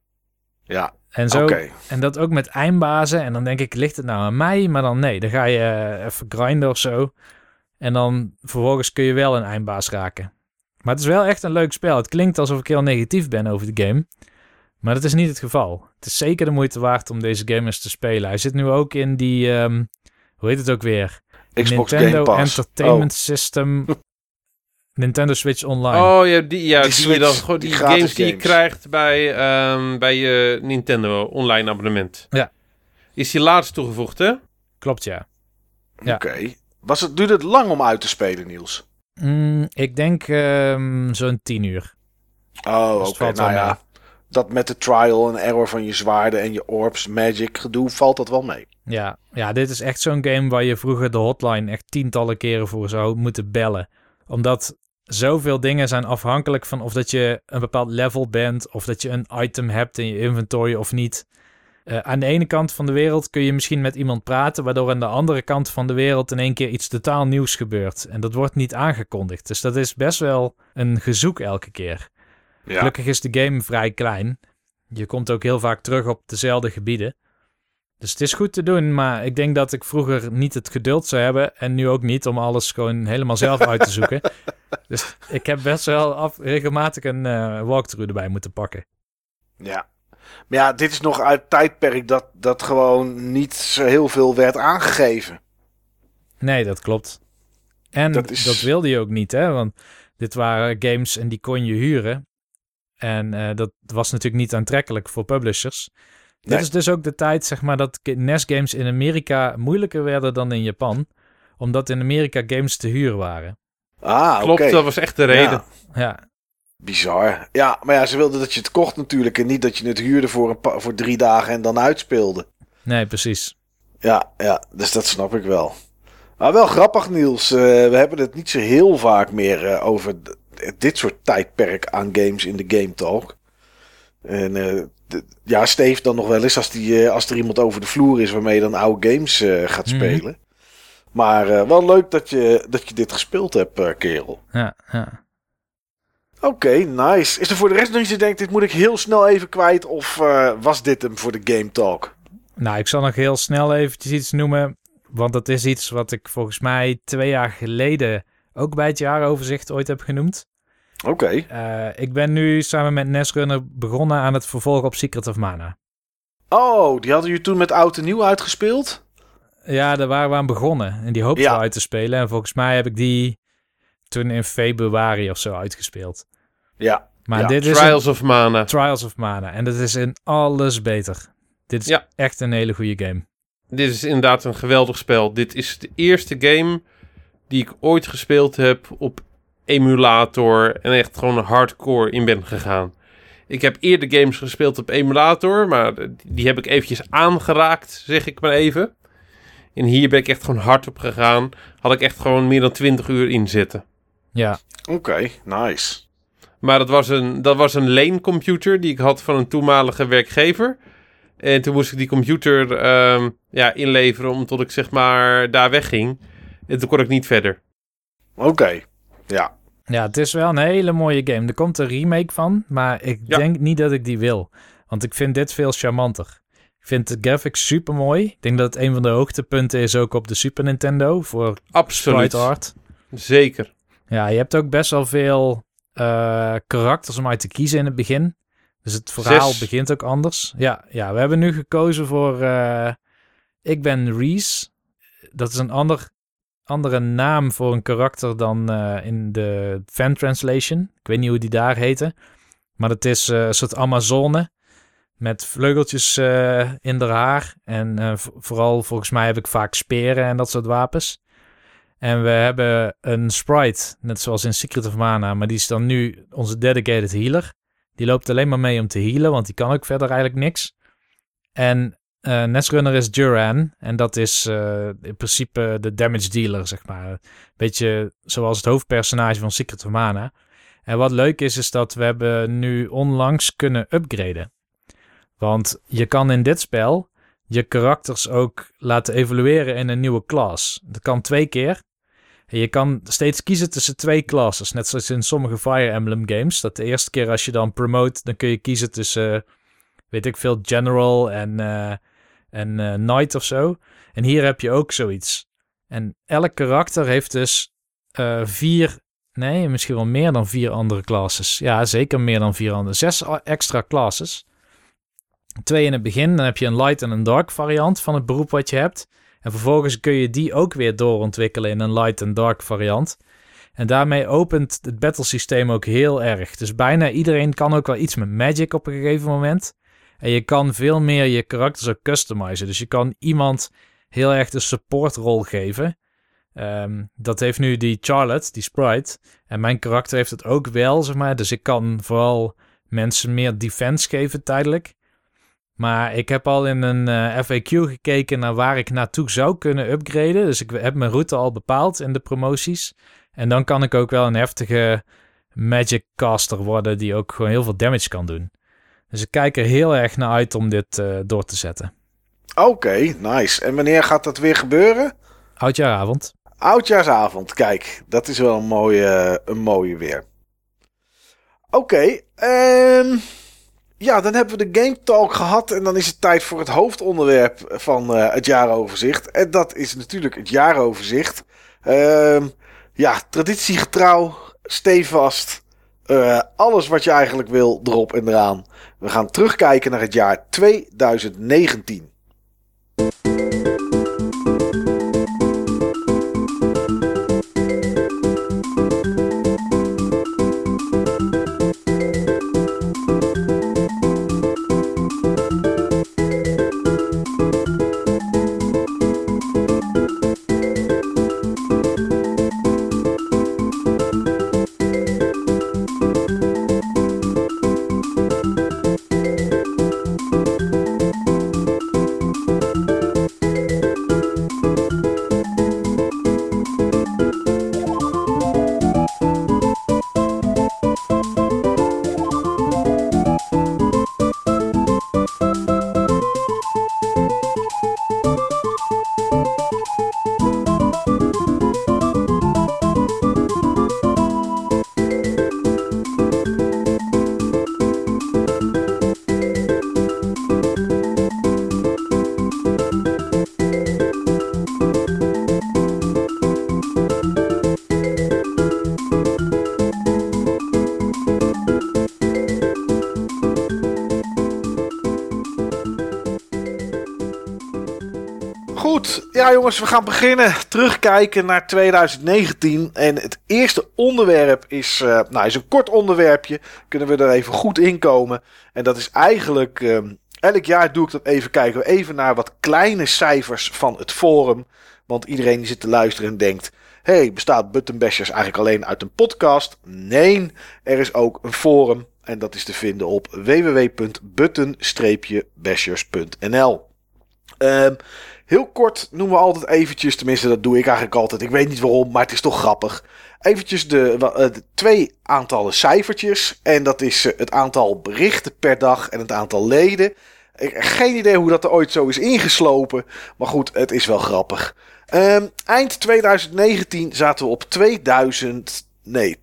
Ja, En, zo, en dat ook met eindbazen. En dan denk ik, ligt het nou aan mij? Maar dan nee, dan ga je eh, even grinden of zo. En dan vervolgens kun je wel een eindbaas raken. Maar het is wel echt een leuk spel. Het klinkt alsof ik heel negatief ben over de game. Maar dat is niet het geval. Het is zeker de moeite waard om deze game eens te spelen. Hij zit nu ook in die, ehm, hoe heet het ook weer? Xbox Nintendo Game Pass. Entertainment Oh, System. Nintendo Switch Online. Oh ja, die, ja, Die die, je dan Switch, gewoon die games die je krijgt bij, ehm, bij je Nintendo online abonnement. Ja. Is die laatst toegevoegd, hè? Klopt, ja. ja. Oké. Was het, duurde het lang om uit te spelen, Niels? Mm, ik denk ehm, zo'n tien uur. Oh, Dus oké. Nou ja, mee. dat met de trial en error van je zwaarden en je orbs, magic gedoe, valt dat wel mee. Ja, ja, dit is echt zo'n game waar je vroeger de hotline echt tientallen keren voor zou moeten bellen. Omdat zoveel dingen zijn afhankelijk van of dat je een bepaald level bent, of dat je een item hebt in je inventory of niet. Uh, aan de ene kant van de wereld kun je misschien met iemand praten, waardoor aan de andere kant van de wereld in één keer iets totaal nieuws gebeurt. En dat wordt niet aangekondigd. Dus dat is best wel een gezoek elke keer. Ja. Gelukkig is de game vrij klein. Je komt ook heel vaak terug op dezelfde gebieden. Dus het is goed te doen, maar ik denk dat ik vroeger niet het geduld zou hebben en nu ook niet om alles gewoon helemaal zelf uit te zoeken. Dus ik heb best wel af, regelmatig een uh, walkthrough erbij moeten pakken. Ja. Maar ja, dit is nog uit tijdperk dat, dat gewoon niet zo heel veel werd aangegeven. Nee, dat klopt. En Dat wilde je ook niet, hè? Want dit waren games en die kon je huren. En eh, dat was natuurlijk niet aantrekkelijk voor publishers. Nee. Dit is dus ook de tijd, zeg maar, dat NES-games in Amerika moeilijker werden dan in Japan. Omdat in Amerika games te huur waren. Ah, oké. Klopt, dat was echt de reden. Ja, Ja, bizar. Ja, maar ja, ze wilden dat je het kocht natuurlijk. En niet dat je het huurde voor, een pa- voor drie dagen en dan uitspeelde. nee, precies. Ja, ja, dus dat snap ik wel. Maar wel grappig, Niels. Eh, we hebben het niet zo heel vaak meer eh, over dit soort tijdperk aan games in de Game Talk. En eh, ja, Steve dan nog wel eens als, die, eh, als er iemand over de vloer is waarmee je dan oude games eh, gaat Mhm. spelen. Maar eh, wel leuk dat je, dat je dit gespeeld hebt, kerel. Ja, ja. Oké, nice. Is er voor de rest nog iets die denkt, dit moet ik heel snel even kwijt? Of was dit hem voor de Game Talk? Nou, ik zal nog heel snel eventjes iets noemen. Want dat is iets wat ik volgens mij twee jaar geleden ook bij het jaaroverzicht ooit heb genoemd. Oké. Eh, ik ben nu samen met Nesrunner begonnen aan het vervolg op Secret of Mana. Oh, die hadden jullie toen met oud en nieuw uitgespeeld? Ja, daar waren we aan begonnen. En die hoopten Ja. we uit te spelen. En volgens mij heb ik die toen in februari of zo uitgespeeld. Ja. Maar Ja, dit is Trials of Mana. Trials of Mana. En dat is in alles beter. Dit is Ja. echt een hele goede game. Dit is inderdaad een geweldig spel. Dit is de eerste game die ik ooit gespeeld heb op emulator en echt gewoon hardcore in ben gegaan. Ik heb eerder games gespeeld op emulator, maar die heb ik eventjes aangeraakt, zeg ik maar even. En hier ben ik echt gewoon hard op gegaan. Had ik echt gewoon meer dan 20 uur in zitten. Ja, Oké, nice. Maar dat was een, dat was een leencomputer die ik had van een toenmalige werkgever. En toen moest ik die computer ehm, ja, inleveren omdat ik zeg maar daar wegging. En toen kon ik niet verder. Oké. Ja. Ja, het is wel een hele mooie game. Er komt een remake van, maar ik Ja. denk niet dat ik die wil. Want ik vind dit veel charmanter. Ik vind de graphics super mooi. Ik denk dat het een van de hoogtepunten is ook op de Super Nintendo voor Absoluut. sprite art. Zeker. Ja, je hebt ook best wel veel eh, karakters om uit te kiezen in het begin. Dus het verhaal Zes. begint ook anders. Ja, ja, we hebben nu gekozen voor... eh, ik ben Reese. Dat is een ander, andere naam voor een karakter dan eh, in de fan translation. Ik weet niet hoe die daar heette. Maar het is eh, een soort Amazone. Met vleugeltjes eh, in haar haar. En vooral volgens mij heb ik vaak speren en dat soort wapens. En we hebben een sprite, net zoals in Secret of Mana, maar die is dan nu onze dedicated healer. Die loopt alleen maar mee om te healen, want die kan ook verder eigenlijk niks. En eh Netrunner is Duran, en dat is eh, in principe de damage dealer, zeg maar. Beetje zoals het hoofdpersonage van Secret of Mana. En wat leuk is, is dat we hebben nu onlangs kunnen upgraden. Want je kan in dit spel je karakters ook laten evolueren in een nieuwe class. Dat kan twee keer. En je kan steeds kiezen tussen twee classes. Net zoals in sommige Fire Emblem games. Dat de eerste keer als je dan promote, dan kun je kiezen tussen, weet ik veel, General en, eh, en eh, Knight of zo. En hier heb je ook zoiets. En elk karakter heeft dus eh, vier, nee, misschien wel meer dan vier andere classes. Ja, zeker meer dan vier andere. Zes extra classes. Twee in het begin, dan heb je een light en een dark variant van het beroep wat je hebt. En vervolgens kun je die ook weer doorontwikkelen in een light en dark variant. En daarmee opent het battlesysteem ook heel erg. Dus bijna iedereen kan ook wel iets met magic op een gegeven moment. En je kan veel meer je karakters ook customizen. Dus je kan iemand heel erg de supportrol geven. Ehm, dat heeft nu die Charlotte, die sprite. En mijn karakter heeft het ook wel, zeg maar. Dus ik kan vooral mensen meer defense geven tijdelijk. Maar ik heb al in een eh, FAQ gekeken naar waar ik naartoe zou kunnen upgraden. Dus ik heb mijn route al bepaald in de promoties. En dan kan ik ook wel een heftige magic caster worden die ook gewoon heel veel damage kan doen. Dus ik kijk er heel erg naar uit om dit eh, door te zetten. Oké, nice. En wanneer gaat dat weer gebeuren? Oudjaaravond. Oudjaarsavond, kijk. Dat is wel een mooie, een mooie weer. Oké, ehm, ja, dan hebben we de Game Talk gehad. En dan is het tijd voor het hoofdonderwerp van eh, het jaaroverzicht. En dat is natuurlijk het jaaroverzicht. Ehm, ja, traditiegetrouw, stevast. Uh, alles wat je eigenlijk wil, erop en eraan. We gaan terugkijken naar het jaar 2019. Ja jongens, we gaan beginnen. Terugkijken naar 2019. En het eerste onderwerp is, uh, nou, is een kort onderwerpje. Kunnen we er even goed in komen. En dat is eigenlijk, uh, elk jaar doe ik dat even kijken. Even naar wat kleine cijfers van het forum. Want iedereen die zit te luisteren en denkt... hey, bestaat Button Bashers eigenlijk alleen uit een podcast? Nee, er is ook een forum. En dat is te vinden op www.button-bashers.nl. Heel kort noemen we altijd eventjes, tenminste dat doe ik eigenlijk altijd. Ik weet niet waarom, maar het is toch grappig. Eventjes de, de twee aantallen cijfertjes. En dat is het aantal berichten per dag en het aantal leden. Geen idee hoe dat er ooit zo is ingeslopen. Maar goed, het is wel grappig. Um, eind 2019 zaten we op 2000. Nee,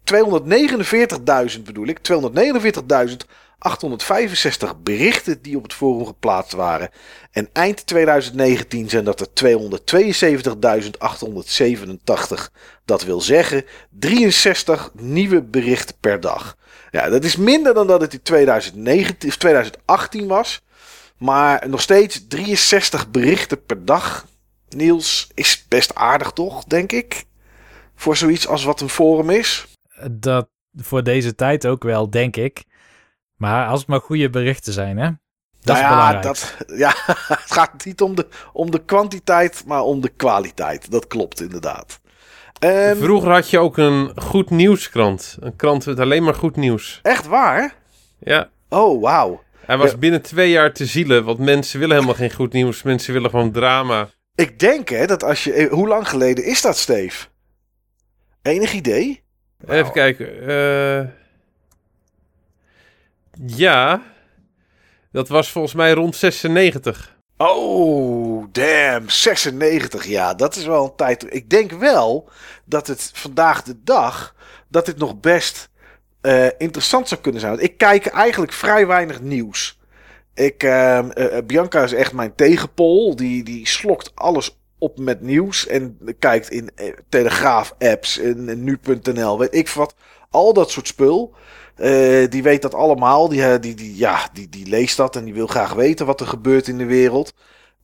249.000 bedoel ik. 249.000 865 berichten die op het forum geplaatst waren. En eind 2019 zijn dat er 272.887. Dat wil zeggen 63 nieuwe berichten per dag. Ja, dat is minder dan dat het in 2019, of 2018 was. Maar nog steeds 63 berichten per dag. Niels, is best aardig toch, denk ik? Voor zoiets als wat een forum is. Dat voor deze tijd ook wel, denk ik. Maar als het maar goede berichten zijn, hè? Dat nou ja, dat, ja, het gaat niet om de, om de kwantiteit, maar om de kwaliteit. Dat klopt inderdaad. Um, Vroeger had je ook een goed nieuwskrant. Een krant met alleen maar goed nieuws. Echt waar? Ja. Oh, wauw. Hij was binnen twee jaar te zielen, want mensen willen helemaal geen goed nieuws. Mensen willen gewoon drama. Ik denk hè, dat als je... Hoe lang geleden is dat, Steve? Enig idee? Even kijken. Uh, ja, dat was volgens mij rond 96. Oh, damn, 96. Ja, dat is wel een tijd. Ik denk wel dat het vandaag de dag, dat dit nog best uh, interessant zou kunnen zijn. Want ik kijk eigenlijk vrij weinig nieuws. Ik, uh, uh, Bianca is echt mijn tegenpol. Die, die slokt alles op met nieuws. En kijkt in Telegraaf-apps en nu.nl, weet ik wat. Al dat soort spul. Uh, die weet dat allemaal. Die, uh, die, die, ja, die, die leest dat en die wil graag weten wat er gebeurt in de wereld.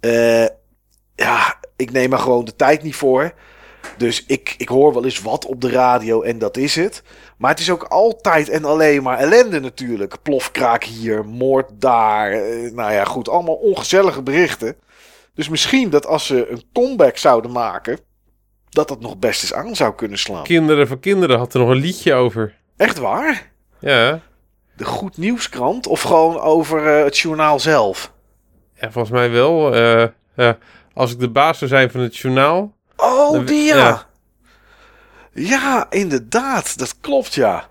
Uh, ja, ik neem er gewoon de tijd niet voor. Dus ik, ik hoor wel eens wat op de radio en dat is het. Maar het is ook altijd en alleen maar ellende natuurlijk. Plofkraak hier, moord daar. nou ja, goed, allemaal ongezellige berichten. Dus misschien dat als ze een comeback zouden maken, dat dat nog best eens aan zou kunnen slaan. Kinderen van kinderen had er nog een liedje over. Echt waar? Ja. De Goed Nieuwskrant of gewoon over uh, het journaal zelf? Ja, volgens mij wel. Uh, ja. Als ik de baas zou zijn van het journaal. Oh, die ja. ja. Inderdaad. Dat klopt, ja.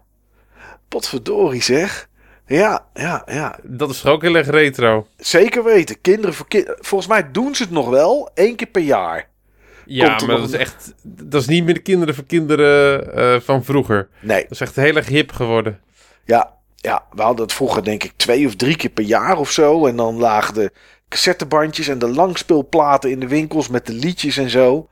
Potverdorie zeg. Ja, ja, ja. Dat is toch ook heel erg retro. Zeker weten. Kinderen voor ki- Volgens mij doen ze het nog wel. één keer per jaar. Ja, maar dat is echt... Dat is niet meer de kinderen voor kinderen eh, van vroeger. Nee, Dat is echt heel erg hip geworden. Ja, ja. We hadden het vroeger denk ik twee of drie keer per jaar of zo. En dan lagen de cassettebandjes en de langspeelplaten in de winkels met de liedjes en zo.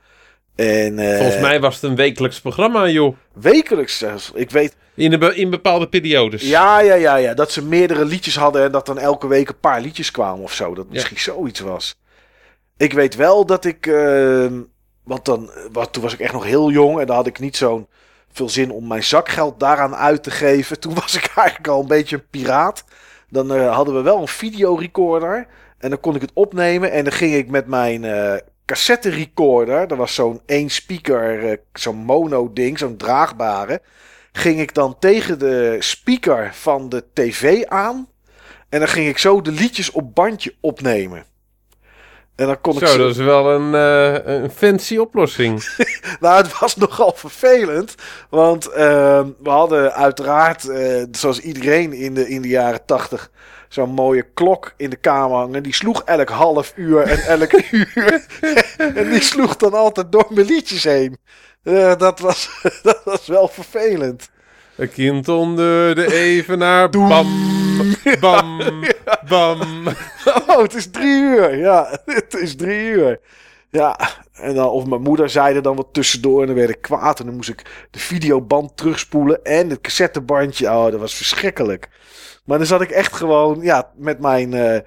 En eh, Volgens mij was het een wekelijks programma, joh. wekelijks zelfs. Ik weet, In, be- in bepaalde periodes. Ja, ja, ja, ja. Dat ze meerdere liedjes hadden en dat dan elke week een paar liedjes kwamen of zo. Dat misschien zoiets was. Ik weet wel dat ik. ehm, want dan, wat, toen was ik echt nog heel jong en dan had ik niet zo'n veel zin om mijn zakgeld daaraan uit te geven. Toen was ik eigenlijk al een beetje een piraat. Dan eh, hadden we wel een videorecorder en dan kon ik het opnemen en dan ging ik met mijn eh cassette recorder. Dat was zo'n één speaker, eh, zo'n mono ding, zo'n draagbare ging ik dan tegen de speaker van de tv aan. En dan ging ik zo de liedjes op bandje opnemen. En dan kon ik Zo, zo. dat is wel een, eh, een fancy oplossing. Nou, het was nogal vervelend. Want ehm, we hadden uiteraard, eh, zoals iedereen in de, in de jaren tachtig, zo'n mooie klok in de kamer hangen. Die sloeg elk half uur en elk uur. en die sloeg dan altijd door mijn liedjes heen. Eh, dat, was, dat was wel vervelend. Een kind onder de evenaar. Bam, bam, bam. Oh, het is drie uur. Ja, het is drie uur. Ja, en dan, of mijn moeder zei er dan wat tussendoor en dan werd ik kwaad. En dan moest ik de videoband terugspoelen en het cassettebandje. Oh, dat was verschrikkelijk. Maar dan zat ik echt gewoon ja, met mijn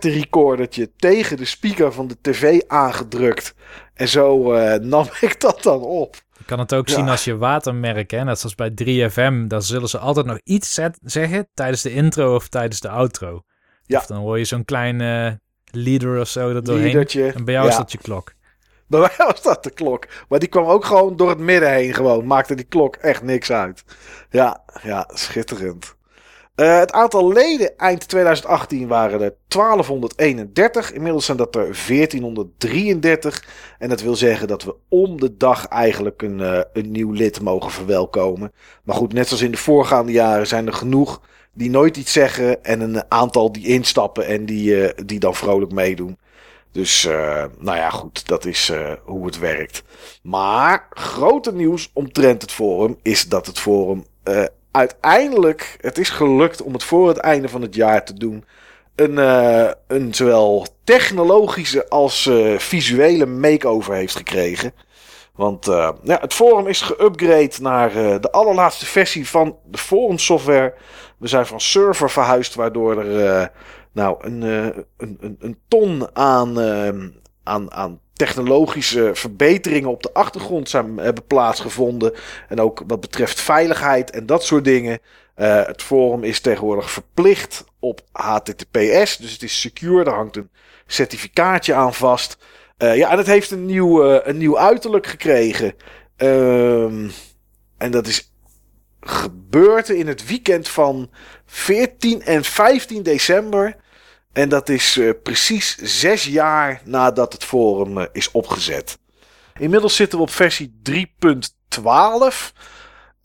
recordertje tegen de speaker van de tv aangedrukt. En zo eh, nam ik dat dan op. Je kan het ook Ja. zien als je watermerk, hè? net zoals bij 3FM. Dan zullen ze altijd nog iets zet- zeggen tijdens de intro of tijdens de outro. Ja. Of dan hoor je zo'n klein eh, leader of zo er doorheen. Liedertje. En bij jou is Ja. dat je klok. Bij mij was dat de klok. Maar die kwam ook gewoon door het midden heen gewoon. Maakte die klok echt niks uit. Ja, ja, schitterend. Eh, het aantal leden eind 2018 waren er 1231. Inmiddels zijn dat er 1433. En dat wil zeggen dat we om de dag eigenlijk een, eh, een nieuw lid mogen verwelkomen. Maar goed, net zoals in de voorgaande jaren zijn er genoeg die nooit iets zeggen. En een aantal die instappen en die, eh, die dan vrolijk meedoen. Dus, nou ja, goed, dat is hoe het werkt. Maar grote nieuws omtrent het forum is dat het forum uiteindelijk, het is gelukt om het voor het einde van het jaar te doen, een, eh, een zowel technologische als eh, visuele makeover heeft gekregen. Want eh, ja, het forum is geüpgrade naar de allerlaatste versie van de forum software. We zijn van server verhuisd, waardoor er nou, een, een, een, een ton aan, eh, aan, aan technologische verbeteringen op de achtergrond zijn, hebben plaatsgevonden. En ook wat betreft veiligheid en dat soort dingen. Eh, het forum is tegenwoordig verplicht op HTTPS. Dus het is secure. Er hangt een certificaatje aan vast. Eh, ja, en het heeft een nieuw, eh, een nieuw uiterlijk gekregen. Ehm, en dat is gebeurd in het weekend van 14 en 15 december. En dat is eh, precies zes jaar nadat het forum eh, is opgezet. Inmiddels zitten we op versie 3.12.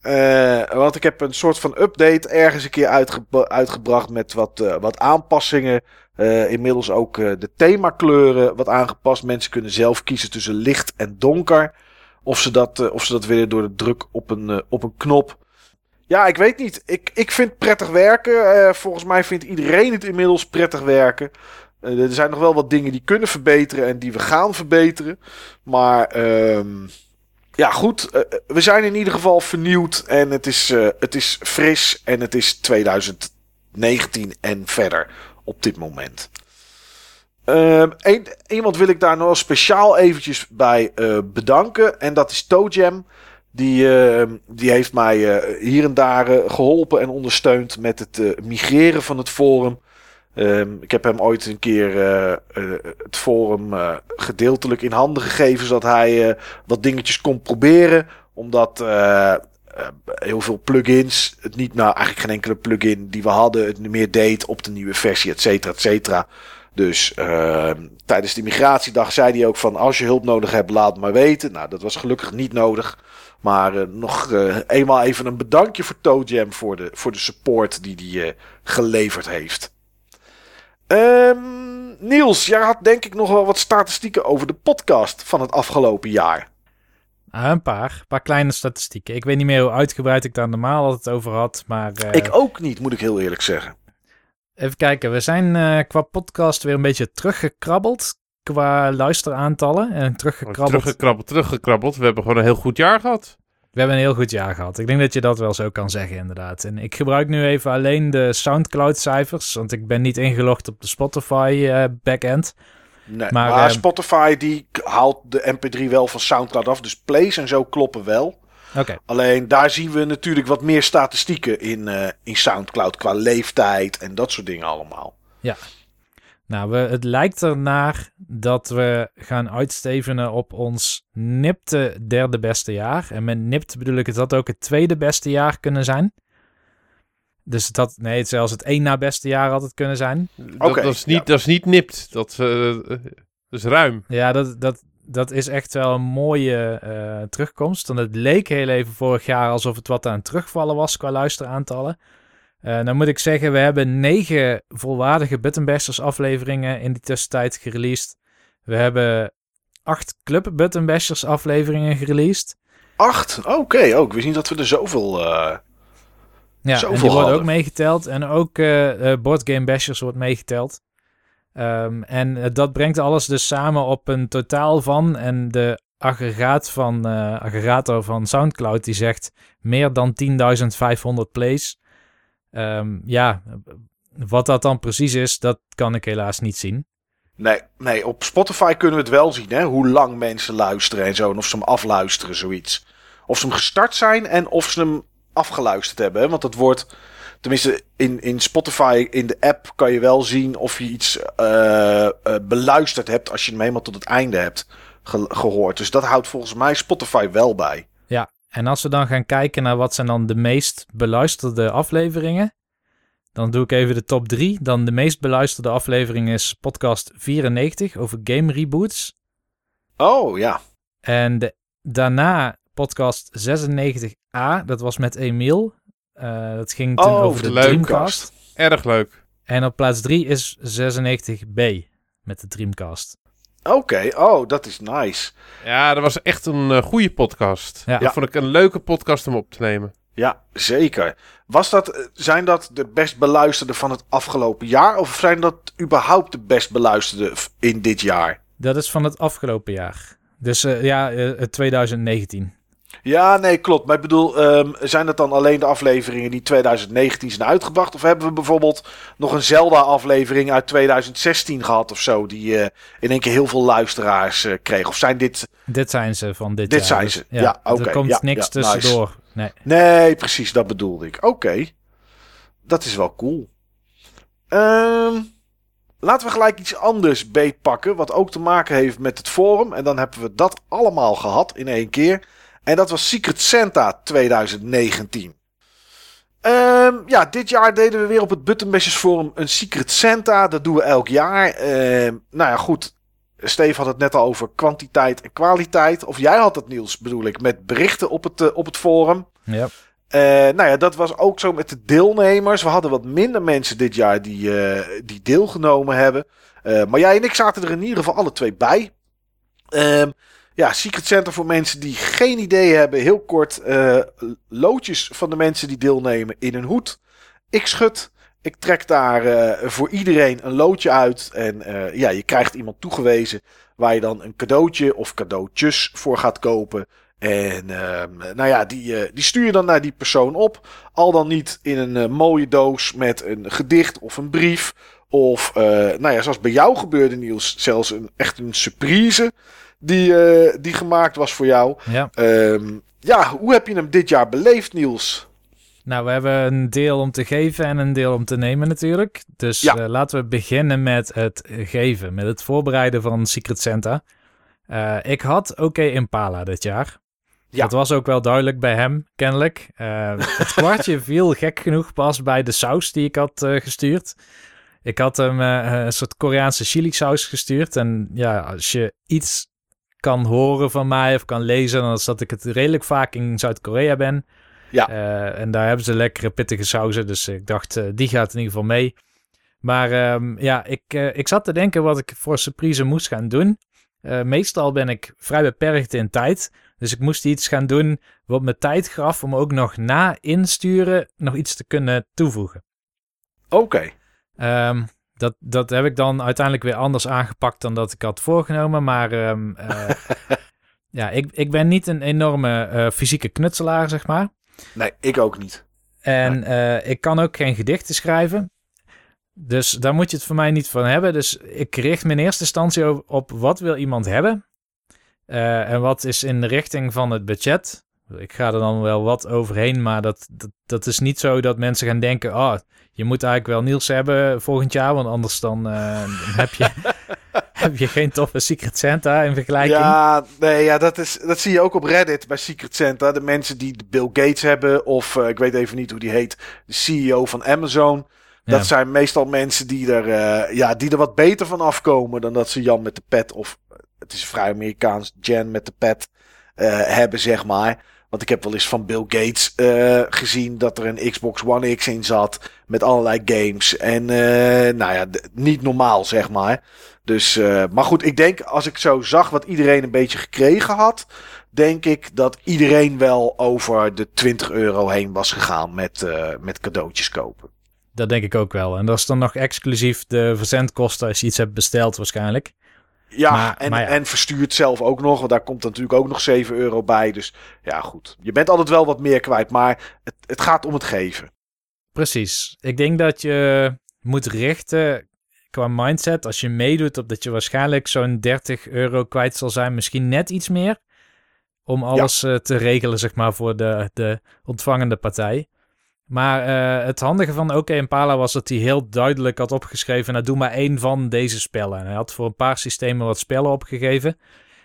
Eh, want ik heb een soort van update ergens een keer uitge- uitgebracht met wat, wat aanpassingen. Inmiddels ook de themakleuren wat aangepast. Mensen kunnen zelf kiezen tussen licht en donker. Of ze dat, of ze dat willen door de druk op een, op een knop. Ja, ik weet niet. Ik, ik vind prettig werken. Eh, volgens mij vindt iedereen het inmiddels prettig werken. Eh, er zijn nog wel wat dingen die kunnen verbeteren en die we gaan verbeteren. Maar ehm, ja, goed. Eh, we zijn in ieder geval vernieuwd en het is, het is fris en het is 2019 en verder op dit moment. Ehm, iemand wil ik daar nog speciaal eventjes bij bedanken. En dat is ToeJam. Die, eh, die heeft mij eh, hier en daar eh, geholpen en ondersteund met het eh, migreren van het forum. Ehm, ik heb hem ooit een keer het forum gedeeltelijk in handen gegeven, zodat hij wat dingetjes kon proberen. Omdat heel veel plugins, het niet, nou eigenlijk geen enkele plugin die we hadden, het meer deed op de nieuwe versie, et cetera, et cetera. Dus uh, tijdens de migratiedag zei hij ook van als je hulp nodig hebt, laat maar weten. Nou, dat was gelukkig niet nodig. Maar uh, nog uh, eenmaal even een bedankje voor ToeJam voor de, voor de support die hij geleverd heeft. Um, Niels, jij had denk ik nog wel wat statistieken over de podcast van het afgelopen jaar. Uh, een paar. Een paar kleine statistieken. Ik weet niet meer hoe uitgebreid ik daar normaal altijd over had. Maar, ik ook niet, moet ik heel eerlijk zeggen. Even kijken. We zijn uh, qua podcast weer een beetje teruggekrabbeld. Qua luisteraantallen. En teruggekrabbeld. Teruggekrabbeld, teruggekrabbeld. We hebben gewoon een heel goed jaar gehad. We hebben een heel goed jaar gehad. Ik denk dat je dat wel zo kan zeggen, inderdaad. En ik gebruik nu even alleen de SoundCloud-cijfers. Want ik ben niet ingelogd op de Spotify-backend. Nee, maar, maar Spotify die haalt de MP3 wel van SoundCloud af. Dus plays en zo kloppen wel. Okay. Alleen daar zien we natuurlijk wat meer statistieken in, uh, in SoundCloud qua leeftijd en dat soort dingen allemaal. Ja. Nou, we, het lijkt ernaar dat we gaan uitstevenen op ons nipte derde beste jaar. En met nipt bedoel ik het dat ook het tweede beste jaar kunnen zijn. Dus dat, nee, het zelfs het één na beste jaar had het kunnen zijn. Dat, okay, dat, is, niet, ja. dat is niet nipt, dat, uh, dat is ruim. Ja, dat, dat, dat is echt wel een mooie uh, terugkomst. Want het leek heel even vorig jaar alsof het wat aan terugvallen was qua luisteraantallen. Uh, dan moet ik zeggen, we hebben negen volwaardige Buttonbashers afleveringen in die tussentijd gereleased. We hebben acht Club Buttonbashers afleveringen gereleased. Acht? Oké, okay. ook. We zien dat we er zoveel... Uh, ja, zoveel en die worden ook meegeteld. En ook uh, Board Game Bashers wordt meegeteld. Um, en dat brengt alles dus samen op een totaal van... En de aggregaat van, aggregator van Soundcloud die zegt meer dan 10.500 plays... Um, ja, wat dat dan precies is, dat kan ik helaas niet zien. Nee, nee, op Spotify kunnen we het wel zien, hè? Hoe lang mensen luisteren en zo. En of ze hem afluisteren, zoiets. Of ze hem gestart zijn en of ze hem afgeluisterd hebben. Want dat wordt, tenminste in, in Spotify, in de app, kan je wel zien of je iets uh, uh, beluisterd hebt als je hem helemaal tot het einde hebt ge gehoord. Dus dat houdt volgens mij Spotify wel bij. En als we dan gaan kijken naar wat zijn dan de meest beluisterde afleveringen, dan doe ik even de top 3. Dan de meest beluisterde aflevering is podcast 94 over game reboots. Oh ja. En de, daarna podcast 96a, dat was met Emiel. Uh, dat ging toen oh, over de leuk Dreamcast. Erg leuk. En op plaats 3 is 96b met de Dreamcast. Oké, okay. oh, dat is nice. Ja, dat was echt een uh, goede podcast. Ja. Dat vond ik een leuke podcast om op te nemen. Ja, zeker. Was dat, zijn dat de best beluisterde van het afgelopen jaar? Of zijn dat überhaupt de best beluisterde in dit jaar? Dat is van het afgelopen jaar. Dus uh, ja, uh, 2019. Ja, nee, klopt. Maar ik bedoel, um, zijn het dan alleen de afleveringen die 2019 zijn uitgebracht? Of hebben we bijvoorbeeld nog een Zelda-aflevering uit 2016 gehad of zo, die uh, in één keer heel veel luisteraars uh, kreeg? Of zijn dit... Dit zijn ze van dit, dit jaar. zijn ze, ja, ja oké. Okay. Er komt ja, niks ja, tussendoor. Nice. Nee. nee, precies, dat bedoelde ik. Oké, okay. dat is wel cool. Um, laten we gelijk iets anders beetpakken, wat ook te maken heeft met het forum. En dan hebben we dat allemaal gehad in één keer. En dat was Secret Santa 2019. Um, ja, dit jaar deden we weer op het Buttonbashers Forum een Secret Santa. Dat doen we elk jaar. Um, nou ja, goed. Steve had het net al over kwantiteit en kwaliteit. Of jij had het, Niels, bedoel ik, met berichten op het, uh, op het forum. Ja. Uh, nou ja, dat was ook zo met de deelnemers. We hadden wat minder mensen dit jaar die, uh, die deelgenomen hebben. Maar jij en ik zaten er in ieder geval alle twee bij. Um, ja, Secret Center voor mensen die geen idee hebben. Heel kort, uh, loodjes van de mensen die deelnemen in een hoed. Ik schud. Ik trek daar uh, voor iedereen een loodje uit. En uh, ja, je krijgt iemand toegewezen waar je dan een cadeautje of cadeautjes voor gaat kopen. En nou ja, die, die stuur je dan naar die persoon op. Al dan niet in een mooie doos met een gedicht of een brief. Of, nou ja, zoals bij jou gebeurde, Niels, zelfs een, echt een surprise die, uh, die gemaakt was voor jou. Ja. Um, ja, hoe heb je hem dit jaar beleefd, Niels? Nou, we hebben een deel om te geven en een deel om te nemen natuurlijk. Dus ja. uh, laten we beginnen met het geven, met het voorbereiden van Secret Santa. Uh, ik had Oké okay Impala dit jaar. Ja. Dat was ook wel duidelijk bij hem, kennelijk. het kwartje viel gek genoeg pas bij de saus die ik had gestuurd. Ik had hem eh, een soort Koreaanse chili saus gestuurd. En ja, als je iets kan horen van mij of kan lezen, dan is dat ik het redelijk vaak in Zuid-Korea ben. Ja. Eh, en daar hebben ze lekkere pittige sauzen. Dus ik dacht, eh, die gaat in ieder geval mee. Maar ehm, ja, ik, eh, ik zat te denken wat ik voor surprise moest gaan doen. Meestal ben ik vrij beperkt in tijd. Dus ik moest iets gaan doen wat me tijd gaf om ook nog na insturen nog iets te kunnen toevoegen. Oké. Ehm, dat, dat heb ik dan uiteindelijk weer anders aangepakt dan dat ik had voorgenomen. Maar ehm, eh, ja, ik, ik ben niet een enorme eh, fysieke knutselaar, zeg maar. Nee, ik ook niet. En eh, ik kan ook geen gedichten schrijven. Dus daar moet je het voor mij niet van hebben. Dus ik richt me in eerste instantie op, op wat wil iemand hebben. En wat is in de richting van het budget. Ik ga er dan wel wat overheen, maar dat, dat, dat is niet zo dat mensen gaan denken... Oh, je moet eigenlijk wel Niels hebben volgend jaar, want anders dan eh, heb, je, heb je geen toffe Secret Santa in vergelijking. Ja, nee, ja dat, is, dat zie je ook op Reddit bij Secret Santa. De mensen die Bill Gates hebben, of eh, ik weet even niet hoe die heet, de CEO van Amazon. Dat Ja. zijn meestal mensen die er, eh, ja, die er wat beter van afkomen dan dat ze Jan met de pet, of het is vrij Amerikaans, Jan met de pet hebben, zeg maar. Want ik heb wel eens van Bill Gates eh, gezien dat er een Xbox One X in zat met allerlei games. En eh, nou ja, niet normaal, zeg maar. Dus, eh, maar goed, ik denk als ik zo zag wat iedereen een beetje gekregen had, denk ik dat iedereen wel over de 20 euro heen was gegaan met, met cadeautjes kopen. Dat denk ik ook wel. En dat is dan nog exclusief de verzendkosten als je iets hebt besteld waarschijnlijk. Ja, Maar- en, maar ja. en verstuurt zelf ook nog, want daar komt natuurlijk ook nog 7 euro bij. Dus ja, goed. Je bent altijd wel wat meer kwijt, maar het, het gaat om het geven. Precies. Ik denk dat je moet richten qua mindset als je meedoet op dat je waarschijnlijk zo'n 30 euro kwijt zal zijn, misschien net iets meer, om alles eh, te regelen zeg maar voor de, de ontvangende partij. Maar eh, het handige van OK Impala was dat hij heel duidelijk had opgeschreven, nou doe maar één van deze spellen. En hij had voor een paar systemen wat spellen opgegeven.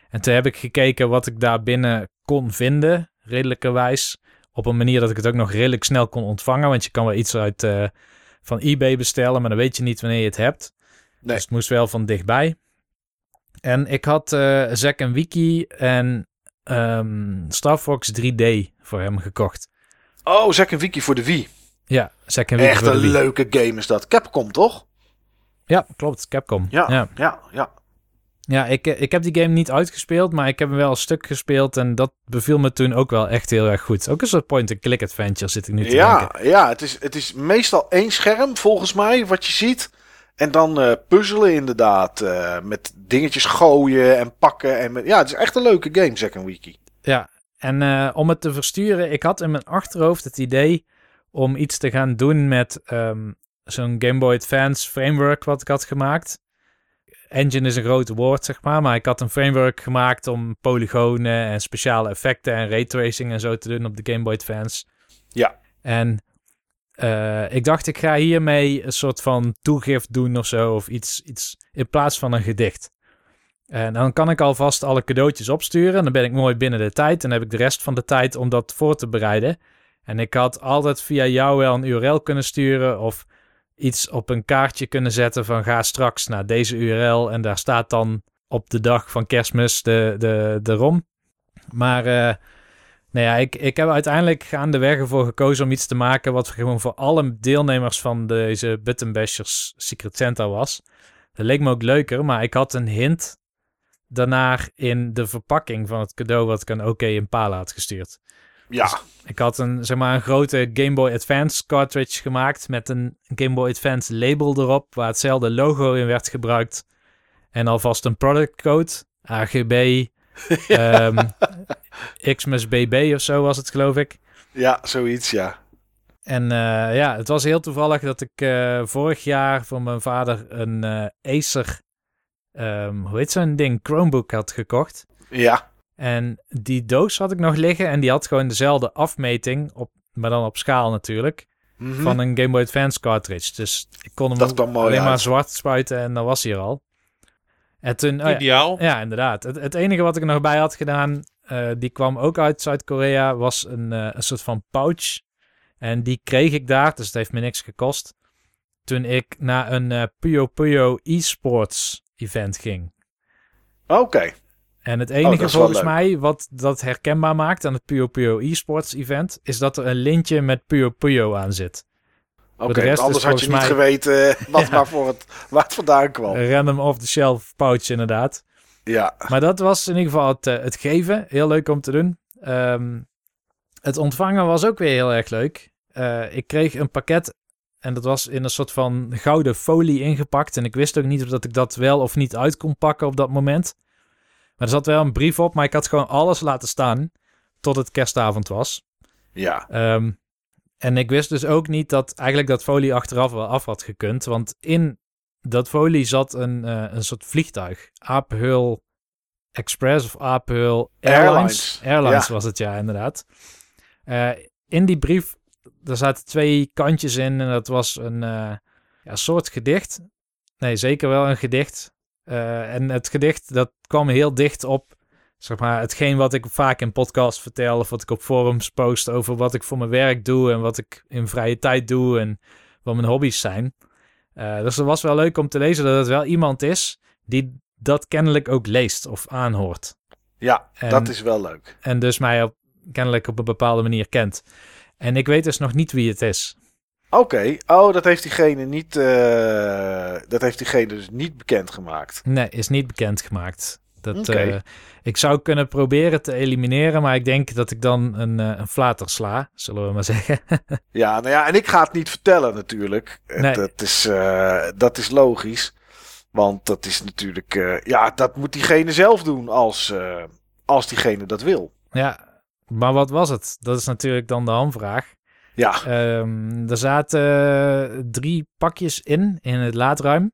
En toen heb ik gekeken wat ik daar binnen kon vinden, redelijkerwijs. Op een manier dat ik het ook nog redelijk snel kon ontvangen. Want je kan wel iets uit eh, van eBay bestellen, maar dan weet je niet wanneer je het hebt. Nee. Dus het moest wel van dichtbij. En ik had eh Zack en Wiki en ehm, Star Fox 3D voor hem gekocht. Oh, Zack en Wiki voor de Wii. Ja, Zack en Wiki Echt voor de een Wii. leuke game is dat. Capcom, toch? Ja, klopt. Capcom. Ja, ja. ja, ja. Ja, ik, eh, ik heb die game niet uitgespeeld, maar ik heb hem wel een stuk gespeeld. En dat beviel me toen ook wel echt heel erg goed. Ook een soort point-and-click adventure zit ik nu te Ja, denken. ja het, is, het is meestal één scherm, volgens mij, wat je ziet. En dan eh, puzzelen inderdaad. eh, met dingetjes gooien en pakken. En met, ja, het is echt een leuke game, Zack en Wiki. Ja, en eh, om het te versturen, ik had in mijn achterhoofd het idee om iets te gaan doen met ehm, zo'n Game Boy Advance framework wat ik had gemaakt. Engine is een groot woord, zeg maar, maar ik had een framework gemaakt om polygonen en speciale effecten en raytracing en zo te doen op de Game Boy Advance. Ja. En eh, ik dacht, ik ga hiermee een soort van toegift doen of zo, of iets, iets in plaats van een gedicht. En dan kan ik alvast alle cadeautjes opsturen. Dan ben ik mooi binnen de tijd. En dan heb ik de rest van de tijd om dat voor te bereiden. En ik had altijd via jou wel een URL kunnen sturen. Of iets op een kaartje kunnen zetten van ga straks naar deze URL. En daar staat dan op de dag van kerstmis de, de, de ROM. Maar eh, nou ja, ik, ik heb uiteindelijk gaandeweg ervoor gekozen om iets te maken... wat gewoon voor alle deelnemers van deze Button Bashers Secret Santa was. Dat leek me ook leuker, maar ik had een hint daarna in de verpakking van het cadeau wat ik aan OK Impala had gestuurd. Ja, Ik had een, zeg maar, een grote Game Boy Advance cartridge gemaakt met een Game Boy Advance label erop, waar hetzelfde logo in werd gebruikt. En alvast een product code, AGB, ehm Xmas BB of zo was het geloof ik. ja, zoiets, ja. En eh, ja, het was heel toevallig dat ik eh, vorig jaar voor mijn vader een eh, Acer, ehm, hoe heet zo'n ding, Chromebook had gekocht. Ja, En die doos had ik nog liggen en die had gewoon dezelfde afmeting, op, maar dan op schaal natuurlijk, Mhm. van een Game Boy Advance cartridge. Dus ik kon hem Dat alleen maar zwart spuiten en dan was hij er al. En toen, oh ja, Ideaal. ja, inderdaad. Het, het enige wat ik er nog bij had gedaan, eh, die kwam ook uit Zuid-Korea, was een, eh, een soort van pouch. En die kreeg ik daar, dus het heeft me niks gekost. toen ik naar een eh, Puyo Puyo eSports event ging. Oké. En het Oh, enige volgens mij wat dat herkenbaar maakt aan het Puyo Puyo eSports event, is dat er een lintje met Puyo Puyo aan zit. Oké, anders had je niet mij- geweten eh, wat Ja. maar voor het, waar het vandaan kwam. Een random off-the-shelf pouch inderdaad. ja. Maar dat was in ieder geval het, eh, het geven. Heel leuk om te doen. Ehm, het ontvangen was ook weer heel erg leuk. Eh, ik kreeg een pakket en dat was in een soort van gouden folie ingepakt. En ik wist ook niet of dat ik dat wel of niet uit kon pakken op dat moment. Maar er zat wel een brief op, maar ik had gewoon alles laten staan tot het kerstavond was. Ja. Ehm, en ik wist dus ook niet dat eigenlijk dat folie achteraf wel af had gekund. Want in dat folie zat een, eh, een soort vliegtuig. Apenhul Express of Apenhul Airlines. Airlines, Airlines ja. was het, ja, inderdaad. Eh, in die brief, daar zaten twee kantjes in. En dat was een eh, ja, soort gedicht. Nee, zeker wel een gedicht. Eh, en het gedicht, dat kwam heel dicht op zeg maar, hetgeen wat ik vaak in podcasts vertel of wat ik op forums post over wat ik voor mijn werk doe en wat ik in vrije tijd doe en wat mijn hobby's zijn. Eh, dus het was wel leuk om te lezen dat het wel iemand is die dat kennelijk ook leest of aanhoort. Ja, En- dat is wel leuk. En dus mij op, kennelijk op een bepaalde manier kent. En ik weet dus nog niet wie het is. Oké. Oh, dat heeft diegene niet, eh, dat heeft diegene dus niet bekendgemaakt. Nee, is niet bekendgemaakt. Dat, Oké. eh, ik zou kunnen proberen te elimineren, maar ik denk dat ik dan een, eh, een flater sla, zullen we maar zeggen. Ja, nou ja, en ik ga het niet vertellen natuurlijk. Nee. Dat, is, dat is logisch. Want dat is natuurlijk, ja, dat moet diegene zelf doen als, als diegene dat wil. Ja, maar wat was het? Dat is natuurlijk dan de hamvraag. Ja, Ehm, er zaten drie pakjes in, in het laadruim.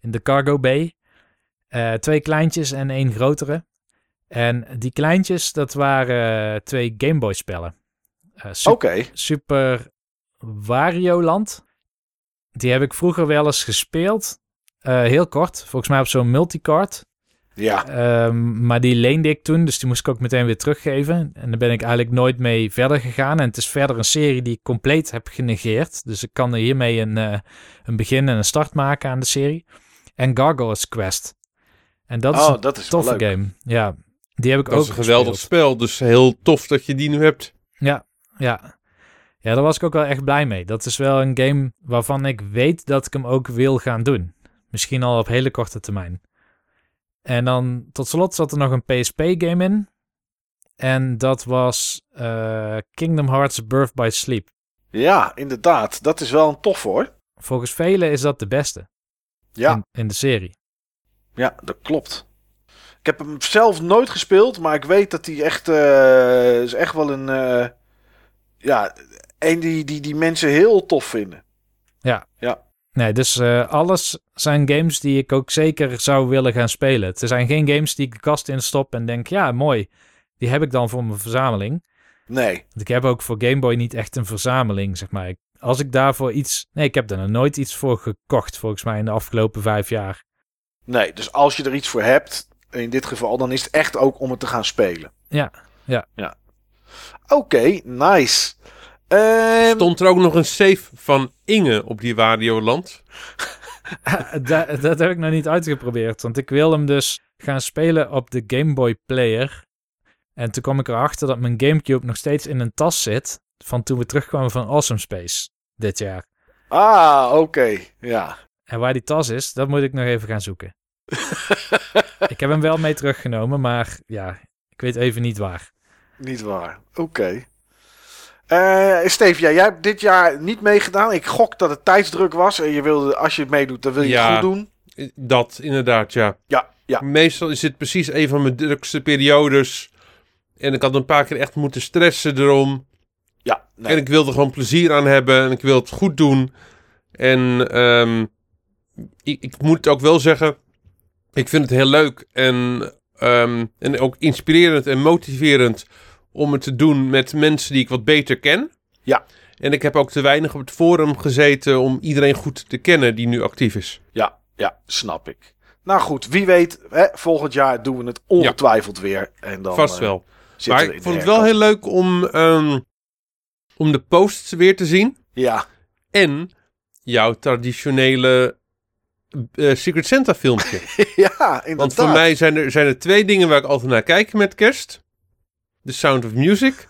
In de cargo bay. Eh, twee kleintjes en één grotere. En die kleintjes, dat waren twee Game Boy spellen. Eh, oké. Super Wario Land. Die heb ik vroeger wel eens gespeeld. Eh, heel kort, volgens mij op zo'n multicard. Ja, Ehm, maar die leende ik toen, dus die moest ik ook meteen weer teruggeven. En daar ben ik eigenlijk nooit mee verder gegaan. En het is verder een serie die ik compleet heb genegeerd. Dus ik kan er hiermee een, eh, een begin en een start maken aan de serie. En Gargoyles Quest. En dat is oh, een dat is toffe leuk. game. Ja, die heb ik Dat ook is een geweldig gespeeld. spel, dus heel tof dat je die nu hebt. Ja, ja. Ja, daar was ik ook wel echt blij mee. Dat is wel een game waarvan ik weet dat ik hem ook wil gaan doen. Misschien al op hele korte termijn. En dan tot slot zat er nog een PSP-game in. En dat was eh, Kingdom Hearts Birth by Sleep. Ja, inderdaad. Dat is wel een tof hoor. Volgens velen is dat de beste Ja, in, in de serie. ja, dat klopt. Ik heb hem zelf nooit gespeeld, maar ik weet dat hij echt, eh, is echt wel een, eh, ja, een die, die, die mensen heel tof vinden. Nee, dus eh, alles zijn games die ik ook zeker zou willen gaan spelen. Het zijn geen games die ik de kast in stop en denk, ja, mooi. Die heb ik dan voor mijn verzameling. Nee, Want ik heb ook voor Game Boy niet echt een verzameling, zeg maar. Als ik daarvoor iets... Nee, ik heb er nog nooit iets voor gekocht, volgens mij, in de afgelopen vijf jaar. nee. Dus als je er iets voor hebt, in dit geval, dan is het echt ook om het te gaan spelen. Ja, ja. Ja. Oké, nice. Ehm, Stond er ook nog een save van Inge op die Wario-land? dat, dat heb ik nog niet uitgeprobeerd, want ik wil hem dus gaan spelen op de Game Boy Player. En toen kwam ik erachter dat mijn Gamecube nog steeds in een tas zit van toen we terugkwamen van Awesome Space dit jaar. ah, oké. Ja. En waar die tas is, dat moet ik nog even gaan zoeken. ik heb hem wel mee teruggenomen, maar ja, ik weet even niet waar. Niet waar. Oké. Eh Steve, ja, jij hebt dit jaar niet meegedaan. Ik gok dat het tijdsdruk was. En je wilde, als je meedoet, dan wil je Ja. het goed doen. Dat, inderdaad, ja. Ja, ja. Meestal is dit precies een van mijn drukste periodes. En ik had een paar keer echt moeten stressen erom. Ja, nee. En ik wilde gewoon plezier aan hebben. En ik wil het goed doen. En ehm, ik, ik moet het ook wel zeggen. Ik vind het heel leuk. En, ehm, en ook inspirerend en motiverend. Om het te doen met mensen die ik wat beter ken. Ja. En ik heb ook te weinig op het forum gezeten. Om iedereen goed te kennen die nu actief is. Ja, ja, snap ik. Nou goed, wie weet, hè, volgend jaar doen we het ongetwijfeld weer. En dan, Vast eh, wel. Maar ik vond het wel heel leuk om, ehm, om de posts weer te zien. Ja, En jouw traditionele eh, Secret Santa filmpje. ja, inderdaad. Want voor mij zijn er, zijn er twee dingen waar ik altijd naar kijk met kerst. The Sound of Music.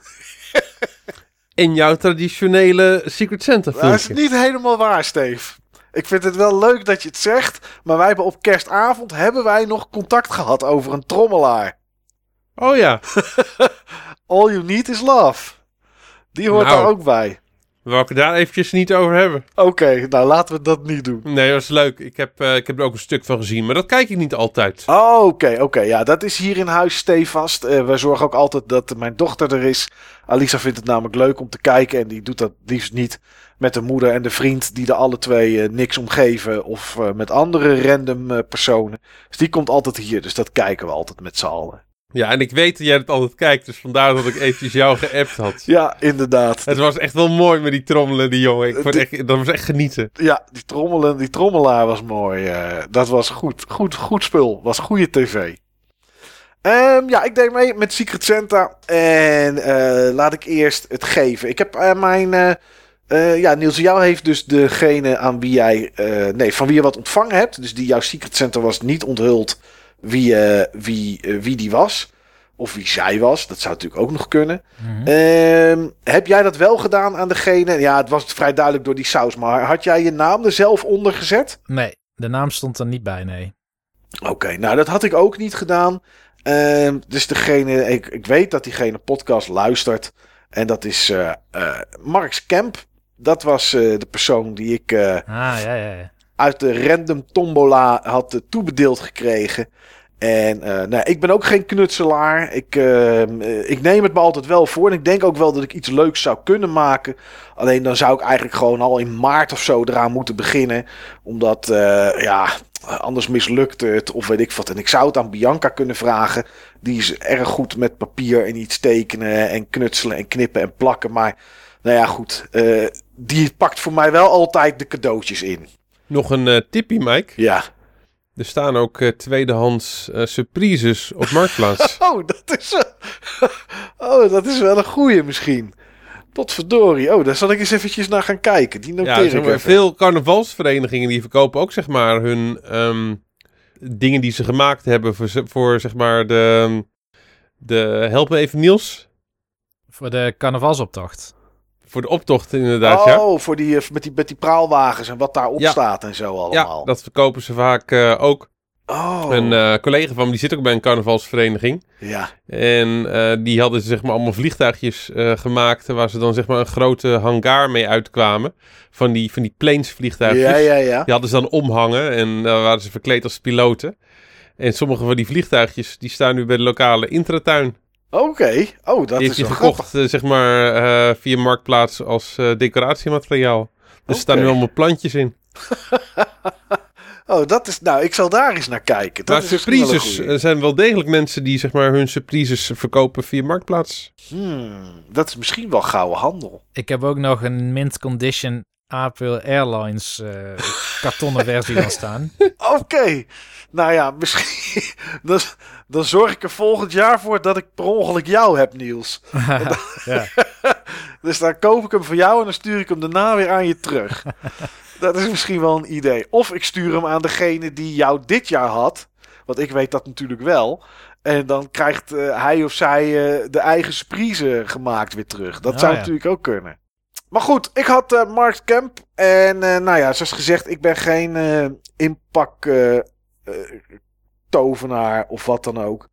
en jouw traditionele Secret Santa Dat is filmpje. niet helemaal waar, Steve. Ik vind het wel leuk dat je het zegt, maar wij hebben op kerstavond hebben wij nog contact gehad over een trommelaar. Oh ja, All you need is love. Die hoort Nou. daar ook bij. We ik het daar eventjes niet over hebben. Oké, nou laten we dat niet doen. Nee, dat is leuk. Ik heb, eh, ik heb er ook een stuk van gezien, maar dat kijk ik niet altijd. Oh, Oké, oké. Ja, dat is hier in huis stevast. Eh we zorgen ook altijd dat mijn dochter er is. Alisa vindt het namelijk leuk om te kijken. En die doet dat liefst niet met de moeder en de vriend die er alle twee eh, niks om geven. Of met andere random personen. Dus die komt altijd hier. Dus dat kijken we altijd met z'n allen. Ja, en ik weet dat jij het altijd kijkt, dus vandaar dat ik eventjes jou geappt had. Ja, inderdaad. Het was echt wel mooi met die trommelen, die jongen. Ik vond echt, dat was echt genieten. Ja, die, trommelen, die trommelaar was mooi. eh, dat was goed. Goed, goed spul. Was goede tv. Ehm, ja, ik deed mee met Secret Santa. En eh, laat ik eerst het geven. Ik heb eh, mijn... eh, eh, ja, Niels, jou heeft dus degene aan wie jij... eh, nee, van wie je wat ontvangen hebt. Dus die jouw Secret Santa was niet onthuld wie, eh, wie, eh, wie die was. Of wie zij was. Dat zou natuurlijk ook nog kunnen. Mhm. Ehm, heb jij dat wel gedaan aan degene? Ja, het was vrij duidelijk door die saus. Maar had jij je naam er zelf onder gezet? Nee, de naam stond er niet bij, nee. Oké, nou dat had ik ook niet gedaan. Ehm, dus degene, ik, ik weet dat diegene podcast luistert. En dat is eh, Marks Kemp. Dat was de persoon die ik Ah, ja, ja, ja. Uit de random tombola had eh, toebedeeld gekregen. En eh, nou, ik ben ook geen knutselaar. Ik, eh, ik neem het me altijd wel voor. En ik denk ook wel dat ik iets leuks zou kunnen maken. Alleen dan zou ik eigenlijk gewoon al in maart of zo eraan moeten beginnen. Omdat, ja, anders mislukt het of weet ik wat. En ik zou het aan Bianca kunnen vragen. Die is erg goed met papier en iets tekenen en knutselen en knippen en plakken. Maar, nou ja, goed. die pakt voor mij wel altijd de cadeautjes in. Nog een eh tippie, Mike. Ja. Er staan ook eh, tweedehands eh, surprises op Marktplaats. Oh, dat is, wel- oh, dat is wel een goeie misschien. Potverdorie. Oh, daar zal ik eens eventjes naar gaan kijken. Die noteer ja, ik zeg maar, veel carnavalsverenigingen die verkopen ook zeg maar hun ehm, dingen die ze gemaakt hebben voor, ze- voor zeg maar de, de help me even Niels Voor de carnavalsoptocht. Voor de optocht inderdaad ja. Oh, voor die, eh, met, die, met die praalwagens en wat daarop Ja. staat en zo allemaal. Ja, dat verkopen ze vaak eh, ook. Oh, Een eh, collega van me die zit ook bij een carnavalsvereniging. ja. En die hadden zeg maar allemaal vliegtuigjes gemaakt waar ze dan zeg maar een grote hangar mee uitkwamen. Van die, van die planes vliegtuigjes. Ja, ja, ja. Die hadden ze dan omhangen en daar waren ze verkleed als piloten. En sommige van die vliegtuigjes die staan nu bij de lokale intratuin. Oké. Oh, dat die is heeft hij wel verkocht grappig. eh, zeg maar eh, via Marktplaats als eh, decoratiemateriaal. Dus er staan nu allemaal plantjes in. Oh, dat is... Nou, ik zal daar eens naar kijken. Dat maar is misschien wel een surprises er zijn wel degelijk mensen die zeg maar hun surprises verkopen via Marktplaats. Hmm, dat is misschien wel gouden handel. Ik heb ook nog een mint condition April Airlines eh kartonnen versie dan staan. Oké. Nou ja, misschien... Dan, dan zorg ik er volgend jaar voor dat ik per ongeluk jou heb, Niels. ja. Dus dan koop ik hem voor jou en dan stuur ik hem daarna weer aan je terug. dat is misschien wel een idee. Of ik stuur hem aan degene die jou dit jaar had. Want ik weet dat natuurlijk wel. En dan krijgt eh, hij of zij eh, de eigen surprise gemaakt weer terug. Dat Ah, zou ja. natuurlijk ook kunnen. Maar goed, ik had eh Mark Kemp. En nou ja, zoals gezegd, ik ben geen inpak eh, tovenaar of wat dan ook.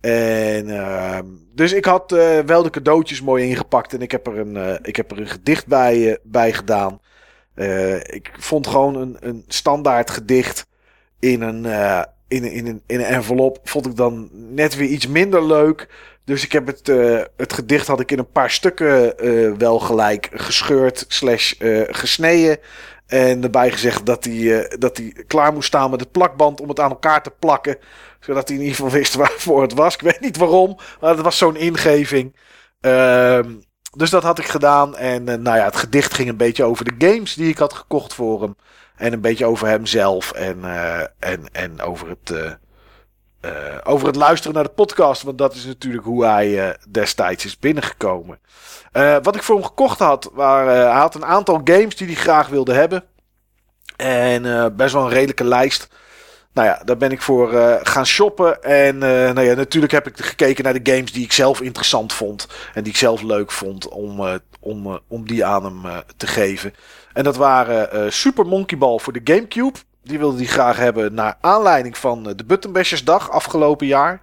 En ehm, dus ik had eh, wel de cadeautjes mooi ingepakt. En ik heb er een, eh, ik heb er een gedicht bij, eh, bij gedaan. Ik vond gewoon een, een standaard gedicht in een, in, in, in een envelop. Vond ik dan net weer iets minder leuk. Dus ik heb het, het gedicht had ik in een paar stukken wel gelijk gescheurd slash gesneden. En erbij gezegd dat hij, eh, dat hij klaar moest staan met het plakband om het aan elkaar te plakken. Zodat hij in ieder geval wist waarvoor het was. Ik weet niet waarom, maar het was zo'n ingeving. Ehm, dus dat had ik gedaan. En eh, nou ja, het gedicht ging een beetje over de games die ik had gekocht voor hem. En een beetje over hemzelf. En, eh, en, en over, het, eh, over het luisteren naar de podcast. Want dat is natuurlijk hoe hij eh, destijds is binnengekomen. Eh, wat ik voor hem gekocht had, waren, hij had een aantal games die hij graag wilde hebben. En best wel een redelijke lijst. Nou ja, daar ben ik voor gaan shoppen. En nou ja, natuurlijk heb ik gekeken naar de games die ik zelf interessant vond. En die ik zelf leuk vond om, om, om die aan hem te geven. En dat waren Super Monkey Ball voor de Gamecube. Die wilde hij graag hebben naar aanleiding van de Buttonbashers afgelopen jaar.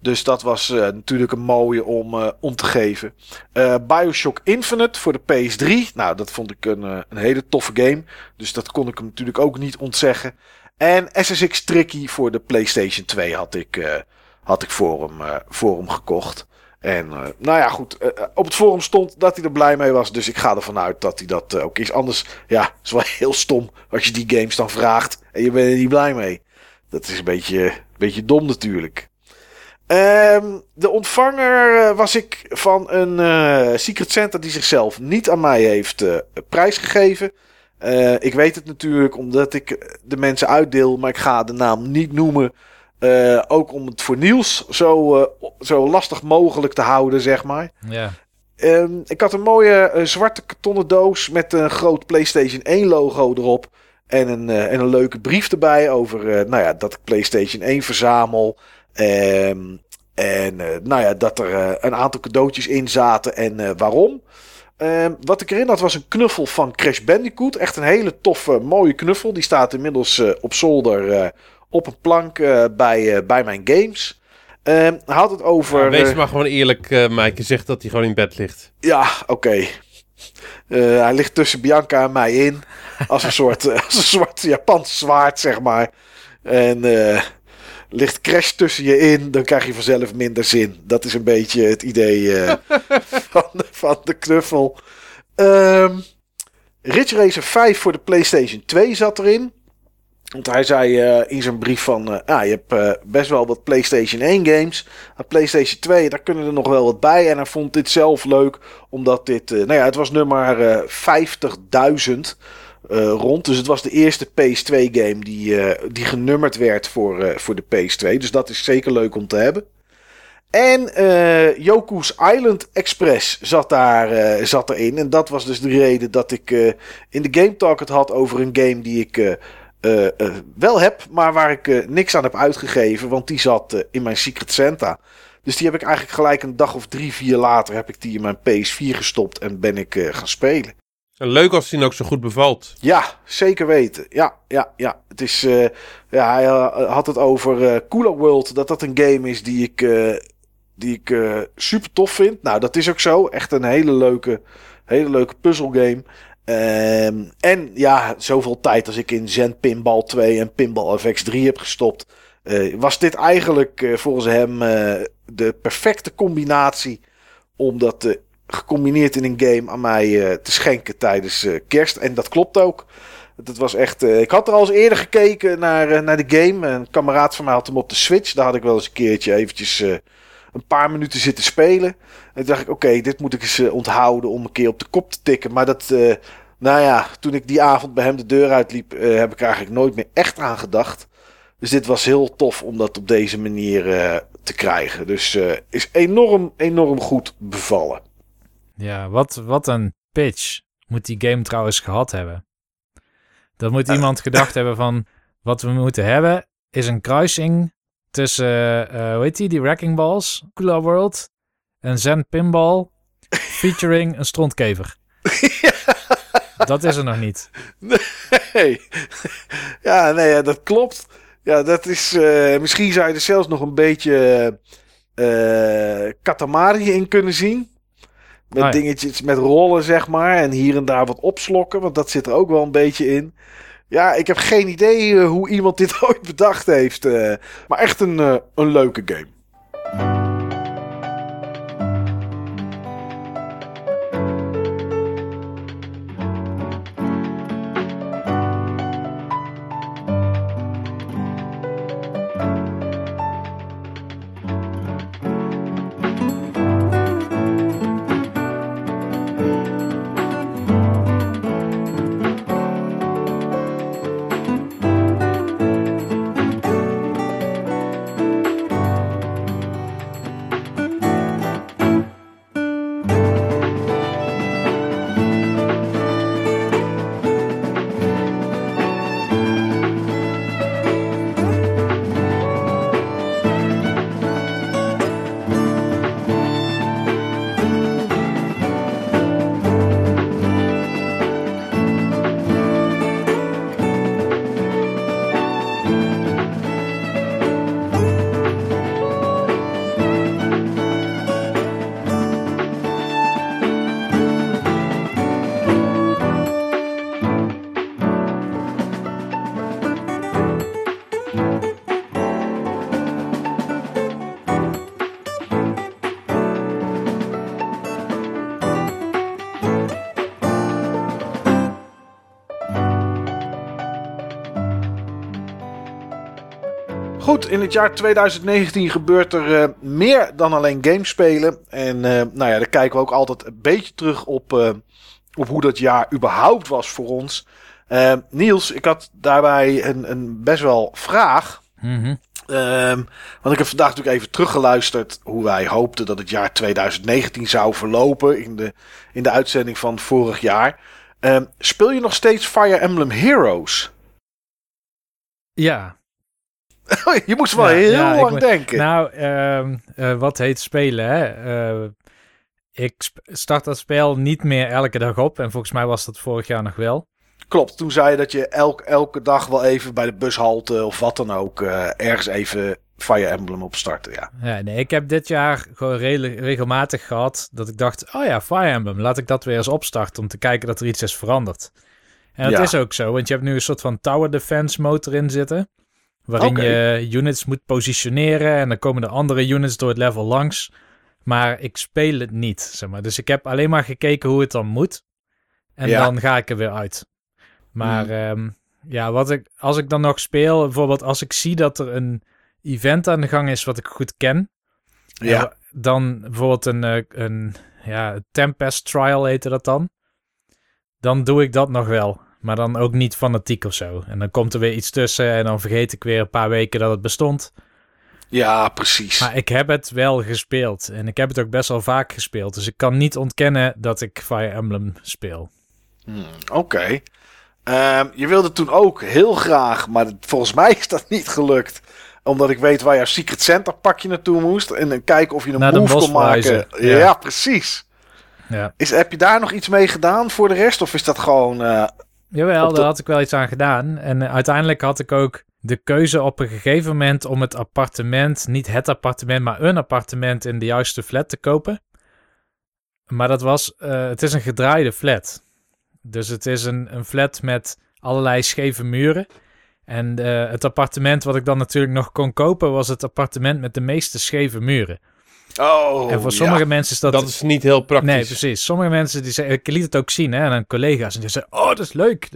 Dus dat was natuurlijk een mooie om, om te geven. Bioshock Infinite voor de PS3. Nou, dat vond ik een, een hele toffe game. Dus dat kon ik hem natuurlijk ook niet ontzeggen. En SSX Tricky voor de PlayStation 2 had ik, had ik voor, hem, voor hem gekocht. En uh, nou ja, goed. op het forum stond dat hij er blij mee was. Dus ik ga ervan uit dat hij dat ook is. Anders, ja, is wel heel stom als je die games dan vraagt en je bent er niet blij mee. Dat is een beetje, een beetje dom natuurlijk. Um, de ontvanger was ik van een Secret Center die zichzelf niet aan mij heeft prijsgegeven. Ik weet het natuurlijk omdat ik de mensen uitdeel, maar ik ga de naam niet noemen. Uh, ook om het voor Niels zo, uh, zo lastig mogelijk te houden, zeg maar. Ja. Um, ik had een mooie zwarte kartonnen doos met een groot PlayStation 1 logo erop. En een, en een leuke brief erbij over nou ja, dat ik PlayStation 1 verzamel. Um, en nou ja, dat er een aantal cadeautjes in zaten en waarom. Uh, wat ik erin had was een knuffel van Crash Bandicoot. Echt een hele toffe, mooie knuffel. Die staat inmiddels op zolder op een plank uh, bij, bij mijn games. Ehm, hij had het over... Ja, wees maar gewoon eerlijk, Mike. Je zegt dat hij gewoon in bed ligt. Ja, oké. Okay. hij ligt tussen Bianca en mij in. Als een soort, als een soort Japans zwaard, zeg maar. En ligt crash tussen je in, dan krijg je vanzelf minder zin. Dat is een beetje het idee uh, van, de, van, de, knuffel. Um, Ridge Racer 5 voor de PlayStation 2 zat erin. Want hij zei uh, in zijn brief van, uh, ah, je hebt best wel wat PlayStation 1 games. PlayStation 2, daar kunnen er nog wel wat bij. En hij vond dit zelf leuk, omdat dit, nou ja, het was nummer 50.000 uh, rond. Dus het was de eerste PS2-game die, uh, die genummerd werd voor, uh, voor de PS2. Dus dat is zeker leuk om te hebben. En Yoku's Island Express zat, daar, zat erin. En dat was dus de reden dat ik in de Game Talk het had over een game die ik wel heb, maar waar ik niks aan heb uitgegeven. Want die zat in mijn Secret Santa. Dus die heb ik eigenlijk gelijk een dag of drie, vier later heb ik die in mijn PS4 gestopt en ben ik gaan spelen. Leuk als hij ook zo goed bevalt. Ja, zeker weten. Ja, ja, ja. Het is, uh, ja hij uh, had het over uh, Cooler World. Dat dat een game is die ik, die ik super tof vind. Nou, dat is ook zo. Echt een hele leuke, hele leuke puzzelgame. Ehm, en ja, zoveel tijd als ik in Zen Pinball 2 en Pinball FX 3 heb gestopt. was dit eigenlijk volgens hem de perfecte combinatie om dat gecombineerd in een game aan mij uh, te schenken tijdens uh, kerst. En dat klopt ook. Dat was echt. Uh, ik had er al eens eerder gekeken naar, naar de game. Een kameraad van mij had hem op de Switch. Daar had ik wel eens een keertje eventjes een paar minuten zitten spelen. En toen dacht ik, oké, dit moet ik eens onthouden om een keer op de kop te tikken. Maar dat. nou ja, toen ik die avond bij hem de deur uitliep, heb ik eigenlijk nooit meer echt aan gedacht. Dus dit was heel tof om dat op deze manier te krijgen. Dus is enorm, enorm goed bevallen. Ja, wat, wat een pitch moet die game trouwens gehad hebben. Dat moet iemand gedacht hebben van... Wat we moeten hebben is een kruising tussen... Uh, hoe heet die? Die Wrecking Balls. Cooler World. En Zen Pinball. Featuring een strontkever. Dat is er nog niet. Nee. Ja, nee, dat klopt. Ja, dat is... Uh, misschien zou je er zelfs nog een beetje... Uh, Katamari in kunnen zien. Met oh dingetjes met rollen, zeg maar. En hier en daar wat opslokken. Want dat zit er ook wel een beetje in. Ja, ik heb geen idee eh, hoe iemand dit ooit bedacht heeft. Uh, maar echt een, een leuke game. Goed, in het jaar 2019 gebeurt er eh, meer dan alleen games spelen. En eh, nou ja, daar kijken we ook altijd een beetje terug op, eh, op hoe dat jaar überhaupt was voor ons. Niels, ik had daarbij een, een best wel vraag. Mhm. Ehm, want ik heb vandaag natuurlijk even teruggeluisterd hoe wij hoopten dat het jaar 2019 zou verlopen in de, in de uitzending van vorig jaar. Ehm, speel je nog steeds Fire Emblem Heroes? Ja, je moest wel Ja, heel ja, lang denken. nou, ehm, eh, wat heet spelen, hè? Eh, ik start dat spel niet meer elke dag op. En volgens mij was dat vorig jaar nog wel. Klopt, toen zei je dat je elk, elke dag wel even bij de bushalte of wat dan ook eh, ergens even Fire Emblem opstarten. Ja. Ja, nee, ik heb dit jaar gewoon redelijk regelmatig gehad dat ik dacht, oh ja, Fire Emblem, laat ik dat weer eens opstarten om te kijken dat er iets is veranderd. En dat Ja. is ook zo, want je hebt nu een soort van tower defense motor in zitten, waarin je units moet positioneren en dan komen er andere units door het level langs. Maar ik speel het niet, zeg maar. Dus ik heb alleen maar gekeken hoe het dan moet. En Ja. dan ga ik er weer uit. Maar Hmm. ehm, ja, wat ik, als ik dan nog speel, bijvoorbeeld als ik zie dat er een event aan de gang is wat ik goed ken, Ja. ja, dan bijvoorbeeld een, eh, een ja, Tempest Trial heette dat dan. Dan doe ik dat nog wel. Maar dan ook niet fanatiek of zo. En dan komt er weer iets tussen en dan vergeet ik weer een paar weken dat het bestond. ja, precies. Maar ik heb het wel gespeeld. En ik heb het ook best wel vaak gespeeld. Dus ik kan niet ontkennen dat ik Fire Emblem speel. Hmm, Oké. Ehm, je wilde toen ook heel graag, maar volgens mij is dat niet gelukt. Omdat ik weet waar jouw Secret Center pakje naartoe moest. En dan kijken of je een Naar move kon maken. Ja. precies. Ja. Is, heb je daar nog iets mee gedaan voor de rest? Of is dat gewoon... eh, Jawel, daar had ik wel iets aan gedaan. En eh, uiteindelijk had ik ook de keuze op een gegeven moment om het appartement, niet het appartement, maar een appartement in de juiste flat te kopen. Maar dat was, eh, het is een gedraaide flat. Dus het is een, een flat met allerlei scheve muren. En eh, het appartement wat ik dan natuurlijk nog kon kopen was het appartement met de meeste scheve muren. Oh, en voor ja. sommige mensen is dat... Dat is niet heel praktisch. Nee, precies. Sommige mensen, die zeggen, ik liet het ook zien hè, aan collega's. En die zeiden, oh, dat is leuk.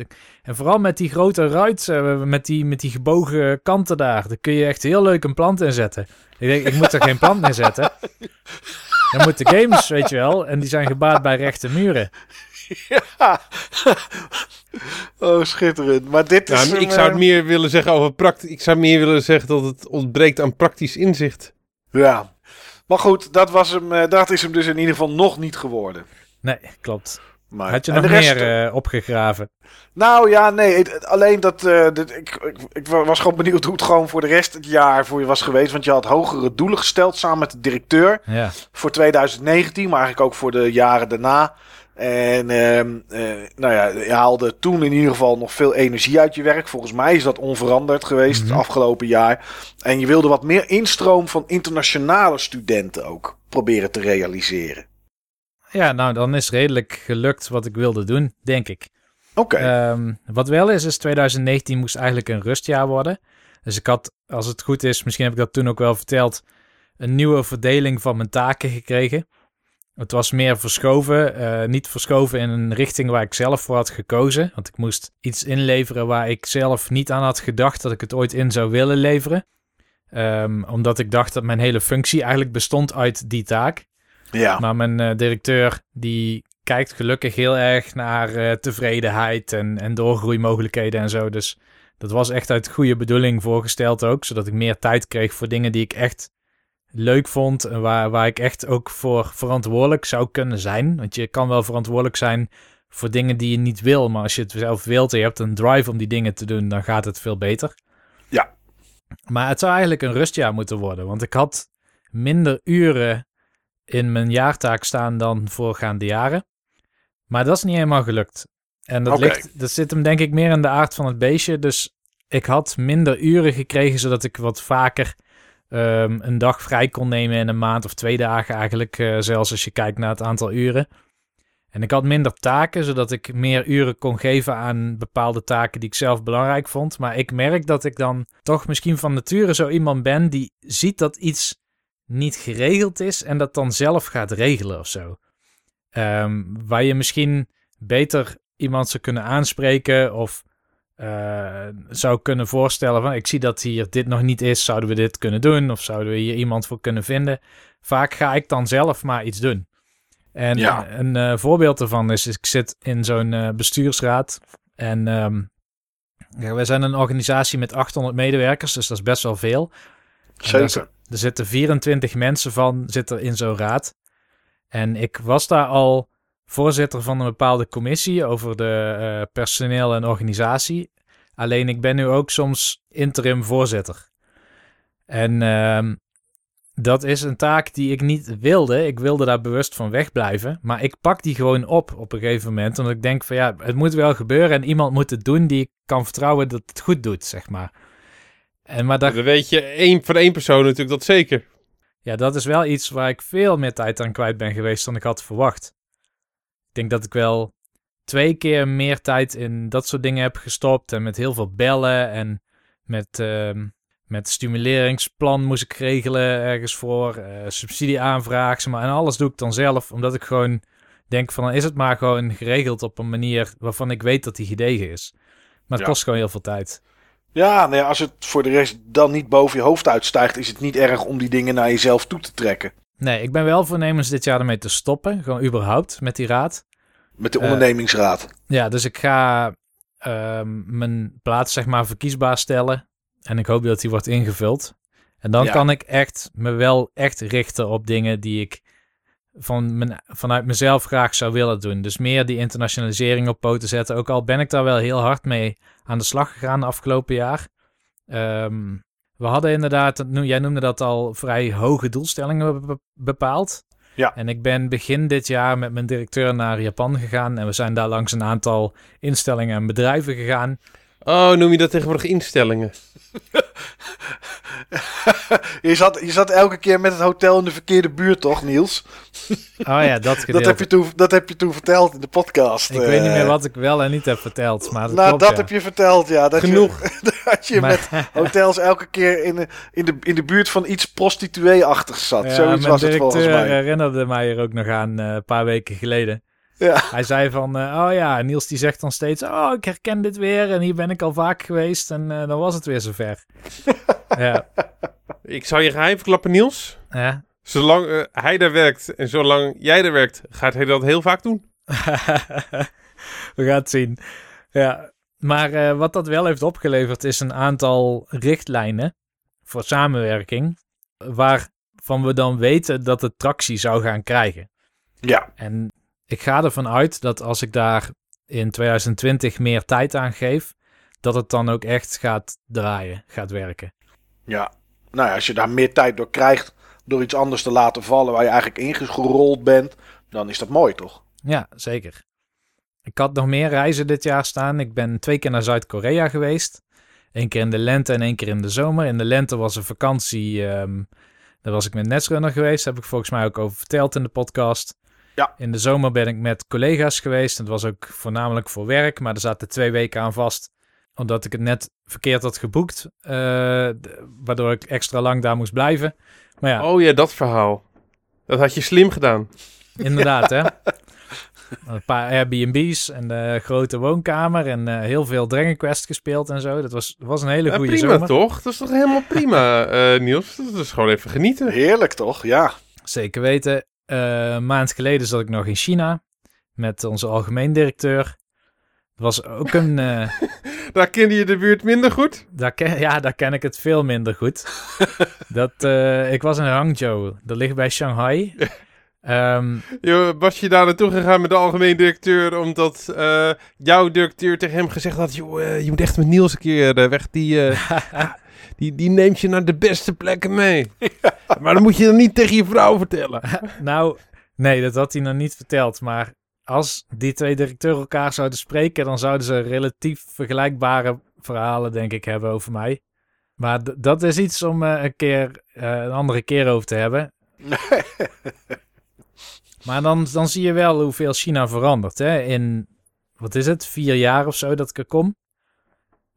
En vooral met die grote ruit, eh, met die, met die gebogen kanten daar. Daar kun je echt heel leuk een plant in zetten. Ik denk, ik moet er geen plant in zetten. Dan moeten games, weet je wel. En die zijn gebaat bij rechte muren. Ja. oh, schitterend. Maar dit is... Nou, een, ik zou het eh, meer willen zeggen over praktisch. Ik zou meer willen zeggen dat het ontbreekt aan praktisch inzicht. Ja. Maar goed, dat, was hem, eh, dat is hem dus in ieder geval nog niet geworden. Nee, klopt. Maar, Had je nog rest- meer eh, opgegraven? Nou ja, nee. het- alleen dat. dit, ik, ik, ik was gewoon benieuwd hoe het gewoon voor de rest het jaar voor je was geweest. Want je had hogere doelen gesteld samen met de directeur. Ja. Voor 2019, maar eigenlijk ook voor de jaren daarna. En ehm, eh, nou ja, je haalde toen in ieder geval nog veel energie uit je werk. Volgens mij is dat onveranderd geweest Mhm. het afgelopen jaar. En je wilde wat meer instroom van internationale studenten ook proberen te realiseren. ja, nou dan is redelijk gelukt wat ik wilde doen, denk ik. Oké. Ehm, wat wel is, is 2019 moest eigenlijk een rustjaar worden. Dus ik had, als het goed is, misschien heb ik dat toen ook wel verteld, een nieuwe verdeling van mijn taken gekregen. Het was meer verschoven, eh, niet verschoven in een richting waar ik zelf voor had gekozen. Want ik moest iets inleveren waar ik zelf niet aan had gedacht dat ik het ooit in zou willen leveren. Ehm, omdat ik dacht dat mijn hele functie eigenlijk bestond uit die taak. ja. Maar mijn eh, directeur die kijkt gelukkig heel erg naar eh, tevredenheid en, en doorgroeimogelijkheden en zo. Dus dat was echt uit goede bedoeling voorgesteld ook. Zodat ik meer tijd kreeg voor dingen die ik echt leuk vond. En waar, waar ik echt ook voor verantwoordelijk zou kunnen zijn. Want je kan wel verantwoordelijk zijn voor dingen die je niet wil. Maar als je het zelf wilt en je hebt een drive om die dingen te doen, dan gaat het veel beter. Ja. Maar het zou eigenlijk een rustjaar moeten worden. Want ik had minder uren in mijn jaartaak staan dan voorgaande jaren. Maar dat is niet helemaal gelukt. En dat, ligt, dat zit hem denk ik meer in de aard van het beestje. Dus ik had minder uren gekregen, zodat ik wat vaker ehm, een dag vrij kon nemen in een maand of twee dagen eigenlijk. eh, zelfs als je kijkt naar het aantal uren. En ik had minder taken, zodat ik meer uren kon geven aan bepaalde taken die ik zelf belangrijk vond. Maar ik merk dat ik dan toch misschien van nature zo iemand ben die ziet dat iets niet geregeld is en dat dan zelf gaat regelen of zo. Ehm, waar je misschien beter iemand zou kunnen aanspreken of eh, zou kunnen voorstellen van ik zie dat hier dit nog niet is, zouden we dit kunnen doen of zouden we hier iemand voor kunnen vinden. Vaak ga ik dan zelf maar iets doen. En Ja. een eh, voorbeeld ervan is, ik zit in zo'n eh, bestuursraad en ja, wij zijn een organisatie met 800 medewerkers, dus dat is best wel veel. Zeker. Er zitten 24 mensen van zitten in zo'n raad. En ik was daar al voorzitter van een bepaalde commissie over de eh, personeel en organisatie. Alleen ik ben nu ook soms interim voorzitter. En ehm, dat is een taak die ik niet wilde. Ik wilde daar bewust van wegblijven. Maar ik pak die gewoon op op een gegeven moment. Omdat ik denk van ja, het moet wel gebeuren. En iemand moet het doen die ik kan vertrouwen dat het goed doet, zeg maar. En maar daar, Dan weet je één, van één persoon natuurlijk dat zeker. ja, dat is wel iets waar ik veel meer tijd aan kwijt ben geweest dan ik had verwacht. Ik denk dat ik wel twee keer meer tijd in dat soort dingen heb gestopt. En met heel veel bellen en met, ehm met stimuleringsplan moest ik regelen ergens voor. eh subsidieaanvraag, maar. En alles doe ik dan zelf, omdat ik gewoon denk van dan is het maar gewoon geregeld op een manier waarvan ik weet dat die gedegen is. Maar het Ja. kost gewoon heel veel tijd. Ja, nee, als het voor de rest dan niet boven je hoofd uitstijgt, is het niet erg om die dingen naar jezelf toe te trekken. Nee, ik ben wel voornemens dit jaar ermee te stoppen. Gewoon überhaupt met die raad. Met de Eh, ondernemingsraad. Ja, dus ik ga ehm, mijn plaats zeg maar verkiesbaar stellen. En ik hoop dat die wordt ingevuld. En dan Ja. kan ik echt me wel echt richten op dingen die ik van mijn, vanuit mezelf graag zou willen doen. Dus meer die internationalisering op poten zetten. Ook al ben ik daar wel heel hard mee aan de slag gegaan de afgelopen jaar. Ehm, we hadden inderdaad, jij noemde dat al, vrij hoge doelstellingen be- be- bepaald. Ja. En ik ben begin dit jaar met mijn directeur naar Japan gegaan. En we zijn daar langs een aantal instellingen en bedrijven gegaan. Oh, noem je dat tegenwoordig instellingen? je, zat, je zat elke keer met het hotel in de verkeerde buurt, toch, Niels? Oh ja, dat gedeelte. Dat heb, je toen, dat heb je toen verteld in de podcast. Ik weet niet eh. meer wat ik wel en niet heb verteld. Maar dat nou, klopt, dat ja. heb je verteld, ja. Dat Genoeg. Je, dat je Maar- met hotels elke keer in de, in de, in de buurt van iets prostituee-achtigs zat. Ja, Zoiets was het volgens mij. herinnerde mij er ook nog aan eh, een paar weken geleden. Ja. Hij zei van, eh, oh ja, Niels die zegt dan steeds, oh ik herken dit weer en hier ben ik al vaak geweest en eh, dan was het weer zover. ja, Ik zou je geheim verklappen, Niels. ja. Zolang eh, hij daar werkt en zolang jij er werkt, gaat hij dat heel vaak doen. we gaan het zien. Ja, maar eh, wat dat wel heeft opgeleverd is een aantal richtlijnen voor samenwerking, waarvan we dan weten dat het tractie zou gaan krijgen. Ja, En ik ga ervan uit dat als ik daar in 2020 meer tijd aan geef, dat het dan ook echt gaat draaien, gaat werken. ja. Nou ja, als je daar meer tijd door krijgt door iets anders te laten vallen waar je eigenlijk ingerold bent, dan is dat mooi, toch? Ja, zeker. Ik had nog meer reizen dit jaar staan. Ik ben twee keer naar Zuid-Korea geweest. Eén keer in de lente en één keer in de zomer. In de lente was een vakantie. ehm daar was ik met Netrunner geweest. Daar heb ik volgens mij ook over verteld in de podcast. Ja. In de zomer ben ik met collega's geweest. Het was ook voornamelijk voor werk. Maar er zaten twee weken aan vast. Omdat ik het net verkeerd had geboekt. eh, waardoor ik extra lang daar moest blijven. Maar ja, Oh ja, dat verhaal. Dat had je slim gedaan. Inderdaad, hè? Een paar Airbnb's en de grote woonkamer en eh, heel veel Dragon Quest gespeeld en zo. Dat was, was een hele Ja, goede prima zomer. toch? Dat is toch helemaal prima, eh, Niels? Dat is gewoon even genieten. Heerlijk, toch? Ja. Zeker weten. Eh, een maand geleden zat ik nog in China met onze algemeen directeur. Was ook een... eh, Daar kende je de buurt minder goed. daar ken, ja, daar ken ik het veel minder goed. dat, eh, ik was in Hangzhou. Dat ligt bij Shanghai. Je, was je daar naartoe gegaan met de algemeen directeur, omdat jouw directeur tegen hem gezegd had: joh, je moet echt met Niels een keer weg. Die, die, die neemt je naar de beste plekken mee. Maar dan moet je dan niet tegen je vrouw vertellen. Nou, nee, dat had hij nog niet verteld. Maar als die twee directeuren elkaar zouden spreken, dan zouden ze relatief vergelijkbare verhalen, denk ik, hebben over mij. Maar dat is iets om eh, een keer eh, een andere keer over te hebben. maar dan, dan zie je wel hoeveel China verandert. Hè? In, wat is het, vier jaar of zo dat ik er kom.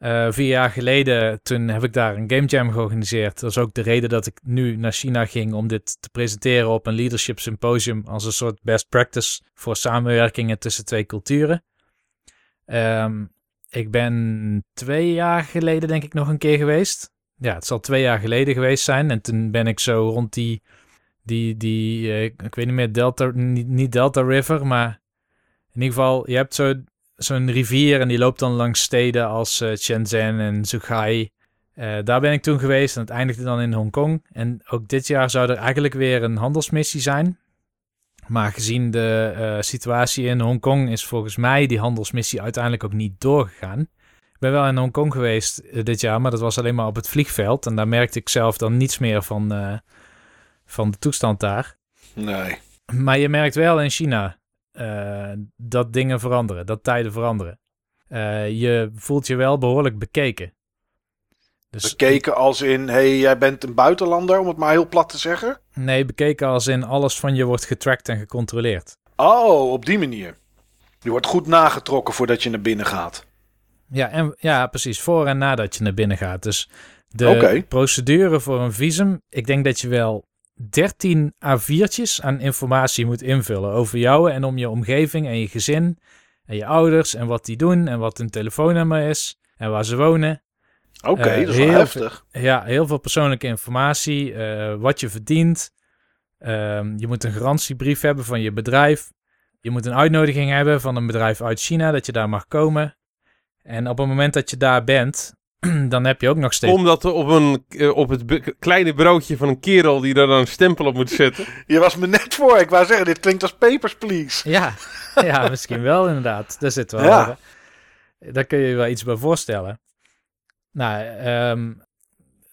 Eh, vier jaar geleden, toen heb ik daar een game jam georganiseerd. Dat is ook de reden dat ik nu naar China ging om dit te presenteren op een leadership symposium als een soort best practice voor samenwerkingen tussen twee culturen. Ehm, Ik ben twee jaar geleden denk ik nog een keer geweest. Ja, het zal twee jaar geleden geweest zijn. En toen ben ik zo rond die, die, die eh, ik weet niet meer, Delta, niet, niet Delta River, maar in ieder geval, je hebt zo, zo'n rivier en die loopt dan langs steden als eh, Shenzhen en Zhuhai. Eh, daar ben ik toen geweest en het eindigde dan in Hongkong. En ook dit jaar zou er eigenlijk weer een handelsmissie zijn. Maar gezien de eh, situatie in Hongkong is volgens mij die handelsmissie uiteindelijk ook niet doorgegaan. Ik ben wel in Hongkong geweest dit jaar, maar dat was alleen maar op het vliegveld. En daar merkte ik zelf dan niets meer van, van de toestand daar. Nee. Maar je merkt wel in China eh, dat dingen veranderen, dat tijden veranderen. Eh, je voelt je wel behoorlijk bekeken. Dus, Bekeken als in, hey, jij bent een buitenlander, om het maar heel plat te zeggen. Nee, bekeken als in alles van je wordt getracked en gecontroleerd. Oh, op die manier. Je wordt goed nagetrokken voordat je naar binnen gaat. Ja, en, ja, precies. Voor en nadat je naar binnen gaat. Dus de procedure voor een visum. Ik denk dat je wel 13 A4'tjes aan informatie moet invullen over jou en om je omgeving en je gezin en je ouders en wat die doen en wat hun telefoonnummer is en waar ze wonen. Oké, Eh, dat is wel heel heftig. Ja, heel veel persoonlijke informatie, eh, wat je verdient. Ehm, je moet een garantiebrief hebben van je bedrijf. Je moet een uitnodiging hebben van een bedrijf uit China dat je daar mag komen. En op het moment dat je daar bent, dan heb je ook nog steeds. Omdat er op, een, eh, op het kleine broodje van een kerel die daar dan een stempel op moet zetten. Je was me net voor. Ik wou zeggen, dit klinkt als Papers, Please. Ja, ja, misschien wel inderdaad. Daar zit wel. Ja. Daar kun je je wel iets bij voorstellen. Nou, ehm,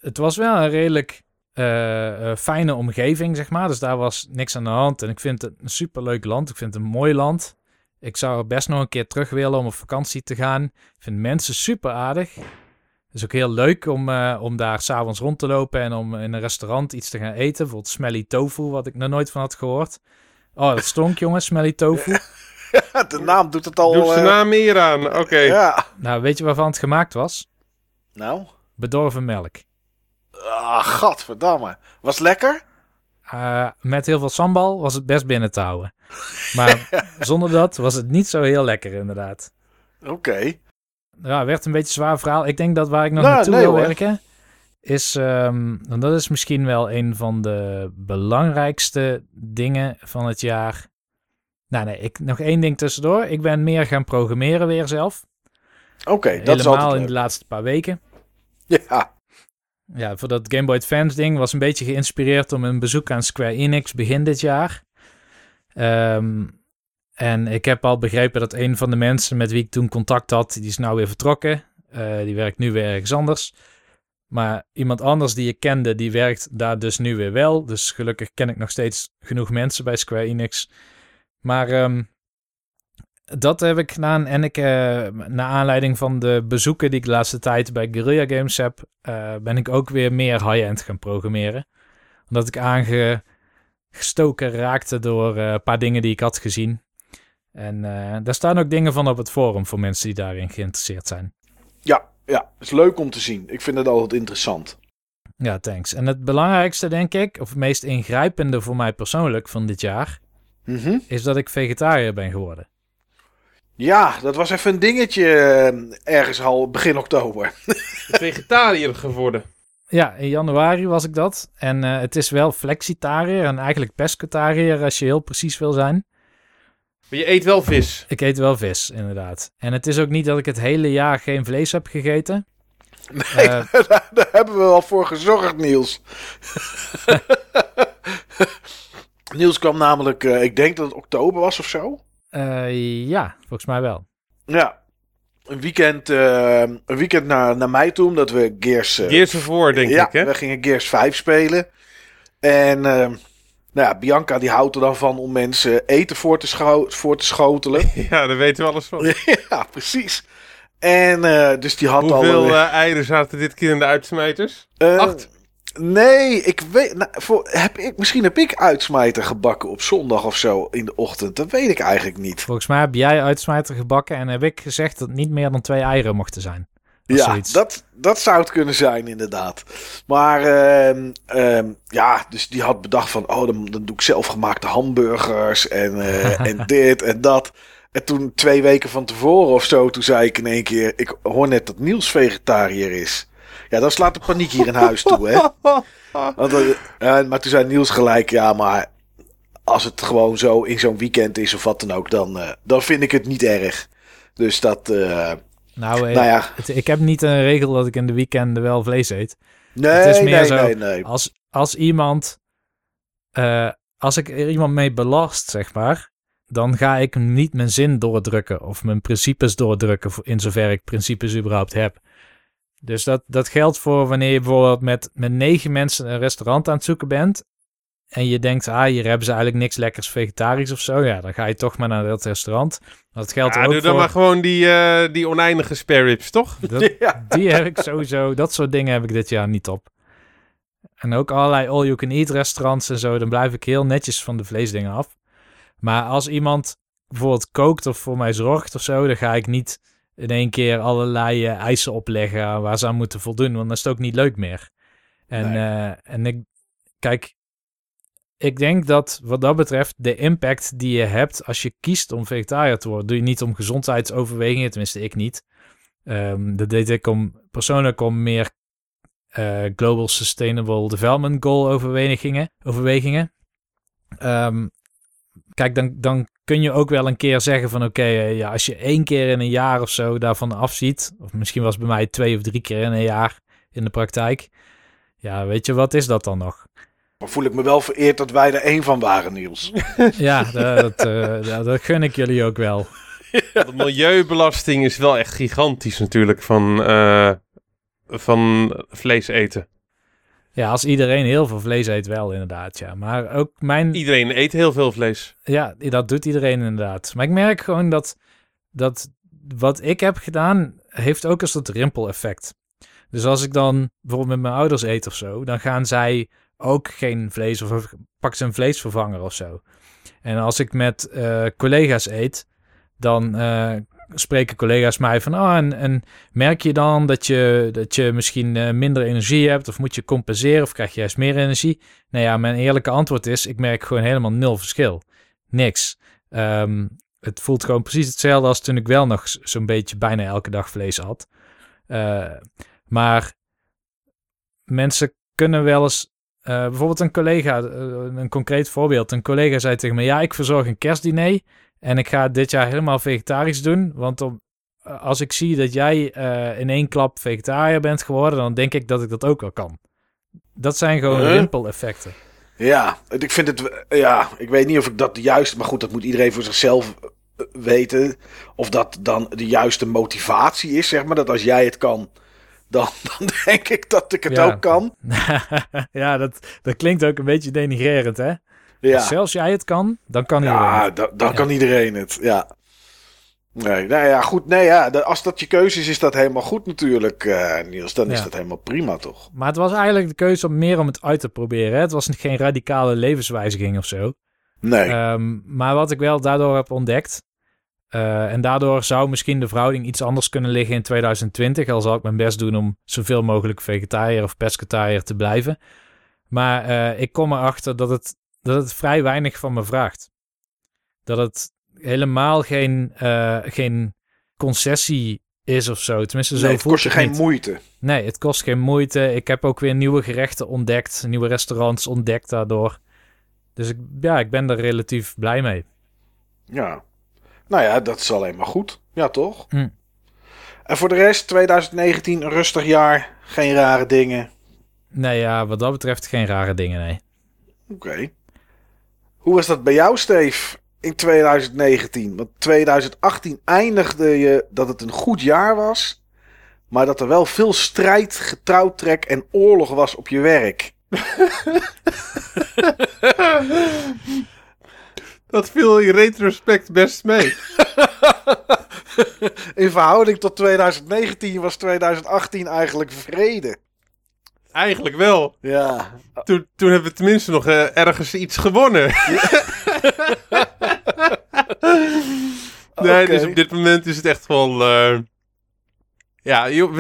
het was wel een redelijk eh, eh, fijne omgeving, zeg maar. Dus daar was niks aan de hand. En ik vind het een superleuk land. Ik vind het een mooi land. Ik zou er best nog een keer terug willen om op vakantie te gaan. Ik vind mensen super aardig. Het is ook heel leuk om, eh, om daar s'avonds rond te lopen en om in een restaurant iets te gaan eten. Bijvoorbeeld smelly tofu, wat ik nog nooit van had gehoord. Oh, dat stonk, jongens, smelly tofu. De naam doet het al. Doe zijn eh, naam meer aan. Oké. Ja. Nou, weet je waarvan het gemaakt was? Nou. Bedorven melk. Ah, gadverdamme. Was lekker? Eh, met heel veel sambal was het best binnen te houden. Maar zonder dat was het niet zo heel lekker, inderdaad. Oké. Ja, werd een beetje een zwaar verhaal. Ik denk dat waar ik nog Nou, naartoe nee, wil hoor. werken, is, ehm, en dat is misschien wel een van de belangrijkste dingen van het jaar. Nou nee, ik, nog één ding tussendoor. Ik ben meer gaan programmeren weer zelf. Oké, dat is Helemaal in de laatste paar weken. Ja. Ja, voor dat Game Boy Advance ding was een beetje geïnspireerd om een bezoek aan Square Enix begin dit jaar. Ehm, en ik heb al begrepen dat een van de mensen met wie ik toen contact had, die is nou weer vertrokken. Eh, die werkt nu weer ergens anders. Maar iemand anders die ik kende, die werkt daar dus nu weer wel. Dus gelukkig ken ik nog steeds genoeg mensen bij Square Enix. Maar ehm, dat heb ik gedaan. En ik, eh naar aanleiding van de bezoeken die ik de laatste tijd bij Guerrilla Games heb, eh, ben ik ook weer meer high-end gaan programmeren. Omdat ik aangestoken raakte door een paar dingen die ik had gezien. En eh, daar staan ook dingen van op het forum voor mensen die daarin geïnteresseerd zijn. Ja, ja. is leuk om te zien. Ik vind het altijd interessant. Ja, thanks. En het belangrijkste, denk ik, of het meest ingrijpende voor mij persoonlijk van dit jaar, Mhm. is dat ik vegetariër ben geworden. Ja, dat was even een dingetje eh, ergens al begin oktober. Vegetariër geworden. Ja, in januari was ik dat. En eh, het is wel flexitariër en eigenlijk pescatariër als je heel precies wil zijn. Maar je eet wel vis. Ik eet wel vis, inderdaad. En het is ook niet dat ik het hele jaar geen vlees heb gegeten. Nee, Eh, daar, daar hebben we al voor gezorgd, Niels. Niels kwam namelijk, eh, ik denk dat het oktober was of zo. eh, ja, volgens mij wel. Ja. Een weekend, een weekend naar, naar mij toe, omdat we Gears... eh, Gears War, denk ja, ik, hè? we gingen Gears 5 spelen. En nou ja, Bianca die houdt er dan van om mensen eten voor te, scho- voor te schotelen. Ja, daar weten we alles van. ja, precies. En eh, dus die had Hoeveel al... eh, eh, eieren zaten dit keer in de uitsmijters? eh, acht? Nee, ik weet... Nou, voor, heb ik, misschien heb ik uitsmijter gebakken op zondag of zo in de ochtend. Dat weet ik eigenlijk niet. Volgens mij heb jij uitsmijter gebakken en heb ik gezegd dat het niet meer dan twee eieren mochten zijn. Ja, zoiets. dat, dat zou het kunnen zijn, inderdaad. Maar ehm, ehm, ja, dus die had bedacht van... Oh, dan, dan doe ik zelfgemaakte hamburgers en, eh, en dit en dat. En toen twee weken van tevoren of zo, toen zei ik in één keer... Ik hoor net dat Niels vegetariër is. Ja, dan slaat de paniek hier in huis toe, hè. Want, eh, maar toen zei Niels gelijk, ja, maar als het gewoon zo in zo'n weekend is of wat dan ook, dan, eh, dan vind ik het niet erg. Dus dat, Nou, eh, nou ja, het- ik heb niet een regel dat ik in de weekenden wel vlees eet. nee, het is meer nee, zo- nee, nee. Als, als iemand, eh, als ik er iemand mee belast, zeg maar, dan ga ik niet mijn zin doordrukken of mijn principes doordrukken, voor- in zover ik principes überhaupt heb. Dus dat, dat geldt voor wanneer je bijvoorbeeld met, met negen mensen een restaurant aan het zoeken bent. En je denkt, ah, hier hebben ze eigenlijk niks lekkers vegetarisch of zo. Ja, dan ga je toch maar naar dat restaurant. Dat geldt Ja, ook doe dan voor... maar gewoon die, eh, die oneindige spare ribs, toch? Dat, Ja. Die heb ik sowieso, dat soort dingen heb ik dit jaar niet op. En ook allerlei all-you-can-eat restaurants en zo, dan blijf ik heel netjes van de vleesdingen af. Maar als iemand bijvoorbeeld kookt of voor mij zorgt of zo, dan ga ik niet in één keer allerlei eh, eisen opleggen waar ze aan moeten voldoen, want dan is het ook niet leuk meer. En, Nee. eh, en ik, kijk, ik denk dat wat dat betreft de impact die je hebt als je kiest om vegetariër te worden, doe je niet om gezondheidsoverwegingen, tenminste ik niet. Ehm, dat deed ik om persoonlijk om meer eh, Global Sustainable Development Goal overwegingen. overwegingen. Ehm, kijk, dan, dan kun je ook wel een keer zeggen van oké, eh, ja, als je één keer in een jaar of zo daarvan afziet, of misschien was bij mij twee of drie keer in een jaar in de praktijk. Ja, weet je, wat is dat dan nog? Maar voel ik me wel vereerd dat wij er één van waren, Niels. Ja, dat, eh, dat, dat gun ik jullie ook wel. De milieubelasting is wel echt gigantisch natuurlijk van, eh, van vlees eten. Ja, als iedereen heel veel vlees eet, wel inderdaad, ja. Maar ook mijn... Iedereen eet heel veel vlees. Ja, dat doet iedereen inderdaad. Maar ik merk gewoon dat, dat wat ik heb gedaan, heeft ook een soort rimpel-effect. Dus als ik dan bijvoorbeeld met mijn ouders eet of zo, dan gaan zij ook geen vlees of pak ze een vleesvervanger of zo. En als ik met eh, collega's eet, dan eh, spreken collega's mij van, ah, en, merk je dan dat je, dat je misschien eh, minder energie hebt, of moet je compenseren, of krijg je juist meer energie? Nou ja, mijn eerlijke antwoord is, ik merk gewoon helemaal nul verschil. Niks. Ehm, het voelt gewoon precies hetzelfde als toen ik wel nog zo'n beetje bijna elke dag vlees had. Maar mensen kunnen wel eens. Eh, bijvoorbeeld een collega, eh, een concreet voorbeeld. Een collega zei tegen me: Ja, ik verzorg een kerstdiner. En ik ga dit jaar helemaal vegetarisch doen. Want om, eh, als ik zie dat jij in één klap vegetariër bent geworden, dan denk ik dat ik dat ook wel kan. Dat zijn gewoon Huh? rimpel-effecten. Ja, ik vind het. Ja, ik weet niet of ik dat de juiste. Maar goed, dat moet iedereen voor zichzelf weten. Of dat dan de juiste motivatie is, zeg maar. Dat als jij het kan, dan, dan denk ik dat ik het Ja. ook kan. ja, dat, dat klinkt ook een beetje denigrerend, hè? Ja, Zelfs jij het kan, dan kan iedereen. ja dan Ja. kan iedereen het. Ja. Nee, nou ja, goed. Nee, ja, als dat je keuze is, is dat helemaal goed natuurlijk, eh, Niels. Dan is dat helemaal prima, toch? Maar het was eigenlijk de keuze om meer om het uit te proberen. Hè? Het was geen radicale levenswijziging of zo. Nee. Ehm, maar wat ik wel daardoor heb ontdekt. Eh, en daardoor zou misschien de verhouding iets anders kunnen liggen in 2020. Al zal ik mijn best doen om zoveel mogelijk vegetariër of pescatariër te blijven. Maar eh, ik kom erachter dat het, dat het vrij weinig van me vraagt. Dat het helemaal geen, eh, geen concessie is of zo. Tenminste, zo nee, het kost je het geen moeite. Nee, het kost geen moeite. Ik heb ook weer nieuwe gerechten ontdekt, nieuwe restaurants ontdekt daardoor. Dus ik, ja, ik ben er relatief blij mee. Ja. Nou ja, dat is alleen maar goed. Ja, toch? Hm. En voor de rest, 2019, een rustig jaar. Geen rare dingen. Nee, ja, wat dat betreft geen rare dingen, nee. Oké. Hoe was dat bij jou, Steve, in 2019? Want 2018 eindigde je dat het een goed jaar was. Maar dat er wel veel strijd, getrouwtrek en oorlog was op je werk. Dat viel in retrospect best mee. In verhouding tot 2019 was 2018 eigenlijk vrede. Eigenlijk wel. Ja. Toen, toen hebben we tenminste nog eh, ergens iets gewonnen. nee, dus op dit moment is het echt wel... eh, ja, joh,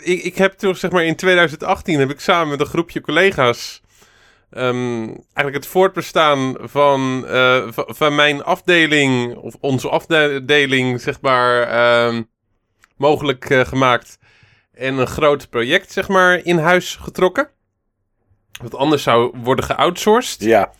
ik, ik heb toen zeg maar in 2018 heb ik samen met een groepje collega's ehm, eigenlijk het voortbestaan van, eh, van, mijn afdeling, of onze afdeling, zeg maar, ehm, mogelijk eh, gemaakt. En een groot project, zeg maar, in huis getrokken. Wat anders zou worden geoutsourced. Ja.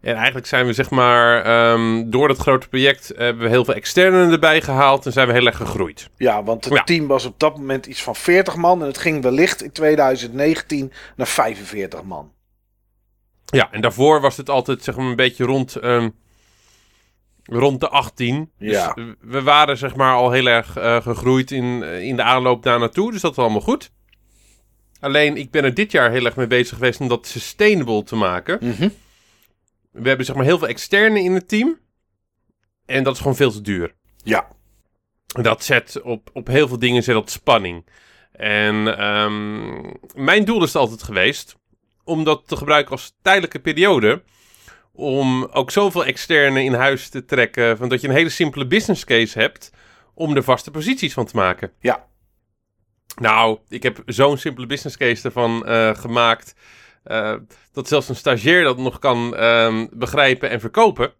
En eigenlijk zijn we, zeg maar, ehm, door dat grote project hebben we heel veel externen erbij gehaald en zijn we heel erg gegroeid. Ja, want het Ja. team was op dat moment iets van 40 man. En het ging wellicht in 2019 naar 45 man. Ja, en daarvoor was het altijd, zeg maar, een beetje rond, ehm, rond de 18. Ja. Dus we waren, zeg maar, al heel erg eh, gegroeid in, eh, in de aanloop daar naartoe. Dus dat was allemaal goed. Alleen, ik ben er dit jaar heel erg mee bezig geweest om dat sustainable te maken. Mhm. We hebben, zeg maar, heel veel externen in het team. En dat is gewoon veel te duur. Ja. Dat zet op, op heel veel dingen zet dat spanning. En ehm, mijn doel is het altijd geweest om dat te gebruiken als tijdelijke periode. Om ook zoveel externen in huis te trekken. Van dat je een hele simpele business case hebt om er vaste posities van te maken. Ja. Nou, ik heb zo'n simpele business case ervan eh, gemaakt. eh, dat zelfs een stagiair dat nog kan ehm, begrijpen en verkopen.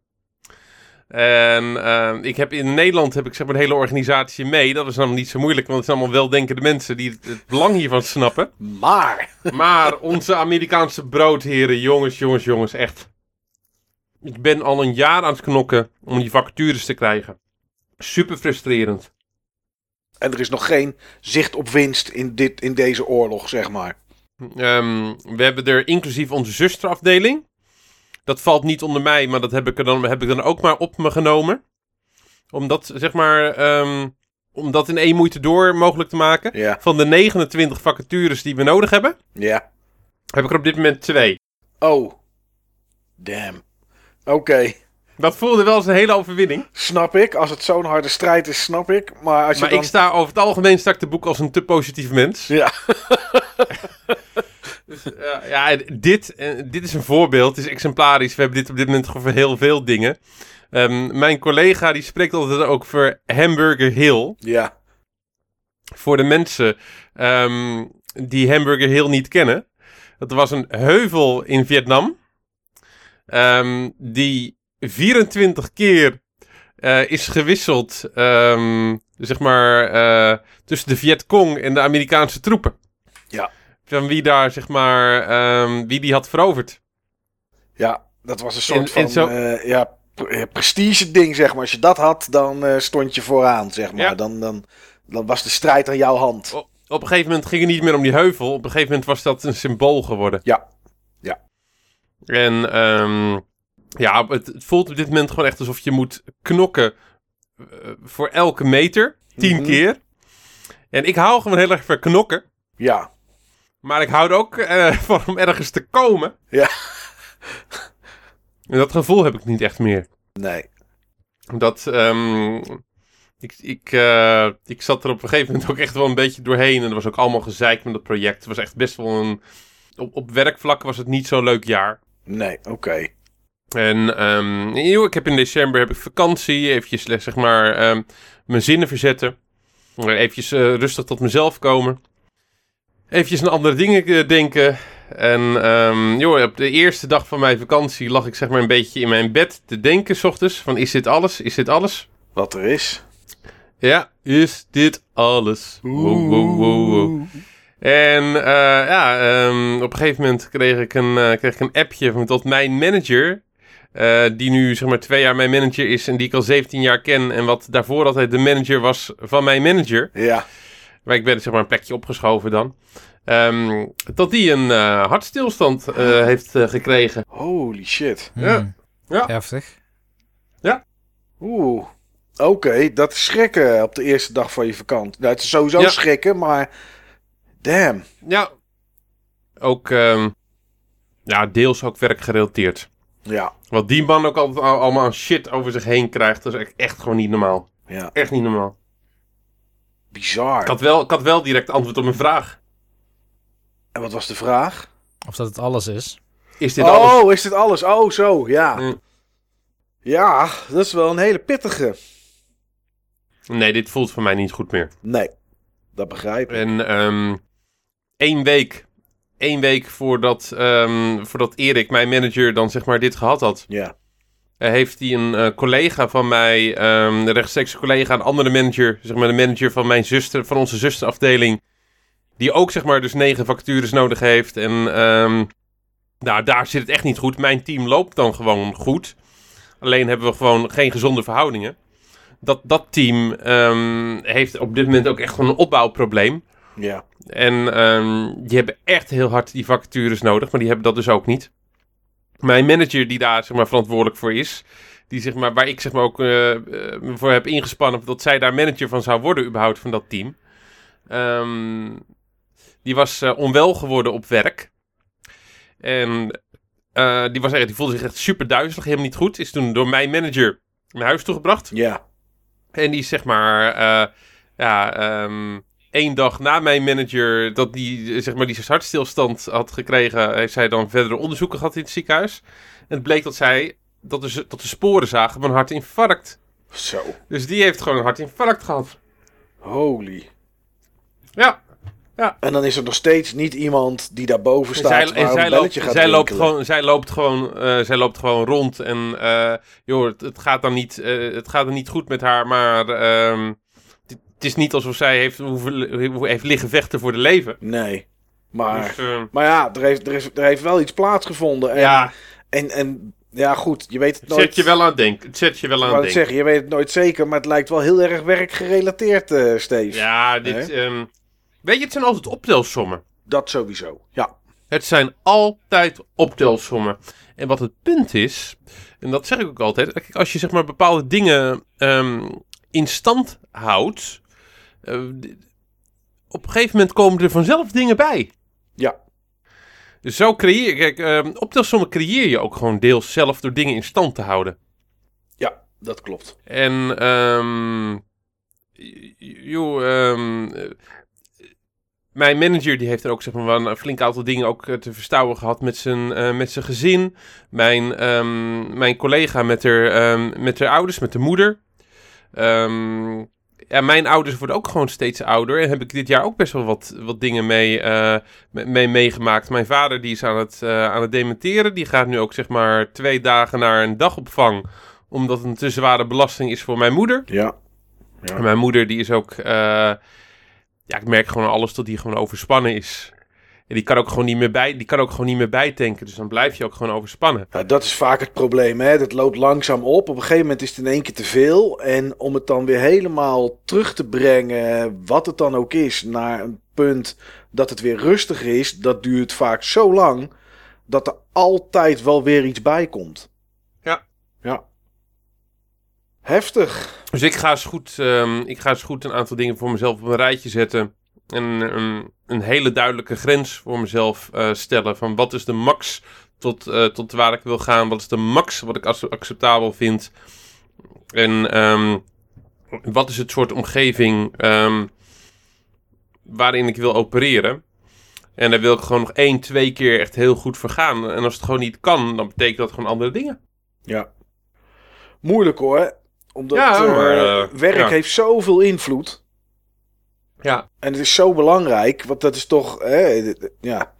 En ehm, ik heb in Nederland heb ik zeg maar een hele organisatie mee. Dat is namelijk niet zo moeilijk, want het zijn allemaal weldenkende mensen die het, het belang hiervan snappen. Maar. Maar onze Amerikaanse broodheren, jongens, jongens, jongens, echt. Ik ben al een jaar aan het knokken om die vacatures te krijgen. Super frustrerend. En er is nog geen zicht op winst in, dit, in deze oorlog, zeg maar. Ehm, we hebben er inclusief onze zusterafdeling. Dat valt niet onder mij, maar dat heb ik er dan, heb ik dan ook maar op me genomen. Om dat, zeg maar, ehm, om dat in één moeite door mogelijk te maken. Ja. Van de 29 vacatures die we nodig hebben, Ja. heb ik er op dit moment twee. Oh. Damn. Oké. Dat voelde wel als een hele overwinning. Snap ik. Als het zo'n harde strijd is, snap ik. Maar als je Maar dan... ik sta over het algemeen sta ik te boek als een te positief mens. Ja. Ja, ja, en dit, eh, dit is een voorbeeld. Het is exemplarisch. We hebben dit op dit moment voor heel veel dingen. Ehm, mijn collega die spreekt altijd ook voor Hamburger Hill. Ja. Voor de mensen ehm, die Hamburger Hill niet kennen. Dat was een heuvel in Vietnam. ehm, die 24 keer eh, is gewisseld. zeg maar eh, tussen de Vietcong en de Amerikaanse troepen. Ja. Van wie daar, zeg maar, ehm, wie die had veroverd. Ja. Dat was een soort En- van... en zo- eh, ja, pre- prestige ding, zeg maar. Als je dat had, dan eh, stond je vooraan, zeg maar. Ja. Dan, dan, dan was de strijd aan jouw hand. O- Op een gegeven moment ging het niet meer om die heuvel. Op een gegeven moment was dat een symbool geworden. Ja. Ja. En ehm, ja, het, het voelt op dit moment gewoon echt alsof je moet knokken eh, voor elke meter. Tien Mhm. keer. En ik hou gewoon heel erg van knokken. Ja. Maar ik hou er ook eh, van om ergens te komen. Ja. En dat gevoel heb ik niet echt meer. Nee. Dat, ehm, ik, ik, eh, ik zat er op een gegeven moment ook echt wel een beetje doorheen. En er was ook allemaal gezeik met dat project. Het was echt best wel een... Op, op werkvlak was het niet zo'n leuk jaar. Nee, oké. En joh, ik heb in december heb ik vakantie. Eventjes zeg maar ehm, mijn zinnen verzetten. Eventjes eh, rustig tot mezelf komen. Eventjes aan andere dingen eh, denken. En ehm, joh, op de eerste dag van mijn vakantie lag ik zeg maar een beetje in mijn bed te denken, s ochtends. Van is dit alles? Is dit alles? Wat er is. Ja, is dit alles? Wow, wow, wow, wow. En eh, ja, ehm, op een gegeven moment kreeg ik een, eh, kreeg ik een appje van tot mijn manager. die nu zeg maar twee jaar mijn manager is en die ik al 17 jaar ken. En wat daarvoor altijd de manager was van mijn manager. Ja. Maar ik ben zeg maar een plekje opgeschoven dan. Ehm, dat die een eh, hartstilstand eh, heeft eh, gekregen. Holy shit. Hmm. Ja. Ja. Heftig. Oeh. Oké, dat is schrikken op de eerste dag van je vakantie. Nou, het is sowieso Ja. schrikken, maar... Damn. Ja, ook ehm, ja, deels ook werkgerelateerd. Ja. Wat die man ook altijd al- allemaal shit over zich heen krijgt, dat is echt, echt gewoon niet normaal. Ja. Echt niet normaal. Bizar. Ik had wel, ik had wel direct antwoord op mijn vraag. En wat was de vraag? Of dat het alles is. Is dit oh, alles? is dit alles? Oh, zo, ja. Mm. Ja, dat is wel een hele pittige. Nee, dit voelt voor mij niet goed meer. Nee, dat begrijp ik. En ehm één week één week voordat, ehm, voordat Erik, mijn manager, dan zeg maar dit gehad had, Ja. Eh, heeft hij een eh, collega van mij, ehm een rechtstreeks collega, een andere manager, zeg maar de manager van mijn zuster, van onze zusterafdeling, die ook zeg maar dus negen vacatures nodig heeft. En ehm, nou, daar zit het echt niet goed. Mijn team loopt dan gewoon goed. Alleen hebben we gewoon geen gezonde verhoudingen. Dat, dat team ehm, heeft op dit moment ook echt gewoon een opbouwprobleem. Ja. En die hebben echt heel hard die vacatures nodig, maar die hebben dat dus ook niet. Mijn manager die daar zeg maar, verantwoordelijk voor is, die, zeg maar, waar ik zeg maar, ook eh, eh, voor heb ingespannen dat zij daar manager van zou worden überhaupt van dat team. Ehm, die was eh, onwel geworden op werk. En die, was echt, die voelde zich echt super duizelig, helemaal niet goed. Is toen door mijn manager naar huis toegebracht. Ja. En die is zeg maar, ja, ehm, één dag na mijn manager, dat die, zeg maar, die zijn hartstilstand had gekregen, heeft zij dan verdere onderzoeken gehad in het ziekenhuis. En het bleek dat zij, dat de, dat de sporen zagen van een hartinfarct. Zo. Dus die heeft gewoon een hartinfarct gehad. Holy. Ja. En dan is er nog steeds niet iemand die daarboven En staat zij, waar en zij, loopt, gaat zij, loopt gewoon, zij, loopt gewoon, eh, zij loopt gewoon rond. En eh, joh, het, het gaat dan niet, eh, het gaat er niet goed met haar. Maar ehm, het, het is niet alsof zij heeft, hoeven, heeft liggen vechten voor de leven. Nee. Maar, Dus, eh, maar ja, er heeft, er, is, er heeft wel iets plaatsgevonden. En, ja, en, en ja, goed, je weet het het nooit. zet je wel aan het denken. Het zet je wel aan het het denken. zeggen, je weet het nooit zeker, maar het lijkt wel heel erg werkgerelateerd, eh Steve. Ja, dit, ehm, weet je, het zijn altijd optelsommen. Dat sowieso. Ja. Het zijn altijd optelsommen. En wat het punt is, en dat zeg ik ook altijd, als je zeg maar bepaalde dingen ehm, in stand houdt, op een gegeven moment komen er vanzelf dingen bij. Ja. Dus zo creëer je, kijk, ehm, optelsommen creëer je ook gewoon deels zelf door dingen in stand te houden. Ja, dat klopt. En, ehm j- joh, ehm, eh, mijn manager die heeft er ook zeg maar, een flink aantal dingen ook eh, te verstouwen gehad met zijn, eh, met zijn gezin. Mijn, ehm, mijn collega met haar, met haar ouders, met de moeder. Ehm, ja, mijn ouders worden ook gewoon steeds ouder. En heb ik dit jaar ook best wel wat, wat dingen mee, eh, me- mee meegemaakt. Mijn vader die is aan het, eh, aan het dementeren. Die gaat nu ook zeg maar twee dagen naar een dagopvang omdat het een te zware belasting is voor mijn moeder. Ja. En mijn moeder die is ook... eh, ja, ik merk gewoon alles dat die gewoon overspannen is. En die kan ook gewoon niet meer bij, die kan ook gewoon niet meer bijtanken. Dus dan blijf je ook gewoon overspannen. Ja, dat is vaak het probleem. Hè? Dat loopt langzaam op. Op een gegeven moment is het in één keer te veel. En om het dan weer helemaal terug te brengen, wat het dan ook is, naar een punt dat het weer rustiger is, dat duurt vaak zo lang dat er altijd wel weer iets bij komt. Ja. Ja. Heftig. Dus ik ga eens goed, ehm, ik ga eens goed een aantal dingen voor mezelf op een rijtje zetten. En een, een hele duidelijke grens voor mezelf eh, stellen. Van wat is de max tot, eh, tot waar ik wil gaan? Wat is de max wat ik als acceptabel vind? En ehm, wat is het soort omgeving ehm, waarin ik wil opereren? En daar wil ik gewoon nog één, twee keer echt heel goed voor gaan. En als het gewoon niet kan, dan betekent dat gewoon andere dingen. Ja. Moeilijk hoor. Omdat Ja, eh, maar, werk ja. heeft zoveel invloed. Ja, En het is zo belangrijk, want dat is toch, hè, ja,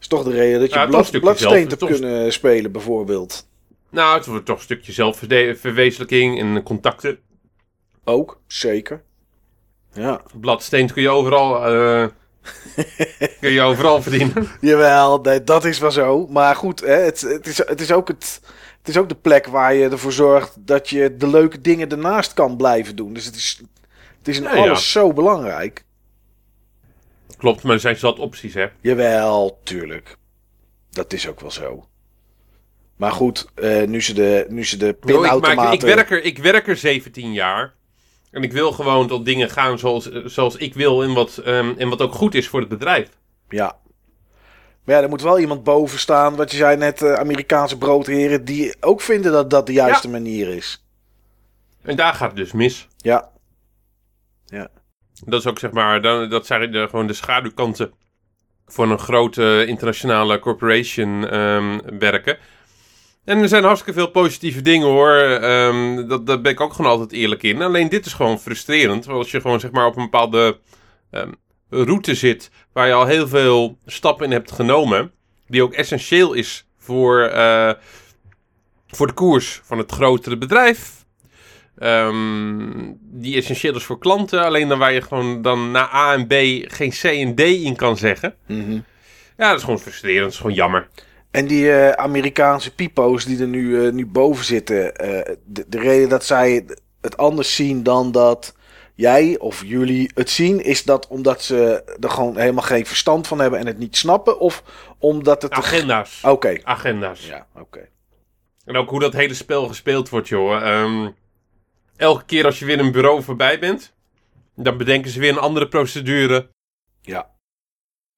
is toch de reden dat je een blad, toch- kunnen spelen, bijvoorbeeld. Nou, het wordt toch een stukje zelfverwezenlijking en contacten. Ook, zeker. Ja. Bladsteen kun je overal, eh, kun je overal verdienen. Jawel, nee, dat is wel zo. Maar goed, hè, het, het, is, het, is ook het, het is ook de plek waar je ervoor zorgt dat je de leuke dingen ernaast kan blijven doen. Dus het is, het is in Ja, alles ja. zo belangrijk. Klopt, maar er zijn zat opties, hè. Jawel, tuurlijk. Dat is ook wel zo. Maar goed, eh, nu ze de, nu ze de Yo, ik, pinautomaten... ik, werk er, ik werk er 17 jaar. En ik wil gewoon dat dingen gaan zoals, zoals ik wil en wat, ehm, en wat ook goed is voor het bedrijf. Ja. Maar ja, er moet wel iemand boven staan, wat je zei net, eh, Amerikaanse broodheren, die ook vinden dat dat de juiste manier is. En daar gaat het dus mis. Ja. Dat is ook zeg maar, dat zijn gewoon de schaduwkanten voor een grote internationale corporation ehm, werken. En er zijn hartstikke veel positieve dingen hoor. Ehm, dat, daar ben ik ook gewoon altijd eerlijk in. Alleen dit is gewoon frustrerend. Als je gewoon zeg maar op een bepaalde ehm, route zit waar je al heel veel stappen in hebt genomen, die ook essentieel is voor, eh, voor de koers van het grotere bedrijf. Ehm, die essentieel is voor klanten, alleen dan waar je gewoon dan na A en B geen C en D in kan zeggen. Mhm. Ja, dat is gewoon frustrerend, dat is gewoon jammer. En die eh, Amerikaanse pipo's die er nu, eh, nu boven zitten. eh, de, de reden dat zij het anders zien dan dat jij of jullie het zien, is dat omdat ze er gewoon helemaal geen verstand van hebben en het niet snappen? Of omdat het. Agenda's. Oké. Agenda's. Ja, oké. En ook hoe dat hele spel gespeeld wordt, joh. Ehm, elke keer als je weer een bureau voorbij bent, dan bedenken ze weer een andere procedure. Ja.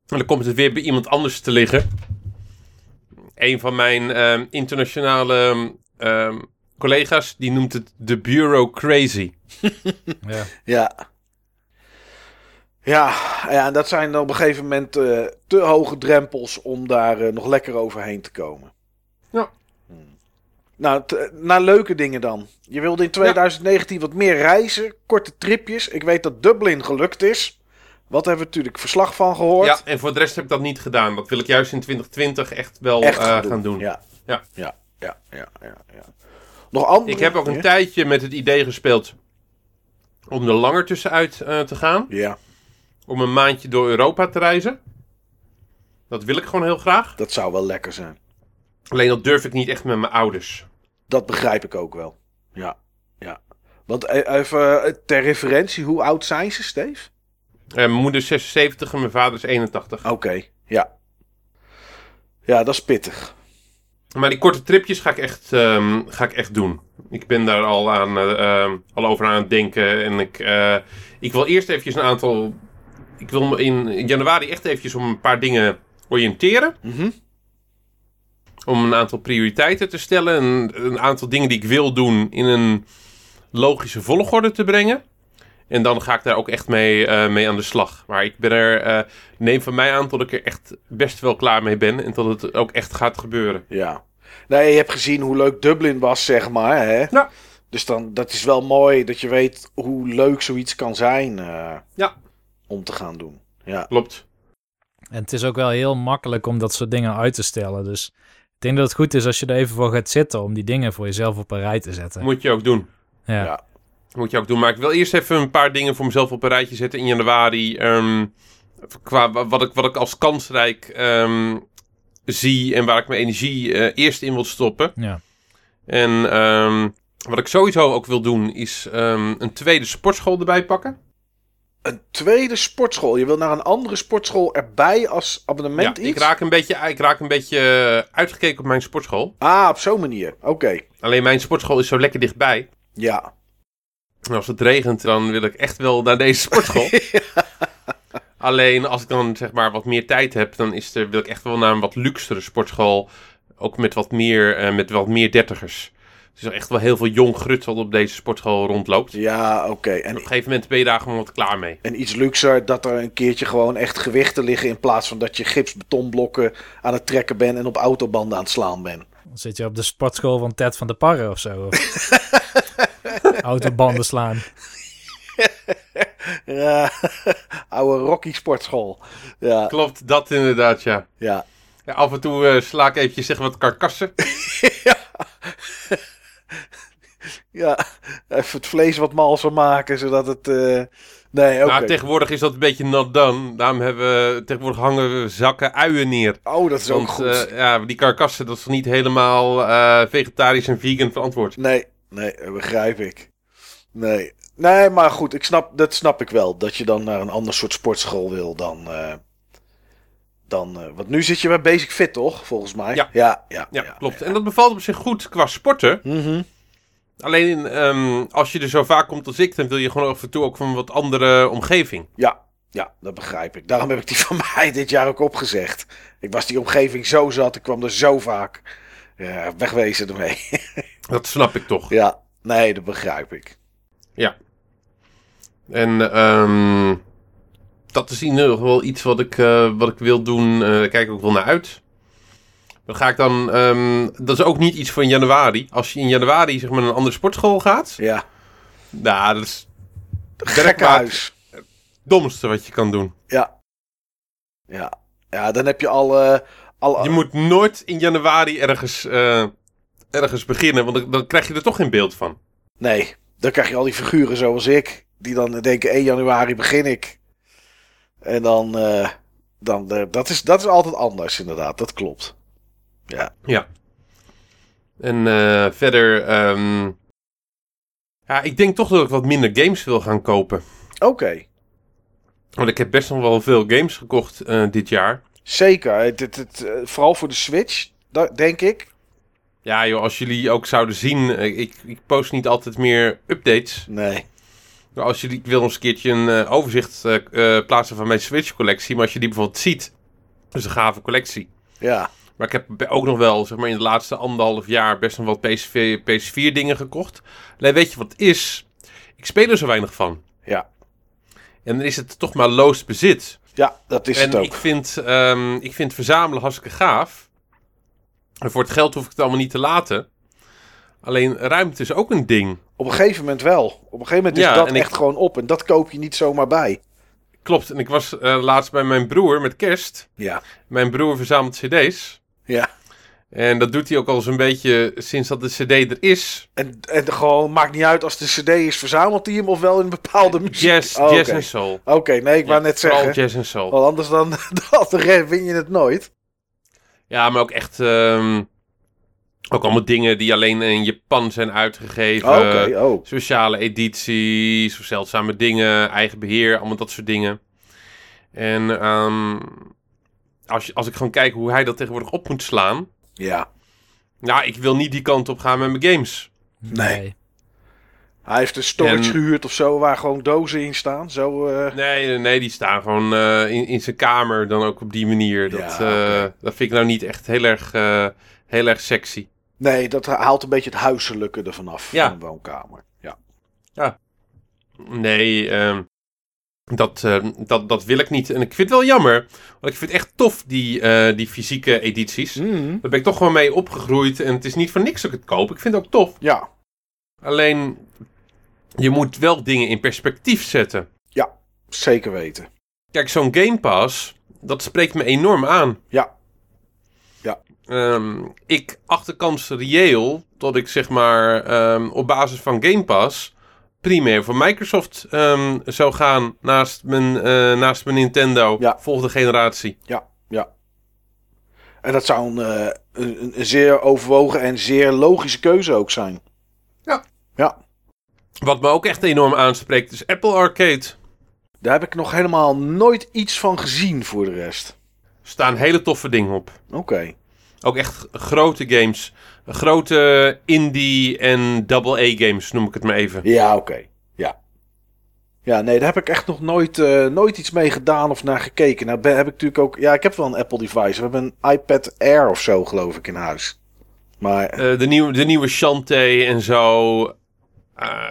En dan komt het weer bij iemand anders te liggen. Een van mijn ehm, internationale ehm, collega's, die noemt het de Bureau Crazy. Ja. Ja. Ja, ja, en dat zijn op een gegeven moment eh, te hoge drempels om daar eh, nog lekker overheen te komen. Nou, naar leuke dingen dan. Je wilde in 2019 wat meer reizen, korte tripjes. Ik weet dat Dublin gelukt is. Wat hebben we natuurlijk verslag van gehoord. Ja, en voor de rest heb ik dat niet gedaan. Dat wil ik juist in 2020 echt wel Echt eh, gaan doen. Ja. Ja. Ja, ja, ja, ja, ja. Nog andere? Ik heb ook een ja? tijdje met het idee gespeeld om er langer tussenuit eh, te gaan. Ja, om een maandje door Europa te reizen. Dat wil ik gewoon heel graag. dat zou wel lekker zijn. Alleen dat durf ik niet echt met mijn ouders. Dat begrijp ik ook wel. Ja, ja. Want eh, even eh, ter referentie, hoe oud zijn ze, Steve? Eh, mijn moeder is 76 en mijn vader is 81. Oké, ja. Ja, dat is pittig. Maar die korte tripjes ga ik echt, ehm, ga ik echt doen. Ik ben daar al, aan, eh, ehm, al over aan het denken. En ik, ik wil eerst eventjes een aantal... Ik wil me in januari echt eventjes om een paar dingen oriënteren. Mhm. Om een aantal prioriteiten te stellen. En een aantal dingen die ik wil doen in een logische volgorde te brengen. En dan ga ik daar ook echt mee, eh, mee aan de slag. Maar ik ben er, eh, neem van mij aan tot ik er echt best wel klaar mee ben. En tot het ook echt gaat gebeuren. Ja. Nee, je hebt gezien hoe leuk Dublin was, zeg maar. Hè? Ja. Dus dan, dat is wel mooi dat je weet hoe leuk zoiets kan zijn eh, Ja. om te gaan doen. Ja. Klopt. En het is ook wel heel makkelijk om dat soort dingen uit te stellen. Dus ik denk dat het goed is als je er even voor gaat zitten om die dingen voor jezelf op een rij te zetten. Moet je ook doen. Ja. Ja. Moet je ook doen. Maar ik wil eerst even een paar dingen voor mezelf op een rijtje zetten in januari. ehm, qua wa- wat ik, wat ik als kansrijk ehm, zie en waar ik mijn energie eh, eerst in wil stoppen. Ja. En ehm, wat ik sowieso ook wil doen is een tweede sportschool erbij pakken. Een tweede sportschool. Je wil naar een andere sportschool erbij als abonnement Ja, iets? ik raak, een beetje, ik raak een beetje eh, uitgekeken op mijn sportschool. Ah, op zo'n manier. Oké. Alleen mijn sportschool is zo lekker dichtbij. Ja. En als het regent, dan wil ik echt wel naar deze sportschool. Alleen als ik dan zeg maar wat meer tijd heb, dan is er, wil ik echt wel naar een wat luxere sportschool. Ook met wat meer, eh, met wat meer dertigers. Dus er echt wel heel veel jong grut wat op deze sportschool rondloopt. Ja, oké. En En, op een gegeven moment ben je daar gewoon wat klaar mee. en iets luxer dat er een keertje gewoon echt gewichten liggen... in plaats van dat je gipsbetonblokken aan het trekken bent... en op autobanden aan het slaan bent. Dan zit je op de sportschool van Ted van de Parre of zo. Of autobanden slaan. Ja, oude Rocky sportschool. Ja, Klopt, dat inderdaad, ja. ja. ja af en toe eh, sla ik eventjes zeg wat karkassen. Ja, even het vlees wat malser maken, zodat het... eh, Nee, oké. Maar tegenwoordig is dat een beetje not done. Daarom hebben we, tegenwoordig hangen we zakken uien neer. Oh, dat is ook goed. eh, ja, die karkassen, dat is niet helemaal eh, vegetarisch en vegan verantwoord. Nee, nee, begrijp ik. Nee. Nee, maar goed, ik snap, dat snap ik wel. Dat je dan naar een ander soort sportschool wil dan... dan eh, want nu zit je bij Basic Fit, toch? Volgens mij. Ja. Ja, ja, Ja, klopt. En dat bevalt op zich goed qua sporten. Mhm. Alleen ehm, als je er zo vaak komt als ik, dan wil je gewoon af en toe ook van een wat andere omgeving. Ja, ja, dat begrijp ik. Daarom heb ik die van mij dit jaar ook opgezegd. Ik was die omgeving zo zat, ik kwam er zo vaak. Ja, wegwezen ermee. Dat snap ik toch. ja, nee, dat begrijp ik. En ehm, dat is in ieder geval iets wat ik, eh, wat ik wil doen. Eh, daar kijk ik ook wel naar uit. Dan ga ik dan. ehm, dat is ook niet iets voor in januari. Als je in januari zeg maar naar een andere sportschool gaat. Ja, Nou, dat is gekke huis. het domste wat je kan doen. Ja, Ja, ja dan heb je al... eh, al Je moet nooit in januari ergens, eh, ergens beginnen, want dan, dan krijg je er toch geen beeld van. Nee, dan krijg je al die figuren zoals ik. Die dan denken 1 januari begin ik. En dan... eh, dan dat, is, dat is altijd anders inderdaad, dat klopt. Ja, Ja. En eh, verder, ehm, ja, ik denk toch dat ik wat minder games wil gaan kopen. oké. Want ik heb best nog wel veel games gekocht eh, dit jaar. Zeker. Het, het, het, eh, vooral voor de Switch, denk ik. Ja, joh, als jullie ook zouden zien, ik, ik post niet altijd meer updates. Nee. Maar als jullie, ik wil eens een keertje een overzicht plaatsen van mijn Switch-collectie. Maar als je die bijvoorbeeld ziet, dat is een gave collectie. Ja. Maar ik heb ook nog wel, zeg maar, in de laatste anderhalf jaar best nog wat PSV, PS4 dingen gekocht. Alleen weet je wat het is? Ik speel er zo weinig van. Ja. En dan is het toch maar loos bezit. Ja, dat is en het ook. ik vind, ehm, ik vind verzamelen hartstikke gaaf. En voor het geld hoef ik het allemaal niet te laten. Alleen ruimte is ook een ding. Op een gegeven moment wel. Op een gegeven moment is Ja, dat en ik- echt gewoon op. En dat koop je niet zomaar bij. Klopt. En ik was eh, laatst bij mijn broer met kerst. Ja. Mijn broer verzamelt cd's. Ja. En dat doet hij ook al zo'n beetje sinds dat de cd er is. En, en gewoon, maakt niet uit als de cd is, verzamelt hij hem of wel in bepaalde muziek. Jazz, Oh, jazz en soul. Oké, nee, ik wou net vooral zeggen. jazz en soul. Want anders dan, dan win je het nooit. Ja, maar ook echt... ehm, ook allemaal dingen die alleen in Japan zijn uitgegeven. Oké, oh. Speciale edities, of zeldzame dingen, eigen beheer, allemaal dat soort dingen. En ehm, als, je, als ik gewoon kijk hoe hij dat tegenwoordig op moet slaan... Ja. Nou, ik wil niet die kant op gaan met mijn games. Nee. Hij heeft een storage En- gehuurd of zo, waar gewoon dozen in staan. Zo, eh, Nee, nee, nee, die staan gewoon eh, in, in zijn kamer dan ook op die manier. Dat, Ja, eh, dat vind ik nou niet echt heel erg, eh, heel erg sexy. Nee, dat haalt een beetje het huiselijke ervan af. Ja. Van een woonkamer. Ja. Nee, ehm, dat, eh, dat, dat wil ik niet. En ik vind het wel jammer. Want ik vind het echt tof, die, eh, die fysieke edities. Mhm. Daar ben ik toch gewoon mee opgegroeid. En het is niet voor niks dat ik het koop. Ik vind het ook tof. Ja. Alleen, je moet wel dingen in perspectief zetten. Zeker weten. Kijk, zo'n Game Pass, dat spreekt me enorm aan. Ja. Ehm, ik acht de kans reëel dat ik zeg maar ehm, op basis van Game Pass primair voor Microsoft ehm, zou gaan naast mijn, eh, naast mijn Nintendo Ja. volgende generatie. Ja, ja. En dat zou een, eh, een, een- een zeer overwogen en zeer logische keuze ook zijn. Ja. Ja. Wat me ook echt enorm aanspreekt is Apple Arcade. Daar heb ik nog helemaal nooit iets van gezien voor de rest. Er staan hele toffe dingen op. Oké. Ook echt grote games. Grote indie en double A games noem ik het maar even. Ja, oké. Ja. Ja, nee, daar heb ik echt nog nooit, eh, nooit iets mee gedaan of naar gekeken. Nou ben, heb ik natuurlijk ook... Ja, ik heb wel een Apple device. We hebben een iPad Air of zo, geloof ik, in huis. Maar Eh, de, nieuwe, de nieuwe Shantae en zo. Eh,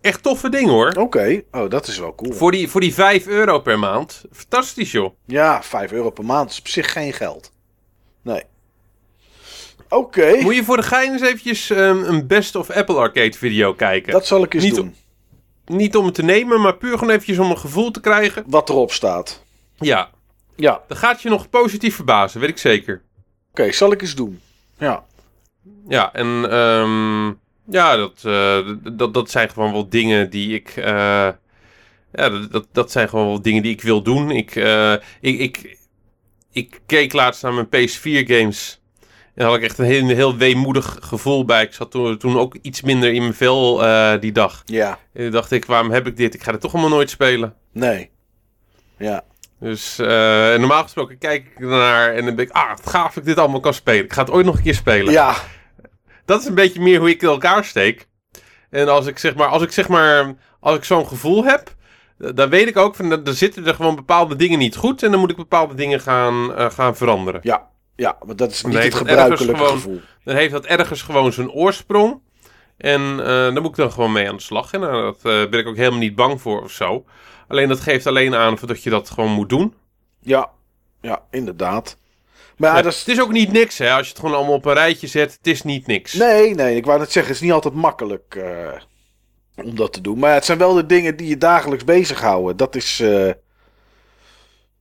echt toffe dingen hoor. oké. Oh, dat is wel cool. Voor die, voor die 5 euro per maand. Fantastisch joh. Ja, 5 euro per maand is op zich geen geld. Nee. Oké. Moet je voor de gein eens eventjes ehm, een best of Apple Arcade video kijken. Dat zal ik eens Niet doen. Niet om het te nemen, maar puur gewoon eventjes om een gevoel te krijgen. Wat erop staat. Ja, Ja, oké. dat gaat je nog positief verbazen, weet ik zeker. zal ik eens doen. Ja. Ja, en ehm, ja, dat, eh, dat, dat zijn gewoon wel dingen die ik. eh, ja, dat, dat, dat zijn gewoon wel dingen die ik wil doen. Ik, eh, ik, ik, ik keek laatst naar mijn PS4-games. En daar had ik echt een heel, heel weemoedig gevoel bij. Ik zat toen, toen ook iets minder in mijn vel eh, die dag. Ja. En toen dacht ik, waarom heb ik dit? Ik ga dit toch allemaal nooit spelen. Nee. Ja. Dus eh, normaal gesproken kijk ik ernaar en dan ben ik, ah, gaaf dat ik dit allemaal kan spelen. Ik ga het ooit nog een keer spelen. Ja. Dat is een beetje meer hoe ik in elkaar steek. En als ik zeg maar, als ik zeg maar, als ik zo'n gevoel heb, dan weet ik ook van, dan zitten er gewoon bepaalde dingen niet goed en dan moet ik bepaalde dingen gaan, eh, gaan veranderen. Ja. Ja, maar dat is niet het gebruikelijke gewoon- gevoel. Dan heeft dat ergens gewoon zijn oorsprong. En eh daar moet ik dan gewoon mee aan de slag. En daar dat, eh, ben ik ook helemaal niet bang voor of zo. Alleen dat geeft alleen aan dat je dat gewoon moet doen. Ja. Ja, inderdaad. Maar ja, is... Het is ook niet niks, hè. Als je het gewoon allemaal op een rijtje zet, het is niet niks. Nee, nee, ik wou net zeggen, het is niet altijd makkelijk eh, om dat te doen. Maar het zijn wel de dingen die je dagelijks bezighouden. Dat is, eh,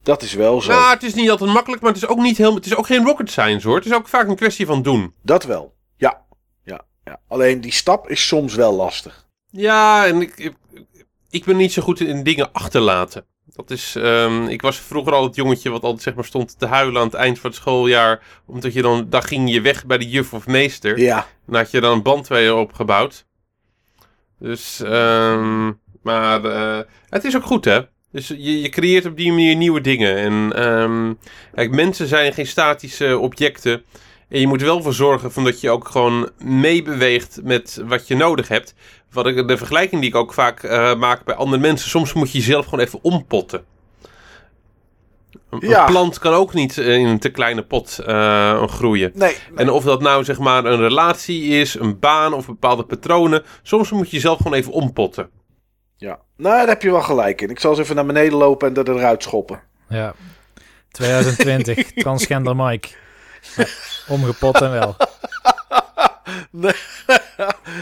Dat is wel zo. Nou, het is niet altijd makkelijk, maar het is ook niet heel, het is ook geen rocket science hoor. Het is ook vaak een kwestie van doen. Dat wel. Ja. ja. ja. Alleen die stap is soms wel lastig. Ja, en ik, ik, ik ben niet zo goed in dingen achterlaten. Dat is, ehm, ik was vroeger al het jongetje wat altijd zeg maar stond te huilen aan het eind van het schooljaar. Omdat je dan, daar ging je weg bij de juf of meester. Ja. Dan had je dan een band opgebouwd. Dus, ehm, maar eh, het is ook goed hè. Dus je, je creëert op die manier nieuwe dingen. En ehm, kijk, mensen zijn geen statische objecten. En je moet wel voor zorgen van dat je ook gewoon meebeweegt met wat je nodig hebt. Wat ik, de vergelijking die ik ook vaak eh, maak bij andere mensen. Soms moet je jezelf gewoon even ompotten. Een, Ja. plant kan ook niet eh, in een te kleine pot eh, groeien. Nee. En of dat nou zeg maar een relatie is, een baan of bepaalde patronen. Soms moet je jezelf gewoon even ompotten. Ja. Nou, daar heb je wel gelijk in. Ik zal eens even naar beneden lopen en dat eruit schoppen. Ja. 2020, transgender Mike. Omgepot en wel. Nee.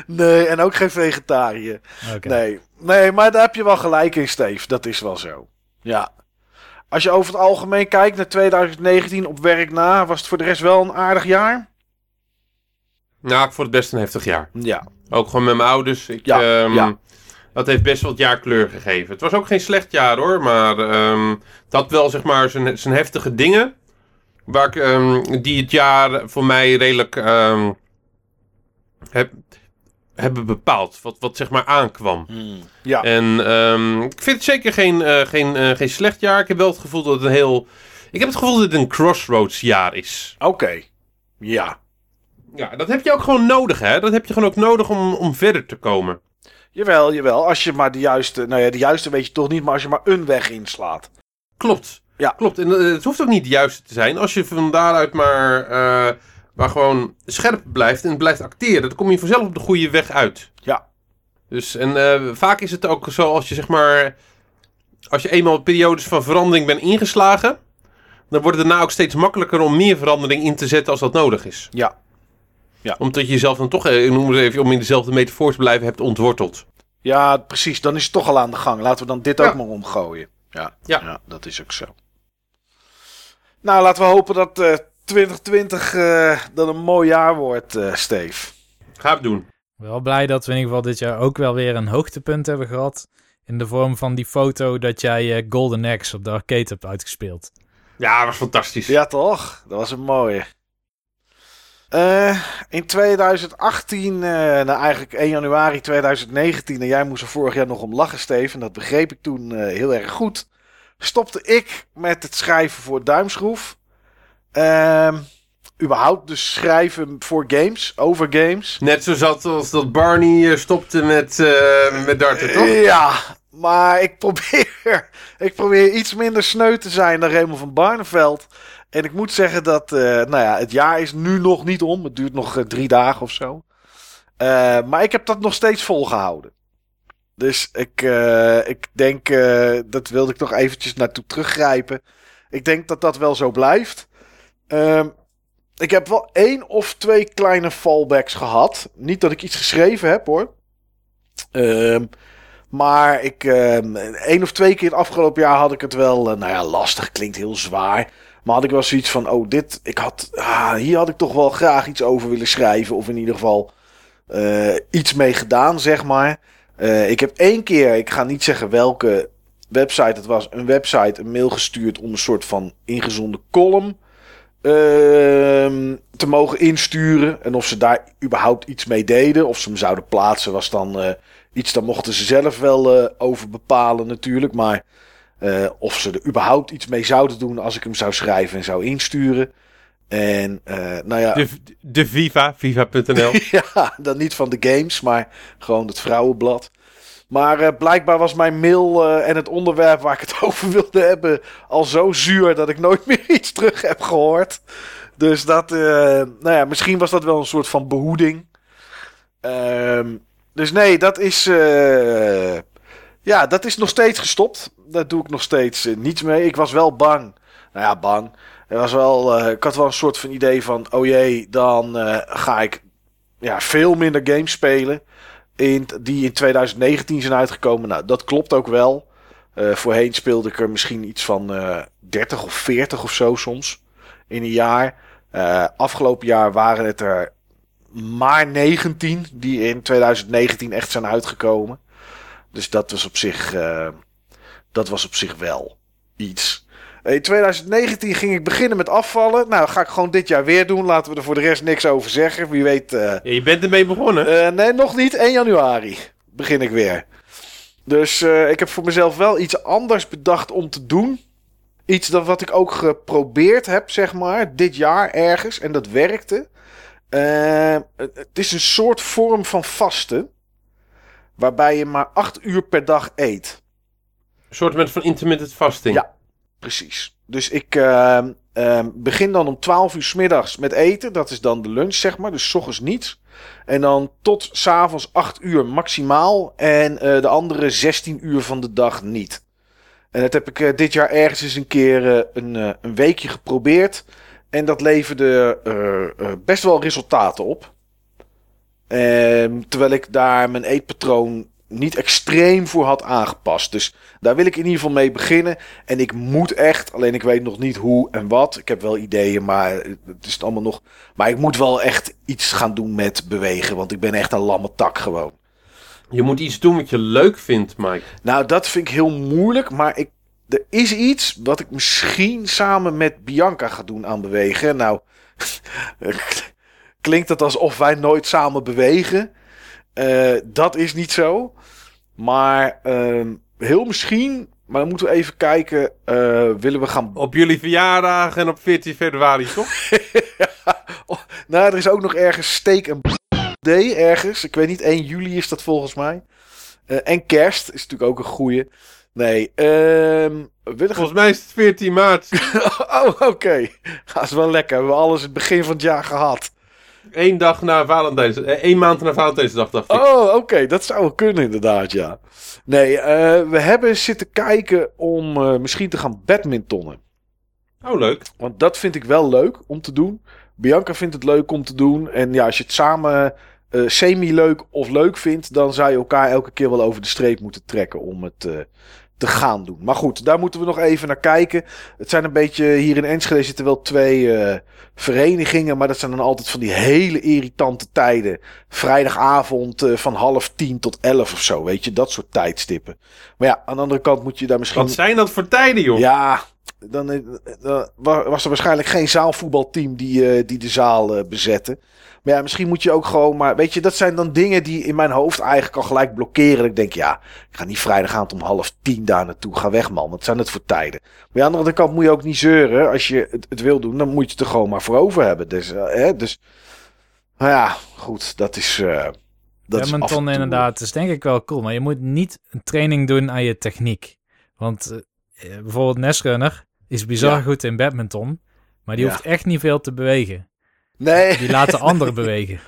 nee, en ook geen vegetariër. Oké. Nee. nee, maar daar heb je wel gelijk in, Steve. Dat is wel zo. Ja. Als je over het algemeen kijkt naar 2019 op werk na, was het voor de rest wel een aardig jaar? Nou, ik vond het best een heftig jaar. Ja. Ook gewoon met mijn ouders. Ik, Ja, ehm, ja. Dat heeft best wel het jaar kleur gegeven. Het was ook geen slecht jaar hoor, maar het had wel zeg maar zijn, zijn heftige dingen. Waar ik, ehm, die het jaar voor mij redelijk heb, hebben bepaald. Wat, wat zeg maar aankwam. Ja. En ehm, ik vind het zeker geen, eh, geen, eh, geen slecht jaar. Ik heb wel het gevoel dat het een heel... Ik heb het gevoel dat het een crossroads jaar is. Oké. Ja. Ja, dat heb je ook gewoon nodig hè. Dat heb je gewoon ook nodig om, om verder te komen. Jawel, jawel. Als je maar de juiste, nou ja, de juiste weet je toch niet, maar als je maar een weg inslaat. Klopt. Ja. Klopt. En eh, het hoeft ook niet de juiste te zijn. Als je van daaruit maar, maar gewoon scherp blijft en blijft acteren, dan kom je vanzelf op de goede weg uit. Ja. Dus, en eh, vaak is het ook zo als je zeg maar, als je eenmaal periodes van verandering bent ingeslagen, dan wordt het daarna ook steeds makkelijker om meer verandering in te zetten als dat nodig is. Ja. Omdat je jezelf dan toch, eh, ik noem het even om in dezelfde metafoor te blijven, hebt ontworteld. Ja, precies. Dan is het toch al aan de gang. Laten we dan dit Ja. ook maar omgooien. Ja. Ja. dat is ook zo. Nou, laten we hopen dat eh 2020 eh, dat een mooi jaar wordt, eh Steve. Ga het doen. Wel blij dat we in ieder geval dit jaar ook wel weer een hoogtepunt hebben gehad. In de vorm van die foto dat jij eh, Golden Axe op de arcade hebt uitgespeeld. Ja, dat was fantastisch. Ja, toch? Dat was een mooie. Eh, in 2018, eh nou eigenlijk 1 januari 2019, en jij moest er vorig jaar nog om lachen, Steven, dat begreep ik toen eh, heel erg goed, stopte ik met het schrijven voor Duimschroef. Ehm überhaupt dus schrijven voor games, over games. Net zo zat als dat Barney stopte met, eh met darten, toch? Ja, maar ik probeer, ik probeer iets minder sneu te zijn dan Raymond van Barneveld. En ik moet zeggen dat, eh, nou ja, het jaar is nu nog niet om. Het duurt nog eh, drie dagen of zo. Maar ik heb dat nog steeds volgehouden. Dus ik, ik denk, dat wilde ik nog eventjes naartoe teruggrijpen. Ik denk dat dat wel zo blijft. Ehm, ik heb wel één of twee kleine fallbacks gehad. Niet dat ik iets geschreven heb hoor. Ehm, maar ik, ehm, één of twee keer het afgelopen jaar had ik het wel, eh, nou ja, lastig klinkt heel zwaar. Maar had ik wel zoiets van, oh, dit, ik had, ah, hier had ik toch wel graag iets over willen schrijven. Of in ieder geval eh, iets mee gedaan, zeg maar. Eh, ik heb één keer, ik ga niet zeggen welke website het was, een website een mail gestuurd om een soort van ingezonden column te mogen insturen. En of ze daar überhaupt iets mee deden, of ze hem zouden plaatsen, was dan eh, iets, daar mochten ze zelf wel eh, over bepalen natuurlijk. Maar eh, of ze er überhaupt iets mee zouden doen als ik hem zou schrijven en zou insturen. En nou ja, De, de Viva, Viva.nl. ja, dan niet van de games, maar gewoon het vrouwenblad. Maar eh, blijkbaar was mijn mail eh, en het onderwerp waar ik het over wilde hebben al zo zuur dat ik nooit meer iets terug heb gehoord. Dus dat, eh, nou ja, misschien was dat wel een soort van behoeding. Ehm, dus nee, dat is, ja, dat is nog steeds gestopt. Daar doe ik nog steeds niets mee. Ik was wel bang. Nou ja, bang. Er was wel, ik had wel een soort van idee van, oh jee, dan ga ik ja, veel minder games spelen. Die in 2019 zijn uitgekomen. Nou, dat klopt ook wel. Eh, Eh, voorheen speelde ik er misschien iets van eh 30 of 40 of zo soms in een jaar. Eh, afgelopen jaar waren het er maar 19 die in 2019 echt zijn uitgekomen. Dus dat was op zich, eh, dat was op zich wel iets. In 2019 ging ik beginnen met afvallen. Nou, ga ik gewoon dit jaar weer doen. Laten we er voor de rest niks over zeggen. Wie weet. eh, Ja, je bent ermee begonnen. eh, nee, nog niet. 1 januari begin ik weer. Dus eh, ik heb voor mezelf wel iets anders bedacht om te doen. Iets dat wat ik ook geprobeerd heb, zeg maar, dit jaar ergens. En dat werkte. Het is een soort vorm van vasten. Waarbij je maar 8 uur per dag eet. Een soort van intermittent fasting. Ja. Precies. Dus ik ehm, ehm, begin dan om 12 uur 's middags met eten. Dat is dan de lunch, zeg maar. Dus 's ochtends niets. En dan tot s'avonds 8 uur maximaal. En eh, de andere 16 uur van de dag niet. En dat heb ik eh, dit jaar ergens eens een keer eh, een, een weekje geprobeerd. En dat leverde best wel resultaten op. Ehm, terwijl ik daar mijn eetpatroon niet extreem voor had aangepast. Dus daar wil ik in ieder geval mee beginnen. En ik moet echt, alleen ik weet nog niet hoe en wat. Ik heb wel ideeën, maar het is het allemaal nog. Maar ik moet wel echt iets gaan doen met bewegen. Want ik ben echt een lamme tak gewoon. Je moet iets doen wat je leuk vindt, Mike. Nou, dat vind ik heel moeilijk. Maar ik, er is iets wat ik misschien samen met Bianca ga doen aan bewegen. Nou, klinkt het alsof wij nooit samen bewegen. Eh, dat is niet zo. Maar ehm, heel misschien. Maar dan moeten we even kijken. eh, willen we gaan. Op jullie verjaardag en op 14 februari, toch? Oh, nou, er is ook nog ergens steak en day ergens. Ik weet niet, 1 juli is dat volgens mij. Eh, en kerst is natuurlijk ook een goeie. Nee, ehm willen. Volgens mij is het 14 maart. Oh, oké. Dat is wel lekker. We hebben alles het begin van het jaar gehad. Eén dag na Valentijns... eh, één maand na Valentijnsdag, dacht ik. Oh, oké. Dat zou wel kunnen inderdaad, ja. Nee, eh, we hebben zitten kijken om eh, misschien te gaan badmintonnen. Oh, leuk. Want dat vind ik wel leuk om te doen. Bianca vindt het leuk om te doen. En ja, als je het samen semi-leuk of leuk vindt, dan zou je elkaar elke keer wel over de streep moeten trekken om het te gaan doen. Maar goed, daar moeten we nog even naar kijken. Het zijn een beetje, hier in Enschede zitten wel twee eh, verenigingen, maar dat zijn dan altijd van die hele irritante tijden. Vrijdagavond eh, van half tien tot elf of zo, weet je, dat soort tijdstippen. Maar ja, aan de andere kant moet je daar misschien... Wat zijn dat voor tijden, joh? Ja, dan, eh, dan was er waarschijnlijk geen zaalvoetbalteam die, die de zaal bezette. Maar ja, misschien moet je ook gewoon maar... Weet je, dat zijn dan dingen die in mijn hoofd eigenlijk al gelijk blokkeren. Ik denk, ja, ik ga niet vrijdagavond om half tien daar naartoe. Ga weg, man. Wat zijn het voor tijden? Maar aan de andere kant moet je ook niet zeuren. Als je het, het wil doen, dan moet je het er gewoon maar voor over hebben. Dus, eh, hè, dus nou ja, goed. Dat is... eh dat is en Badminton toe- inderdaad is denk ik wel cool. Maar je moet niet een training doen aan je techniek. Want eh, bijvoorbeeld Nesrunner is bizar Ja. goed in badminton. Maar die Ja. hoeft echt niet veel te bewegen. Nee. Die laten anderen bewegen.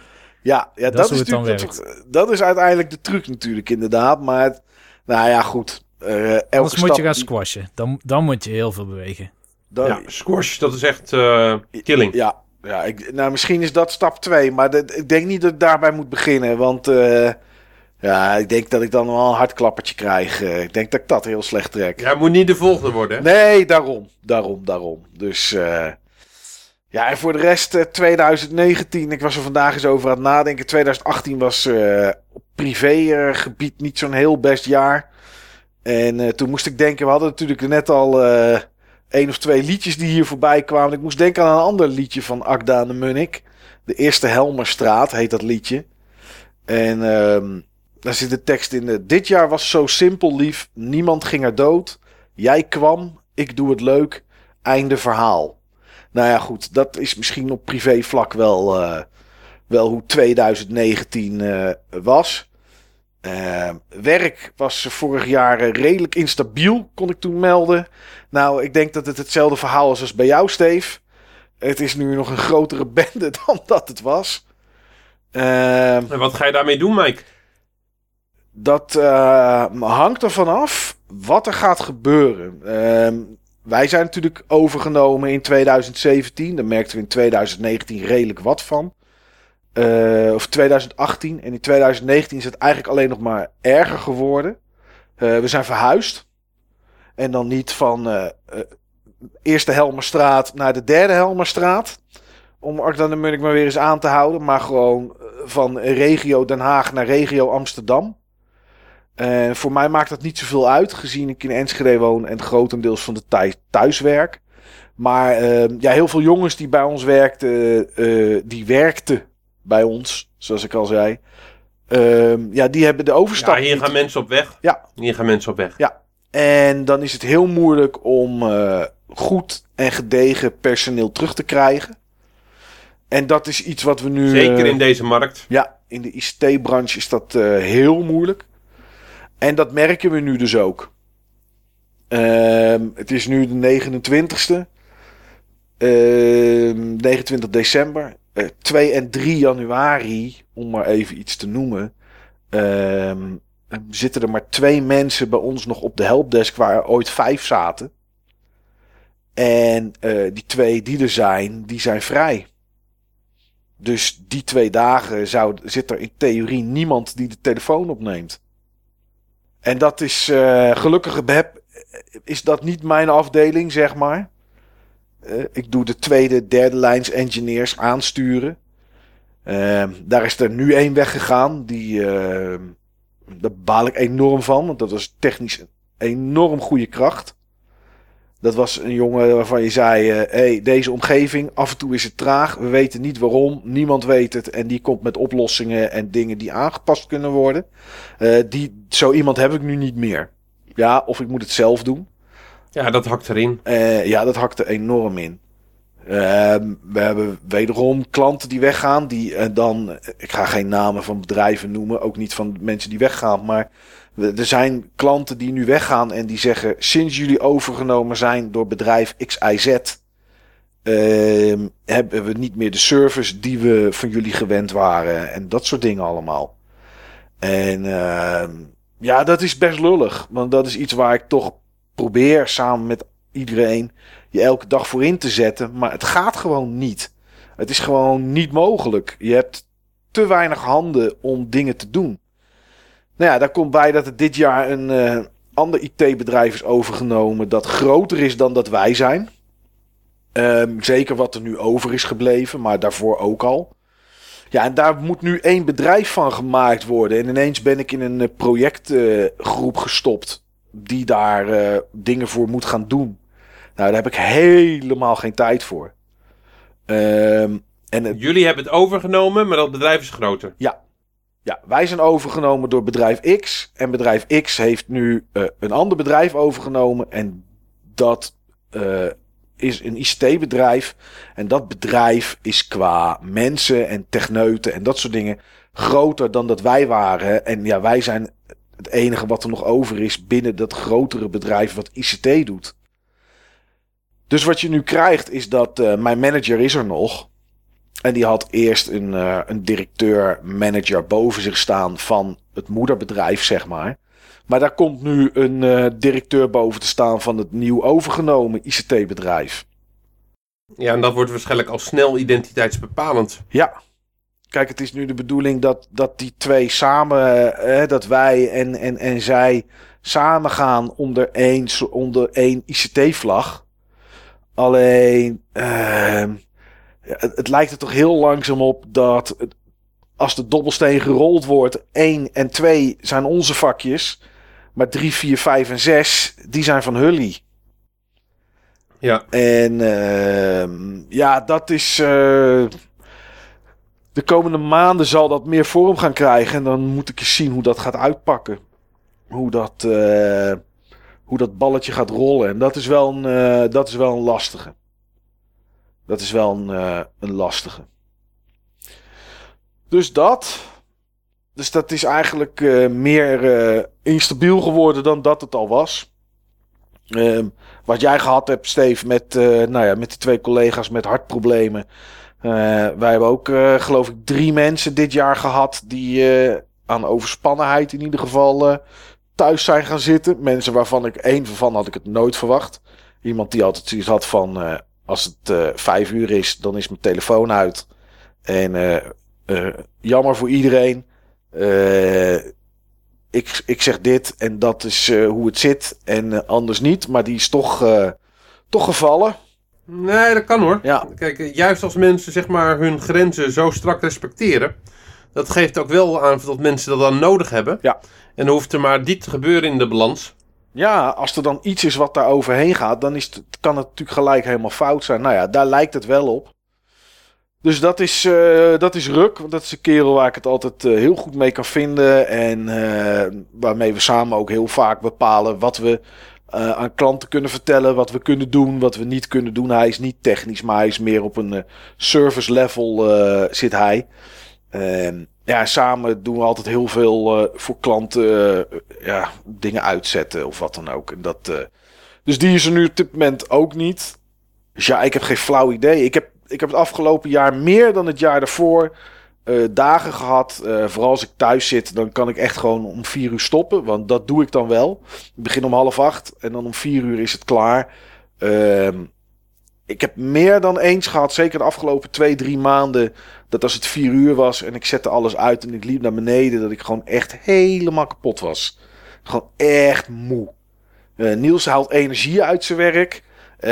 Ja, ja dat, Dat is is hoe het dan natuurlijk dat, dat is uiteindelijk de truc natuurlijk inderdaad. Maar het- nou ja, goed. eh elke Anders moet je gaan squashen. Dan, dan moet je heel veel bewegen. dan- Ja, squash, dat is echt eh, killing. ja, ja ik, nou misschien is dat stap 2. Maar dat- ik denk niet dat ik daarbij moet beginnen. Want eh, ja, ik denk dat ik dan wel een hartklappertje krijg. Ik denk dat ik dat heel slecht trek. Ja, moet niet de volgende worden, hè? Nee, daarom. Daarom, daarom. Dus eh, ja, en voor de rest eh, 2019. Ik was er vandaag eens over aan het nadenken. 2018 was eh, op privégebied niet zo'n heel best jaar. En eh, toen moest ik denken, we hadden natuurlijk net al eh één of twee liedjes die hier voorbij kwamen. Ik moest denken aan een ander liedje van Akda de Munnik. De Eerste Helmerstraat heet dat liedje. En ehm, daar zit de tekst in. eh, Dit jaar was zo simpel lief. Niemand ging er dood. Jij kwam. Ik doe het leuk. Einde verhaal. Nou ja, goed. Dat is misschien op privévlak wel, eh, wel hoe 2019 eh, was. Eh, werk was vorig jaar redelijk instabiel, kon ik toen melden. Nou, ik denk dat het hetzelfde verhaal is als bij jou, Steve. Het is nu nog een grotere bende dan dat het was. Ehm En wat ga je daarmee doen, Mike? dat hangt ervan af wat er gaat gebeuren. Wij zijn natuurlijk overgenomen in 2017. Daar merkten we in 2019 redelijk wat van. Eh, of 2018. En in 2019 is het eigenlijk alleen nog maar erger geworden. Eh, we zijn verhuisd. En dan niet van eh, eerste Helmerstraat naar de derde Helmerstraat. Om Akda de Munnik maar weer eens aan te houden. Maar gewoon van regio Den Haag naar regio Amsterdam. En voor mij maakt dat niet zoveel uit, gezien ik in Enschede woon en grotendeels van de tijd thuis werk. Maar eh, ja, heel veel jongens die bij ons werkten, eh, die werkten bij ons, zoals ik al zei. Ehm, ja, die hebben de overstap. Ja, hier niet. gaan mensen op weg. Ja. Hier gaan mensen op weg. En dan is het heel moeilijk om eh, goed en gedegen personeel terug te krijgen. En dat is iets wat we nu. Zeker eh, in deze markt. Ja, in de ICT-branche is dat heel moeilijk. En dat merken we nu dus ook. Ehm, het is nu de 29ste. Ehm 29 december. Eh, 2 en 3 januari, om maar even iets te noemen. ehm, zitten er maar twee mensen bij ons nog op de helpdesk waar er ooit vijf zaten. En eh, die twee die er zijn, die zijn vrij. Dus die twee dagen zou, zit er in theorie niemand die de telefoon opneemt. En dat is eh, gelukkig heb, is dat niet mijn afdeling, zeg maar. Eh, ik doe de tweede, derde lijns engineers aansturen. Ehm, daar is er nu één weggegaan. Die, ehm, daar baal ik enorm van, want dat was technisch een enorm goede kracht. Dat was een jongen waarvan je zei: eh, hey, deze omgeving, af en toe is het traag. We weten niet waarom, niemand weet het. En die komt met oplossingen en dingen die aangepast kunnen worden. Eh, die, zo iemand heb ik nu niet meer. Ja, of ik moet het zelf doen. Ja, dat hakt erin. Eh, ja, dat hakte enorm in. Ehm, we hebben wederom klanten die weggaan. Die dan, ik ga geen namen van bedrijven noemen, ook niet van mensen die weggaan. Maar er zijn klanten die nu weggaan en die zeggen: Sinds jullie overgenomen zijn door bedrijf XIZ, ehm, hebben we niet meer de service die we van jullie gewend waren. En dat soort dingen allemaal. En ehm, ja, dat is best lullig. Want dat is iets waar ik toch probeer samen met iedereen je elke dag voor in te zetten. Maar het gaat gewoon niet. Het is gewoon niet mogelijk. Je hebt te weinig handen om dingen te doen. Nou ja, daar komt bij dat er dit jaar een eh, ander IT-bedrijf is overgenomen dat groter is dan dat wij zijn. Ehm, zeker wat er nu over is gebleven, maar daarvoor ook al. Ja, en daar moet nu één bedrijf van gemaakt worden. En ineens ben ik in een eh, projectgroep gestopt die daar eh, dingen voor moet gaan doen. Nou, daar heb ik helemaal geen tijd voor. Ehm, en het- Jullie hebben het overgenomen, maar dat bedrijf is groter. ja, wij zijn overgenomen door bedrijf X. En bedrijf X heeft nu eh, een ander bedrijf overgenomen. En dat eh, is een ICT-bedrijf. En dat bedrijf is qua mensen en techneuten en dat soort dingen groter dan dat wij waren. En ja, wij zijn het enige wat er nog over is binnen dat grotere bedrijf wat ICT doet. Dus wat je nu krijgt is dat eh, mijn manager is er nog. En die had eerst een, eh, een directeur-manager boven zich staan van het moederbedrijf, zeg maar. Maar daar komt nu een eh, directeur boven te staan van het nieuw overgenomen ICT-bedrijf. Ja, en dat wordt waarschijnlijk al snel identiteitsbepalend. Ja. Kijk, het is nu de bedoeling dat, dat die twee samen, eh, dat wij en, en, en zij samen gaan onder één, onder één ICT-vlag. Alleen, ehm, ja, het, het lijkt er toch heel langzaam op dat als de dobbelsteen gerold wordt, 1 en 2 zijn onze vakjes, maar 3, 4, 5 en 6, die zijn van Hully. Ja, En ehm, ja, dat is. eh, de komende maanden zal dat meer vorm gaan krijgen. En dan moet ik eens zien hoe dat gaat uitpakken. Hoe dat, eh, hoe dat balletje gaat rollen. En dat is wel een, eh, dat is wel een lastige. Dat is wel een, eh, een lastige. Dus dat. Dus dat is eigenlijk eh, meer eh, instabiel geworden dan dat het al was. Ehm wat jij gehad hebt, Steve, met, nou ja, met die twee collega's met hartproblemen. Wij hebben ook, geloof ik, drie mensen dit jaar gehad die aan overspannenheid in ieder geval thuis zijn gaan zitten. Mensen waarvan ik één van had ik het nooit verwacht. Iemand die altijd zoiets had van, als het eh, vijf uur is, dan is mijn telefoon uit. En eh, eh, jammer voor iedereen. Ik, ik zeg dit en dat is hoe het zit en anders niet. Maar die is toch, toch gevallen. Nee, dat kan hoor. Ja. Kijk, juist als mensen zeg maar hun grenzen zo strak respecteren, dat geeft ook wel aan dat mensen dat dan nodig hebben. Ja. En dan hoeft er maar dit te gebeuren in de balans. Ja, als er dan iets is wat daar overheen gaat, dan is het, kan het natuurlijk gelijk helemaal fout zijn. Nou ja, daar lijkt het wel op. Dus dat is, eh, dat is Ruk. Want dat is een kerel waar ik het altijd eh, heel goed mee kan vinden. En eh, waarmee we samen ook heel vaak bepalen wat we aan klanten kunnen vertellen. Wat we kunnen doen, wat we niet kunnen doen. Hij is niet technisch, maar hij is meer op een service level zit hij. En ja, samen doen we altijd heel veel eh, voor klanten. eh, ja, dingen uitzetten of wat dan ook. Dat, eh, dus die is er nu op dit moment ook niet. Dus ja, ik heb geen flauw idee. Ik heb, ik heb het afgelopen jaar meer dan het jaar daarvoor dagen gehad. eh, vooral als ik thuis zit, dan kan ik echt gewoon om vier uur stoppen. Want dat doe ik dan wel. Ik begin om half acht en dan om vier uur is het klaar. Ehm, ik heb meer dan eens gehad, zeker de afgelopen twee, drie maanden, dat als het vier uur was en ik zette alles uit en ik liep naar beneden, dat ik gewoon echt helemaal kapot was. Gewoon echt moe. Eh, Niels haalt energie uit zijn werk. Eh,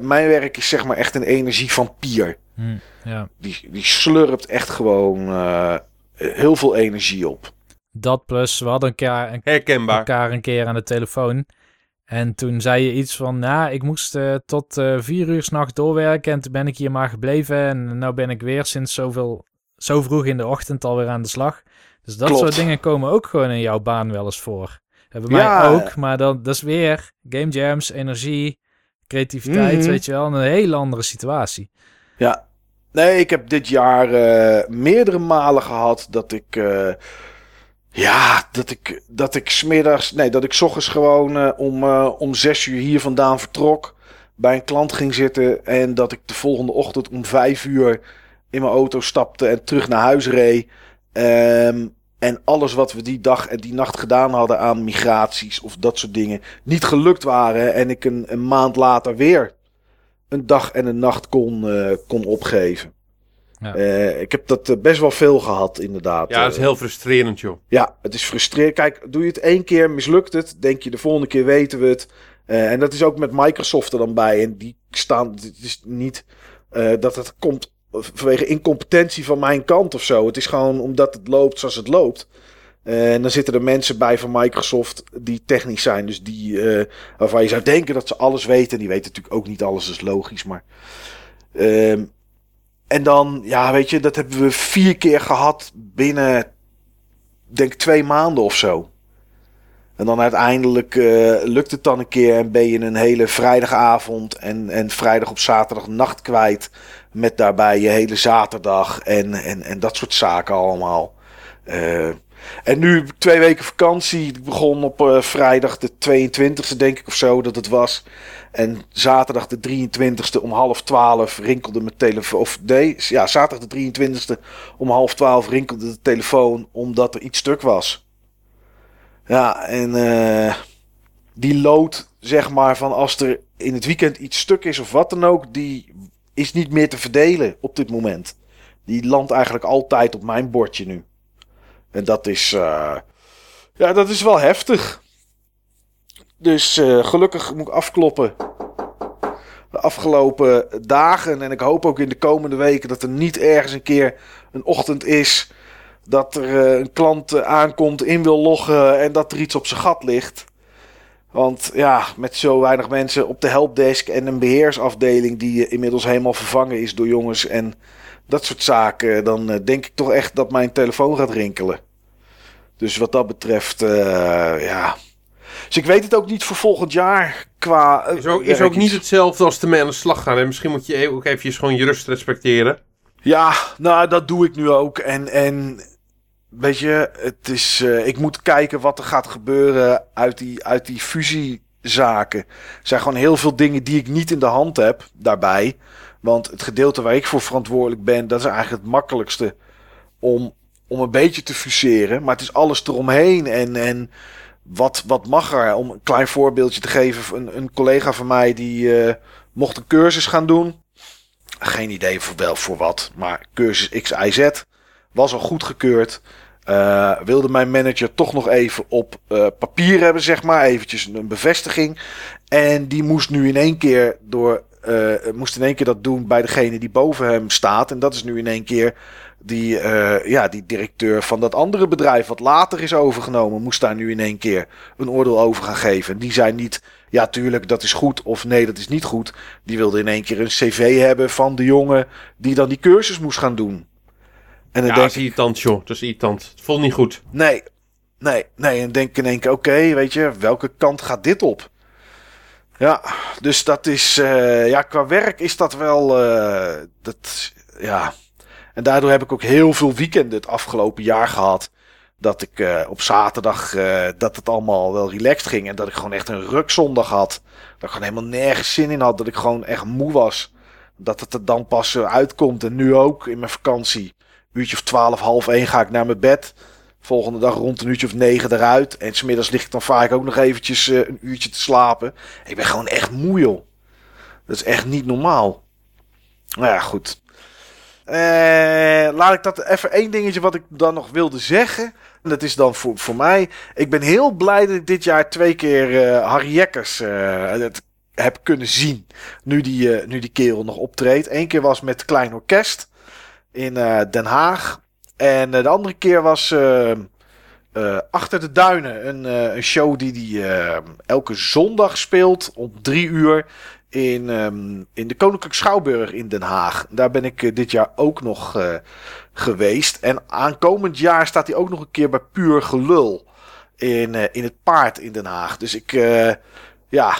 mijn werk is zeg maar echt een energie van pier. Hm, ja. Die, die slurpt echt gewoon eh, heel veel energie op. Dat plus, we hadden een keer, een, Herkenbaar. elkaar een keer aan de telefoon. En toen zei je iets van, nou, ik moest eh, tot eh, vier uur s'nachts doorwerken. En toen ben ik hier maar gebleven. En nu ben ik weer sinds zoveel, zo vroeg in de ochtend alweer aan de slag. Dus dat Klopt. soort dingen komen ook gewoon in jouw baan wel eens voor. En bij Ja. mij ook, maar dan, dat is weer game jams, energie, creativiteit, Mhm. weet je wel. Een hele andere situatie. Ja. Nee, ik heb dit jaar eh, meerdere malen gehad dat ik. Ja, dat ik, dat ik smiddags. Nee, dat ik ochtends gewoon eh, om, eh, om zes uur hier vandaan vertrok. Bij een klant ging zitten. En dat ik de volgende ochtend om vijf uur in mijn auto stapte en terug naar huis reed. Ehm, en alles wat we die dag en die nacht gedaan hadden aan migraties of dat soort dingen niet gelukt waren. En ik een, een maand later weer een dag en een nacht kon, eh, kon opgeven. Ja. Eh, ik heb dat eh, best wel veel gehad, inderdaad. Ja, dat is Eh, heel frustrerend, joh. ja, het is frustrerend. Kijk, doe je het één keer, mislukt het. Denk je, de volgende keer weten we het. En dat is ook met Microsoft er dan bij. En die staan, het is niet dat het komt vanwege incompetentie van mijn kant of zo. Het is gewoon omdat het loopt zoals het loopt. En dan zitten er mensen bij van Microsoft die technisch zijn. Dus die, waarvan je zou denken dat ze alles weten. En die weten natuurlijk ook niet alles, dat is logisch. Maar, ehm, en dan, ja, weet je, dat hebben we vier keer gehad binnen, denk twee maanden of zo. En dan uiteindelijk eh, lukt het dan een keer en ben je een hele vrijdagavond en, en vrijdag op zaterdag nacht kwijt. Met daarbij je hele zaterdag en, en, en dat soort zaken allemaal. Eh, en nu twee weken vakantie. Ik begon op eh, vrijdag de 22e, denk ik of zo, dat het was. En zaterdag de 23e om half 12 rinkelde mijn telefoon. Of nee, ja, zaterdag de 23e om half 12 rinkelde de telefoon omdat er iets stuk was. Ja, en eh, die lood, zeg maar, van als er in het weekend iets stuk is of wat dan ook, die is niet meer te verdelen op dit moment. Die landt eigenlijk altijd op mijn bordje nu. En dat is, eh, ja, dat is wel heftig. Dus eh, gelukkig moet ik afkloppen. De afgelopen dagen en ik hoop ook in de komende weken dat er niet ergens een keer een ochtend is dat er eh, een klant eh, aankomt, in wil loggen en dat er iets op zijn gat ligt. Want ja, met zo weinig mensen op de helpdesk en een beheersafdeling die inmiddels helemaal vervangen is door jongens en dat soort zaken, dan denk ik toch echt dat mijn telefoon gaat rinkelen. Dus wat dat betreft, eh, ja. Dus ik weet het ook niet voor volgend jaar qua. eh, Is ook, is werk ook niet hetzelfde als ermee aan de slag gaan. En misschien moet je ook even gewoon je rust respecteren. Ja, nou, dat doe ik nu ook. En, en weet je, het is, eh, ik moet kijken wat er gaat gebeuren uit die, uit die fusiezaken. Er zijn gewoon heel veel dingen die ik niet in de hand heb daarbij. Want het gedeelte waar ik voor verantwoordelijk ben, dat is eigenlijk het makkelijkste om, om een beetje te fuseren. Maar het is alles eromheen. En, en wat, wat mag er? Om een klein voorbeeldje te geven. Een, een collega van mij die eh, mocht een cursus gaan doen. Geen idee voor wel voor wat. Maar cursus X, Y, Z was al goedgekeurd. eh, wilde mijn manager toch nog even op eh, papier hebben, zeg maar. Eventjes een bevestiging. En die moest nu in één keer door. moest in één keer dat doen bij degene die boven hem staat. En dat is nu in één keer die, eh, ja, die directeur van dat andere bedrijf. wat later is overgenomen. Moest daar nu in één keer een oordeel over gaan geven. En die zei niet. Ja, tuurlijk, dat is goed. Of nee, dat is niet goed. Die wilde in één keer een cv hebben van de jongen. die dan die cursus moest gaan doen. En dan Ja, denk dat is irritant, joh. Dat is irritant. Het voelt niet goed. Nee, nee, nee. En denk in één keer, oké, weet je, welke kant gaat dit op? Ja, dus dat is, eh, ja, qua werk is dat wel, eh, dat, ja. En daardoor heb ik ook heel veel weekenden het afgelopen jaar gehad. Dat ik eh, op zaterdag, eh, dat het allemaal wel relaxed ging. En dat ik gewoon echt een rukzondag had. Dat ik gewoon helemaal nergens zin in had. Dat ik gewoon echt moe was. Dat het er dan pas eh, uitkomt. En nu ook in mijn vakantie. Uurtje of twaalf, half één ga ik naar mijn bed. Volgende dag rond een uurtje of negen eruit. En smiddags lig ik dan vaak ook nog eventjes een uurtje te slapen. Ik ben gewoon echt moe, joh. Dat is echt niet normaal. Nou ja, goed. Eh, laat ik dat even één dingetje wat ik dan nog wilde zeggen. En dat is dan voor, voor mij. Ik ben heel blij dat ik dit jaar twee keer eh, Harry Jekkers eh, heb kunnen zien. Nu die, nu die kerel nog optreedt. Eén keer was met Klein Orkest in Den Haag. En de andere keer was eh, eh, Achter de Duinen. Een, een show die hij elke zondag speelt om drie uur in, ehm, in de Koninklijke Schouwburg in Den Haag. Daar ben ik eh, dit jaar ook nog eh, geweest. En aankomend jaar staat hij ook nog een keer bij Puur Gelul in, eh, in het Paard in Den Haag. Dus ik, ja,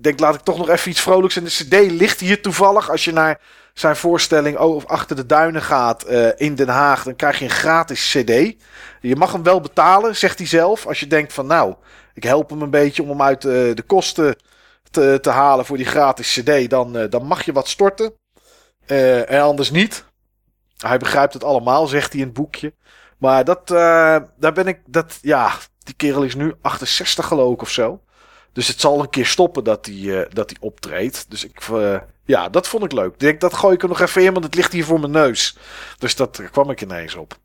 denk laat ik toch nog even iets vrolijks. En de cd ligt hier toevallig. Als je naar zijn voorstelling of Achter de Duinen gaat in Den Haag, dan krijg je een gratis cd. Je mag hem wel betalen, zegt hij zelf. Als je denkt van nou, ik help hem een beetje om hem uit de kosten te, halen voor die gratis cd, dan, eh, dan mag je wat storten. Eh, en anders niet. Hij begrijpt het allemaal, zegt hij in het boekje. Maar dat, eh, daar ben ik, dat, ja, die kerel is nu 68 geloof ik of zo. Dus het zal een keer stoppen dat hij, dat hij optreedt. Dus ik, ja, dat vond ik leuk. Dat gooi ik er nog even in, want het ligt hier voor mijn neus. Dus dat kwam ik ineens op.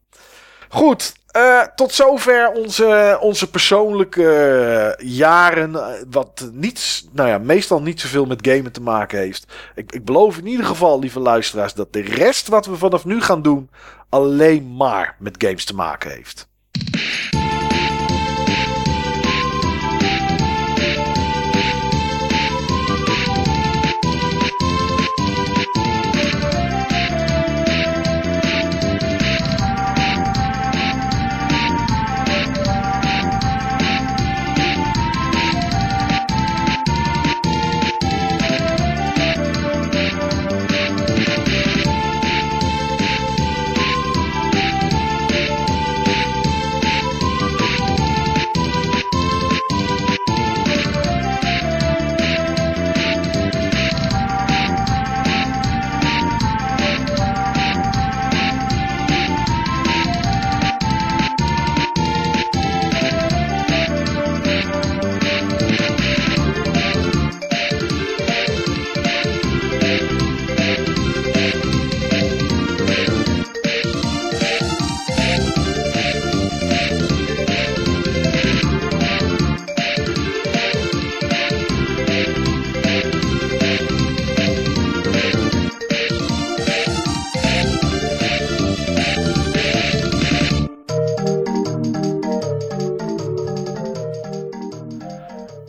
Goed, eh, tot zover onze, onze persoonlijke eh, jaren. eh, Wat niets, nou ja, meestal niet zoveel met gamen te maken heeft. Ik, ik beloof in ieder geval, lieve luisteraars, dat de rest wat we vanaf nu gaan doen. alleen maar met games te maken heeft.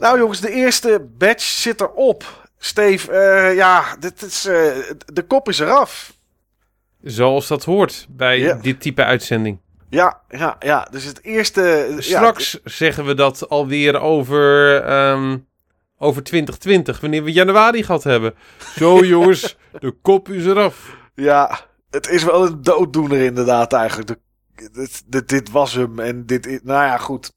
Nou jongens, de eerste batch zit erop. Steve, eh, ja, dit is, eh, de kop is eraf. Zoals dat hoort bij Ja. dit type uitzending. Ja, ja, ja. Dus het eerste... ja, Straks zeggen we dat alweer over, ehm, over 2020, wanneer we januari gehad hebben. Zo jongens, de kop is eraf. Ja, het is wel een dooddoener inderdaad eigenlijk. De, dit, dit, dit was hem en dit is... Nou ja, goed.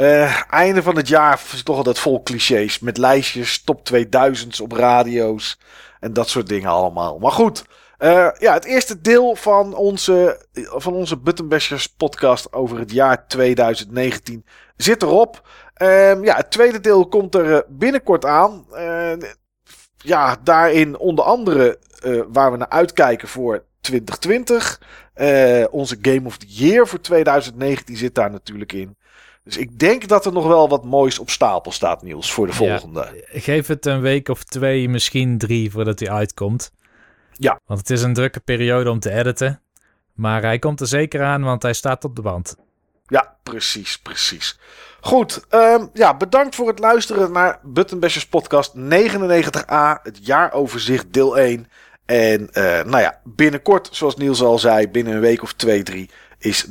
Eh, einde van het jaar is toch altijd vol clichés. Met lijstjes, top 2000's op radio's. En dat soort dingen allemaal. Maar goed. eh, ja, het eerste deel van onze, van onze Buttonbashers podcast over het jaar 2019 zit erop. Ehm, ja, het tweede deel komt er eh, binnenkort aan. Ja, daarin onder andere waar we naar uitkijken voor 2020. Eh, onze Game of the Year voor 2019 zit daar natuurlijk in. Dus ik denk dat er nog wel wat moois op stapel staat, Niels, voor de volgende. Geef het een week of twee, misschien drie, voordat hij uitkomt. Ja. Want het is een drukke periode om te editen. Maar hij komt er zeker aan, want hij staat op de band. Ja, precies, precies. Goed, ehm, ja, bedankt voor het luisteren naar Button Bashers podcast 99a, het jaaroverzicht deel 1. En eh, nou ja, binnenkort, zoals Niels al zei, binnen een week of twee, drie, is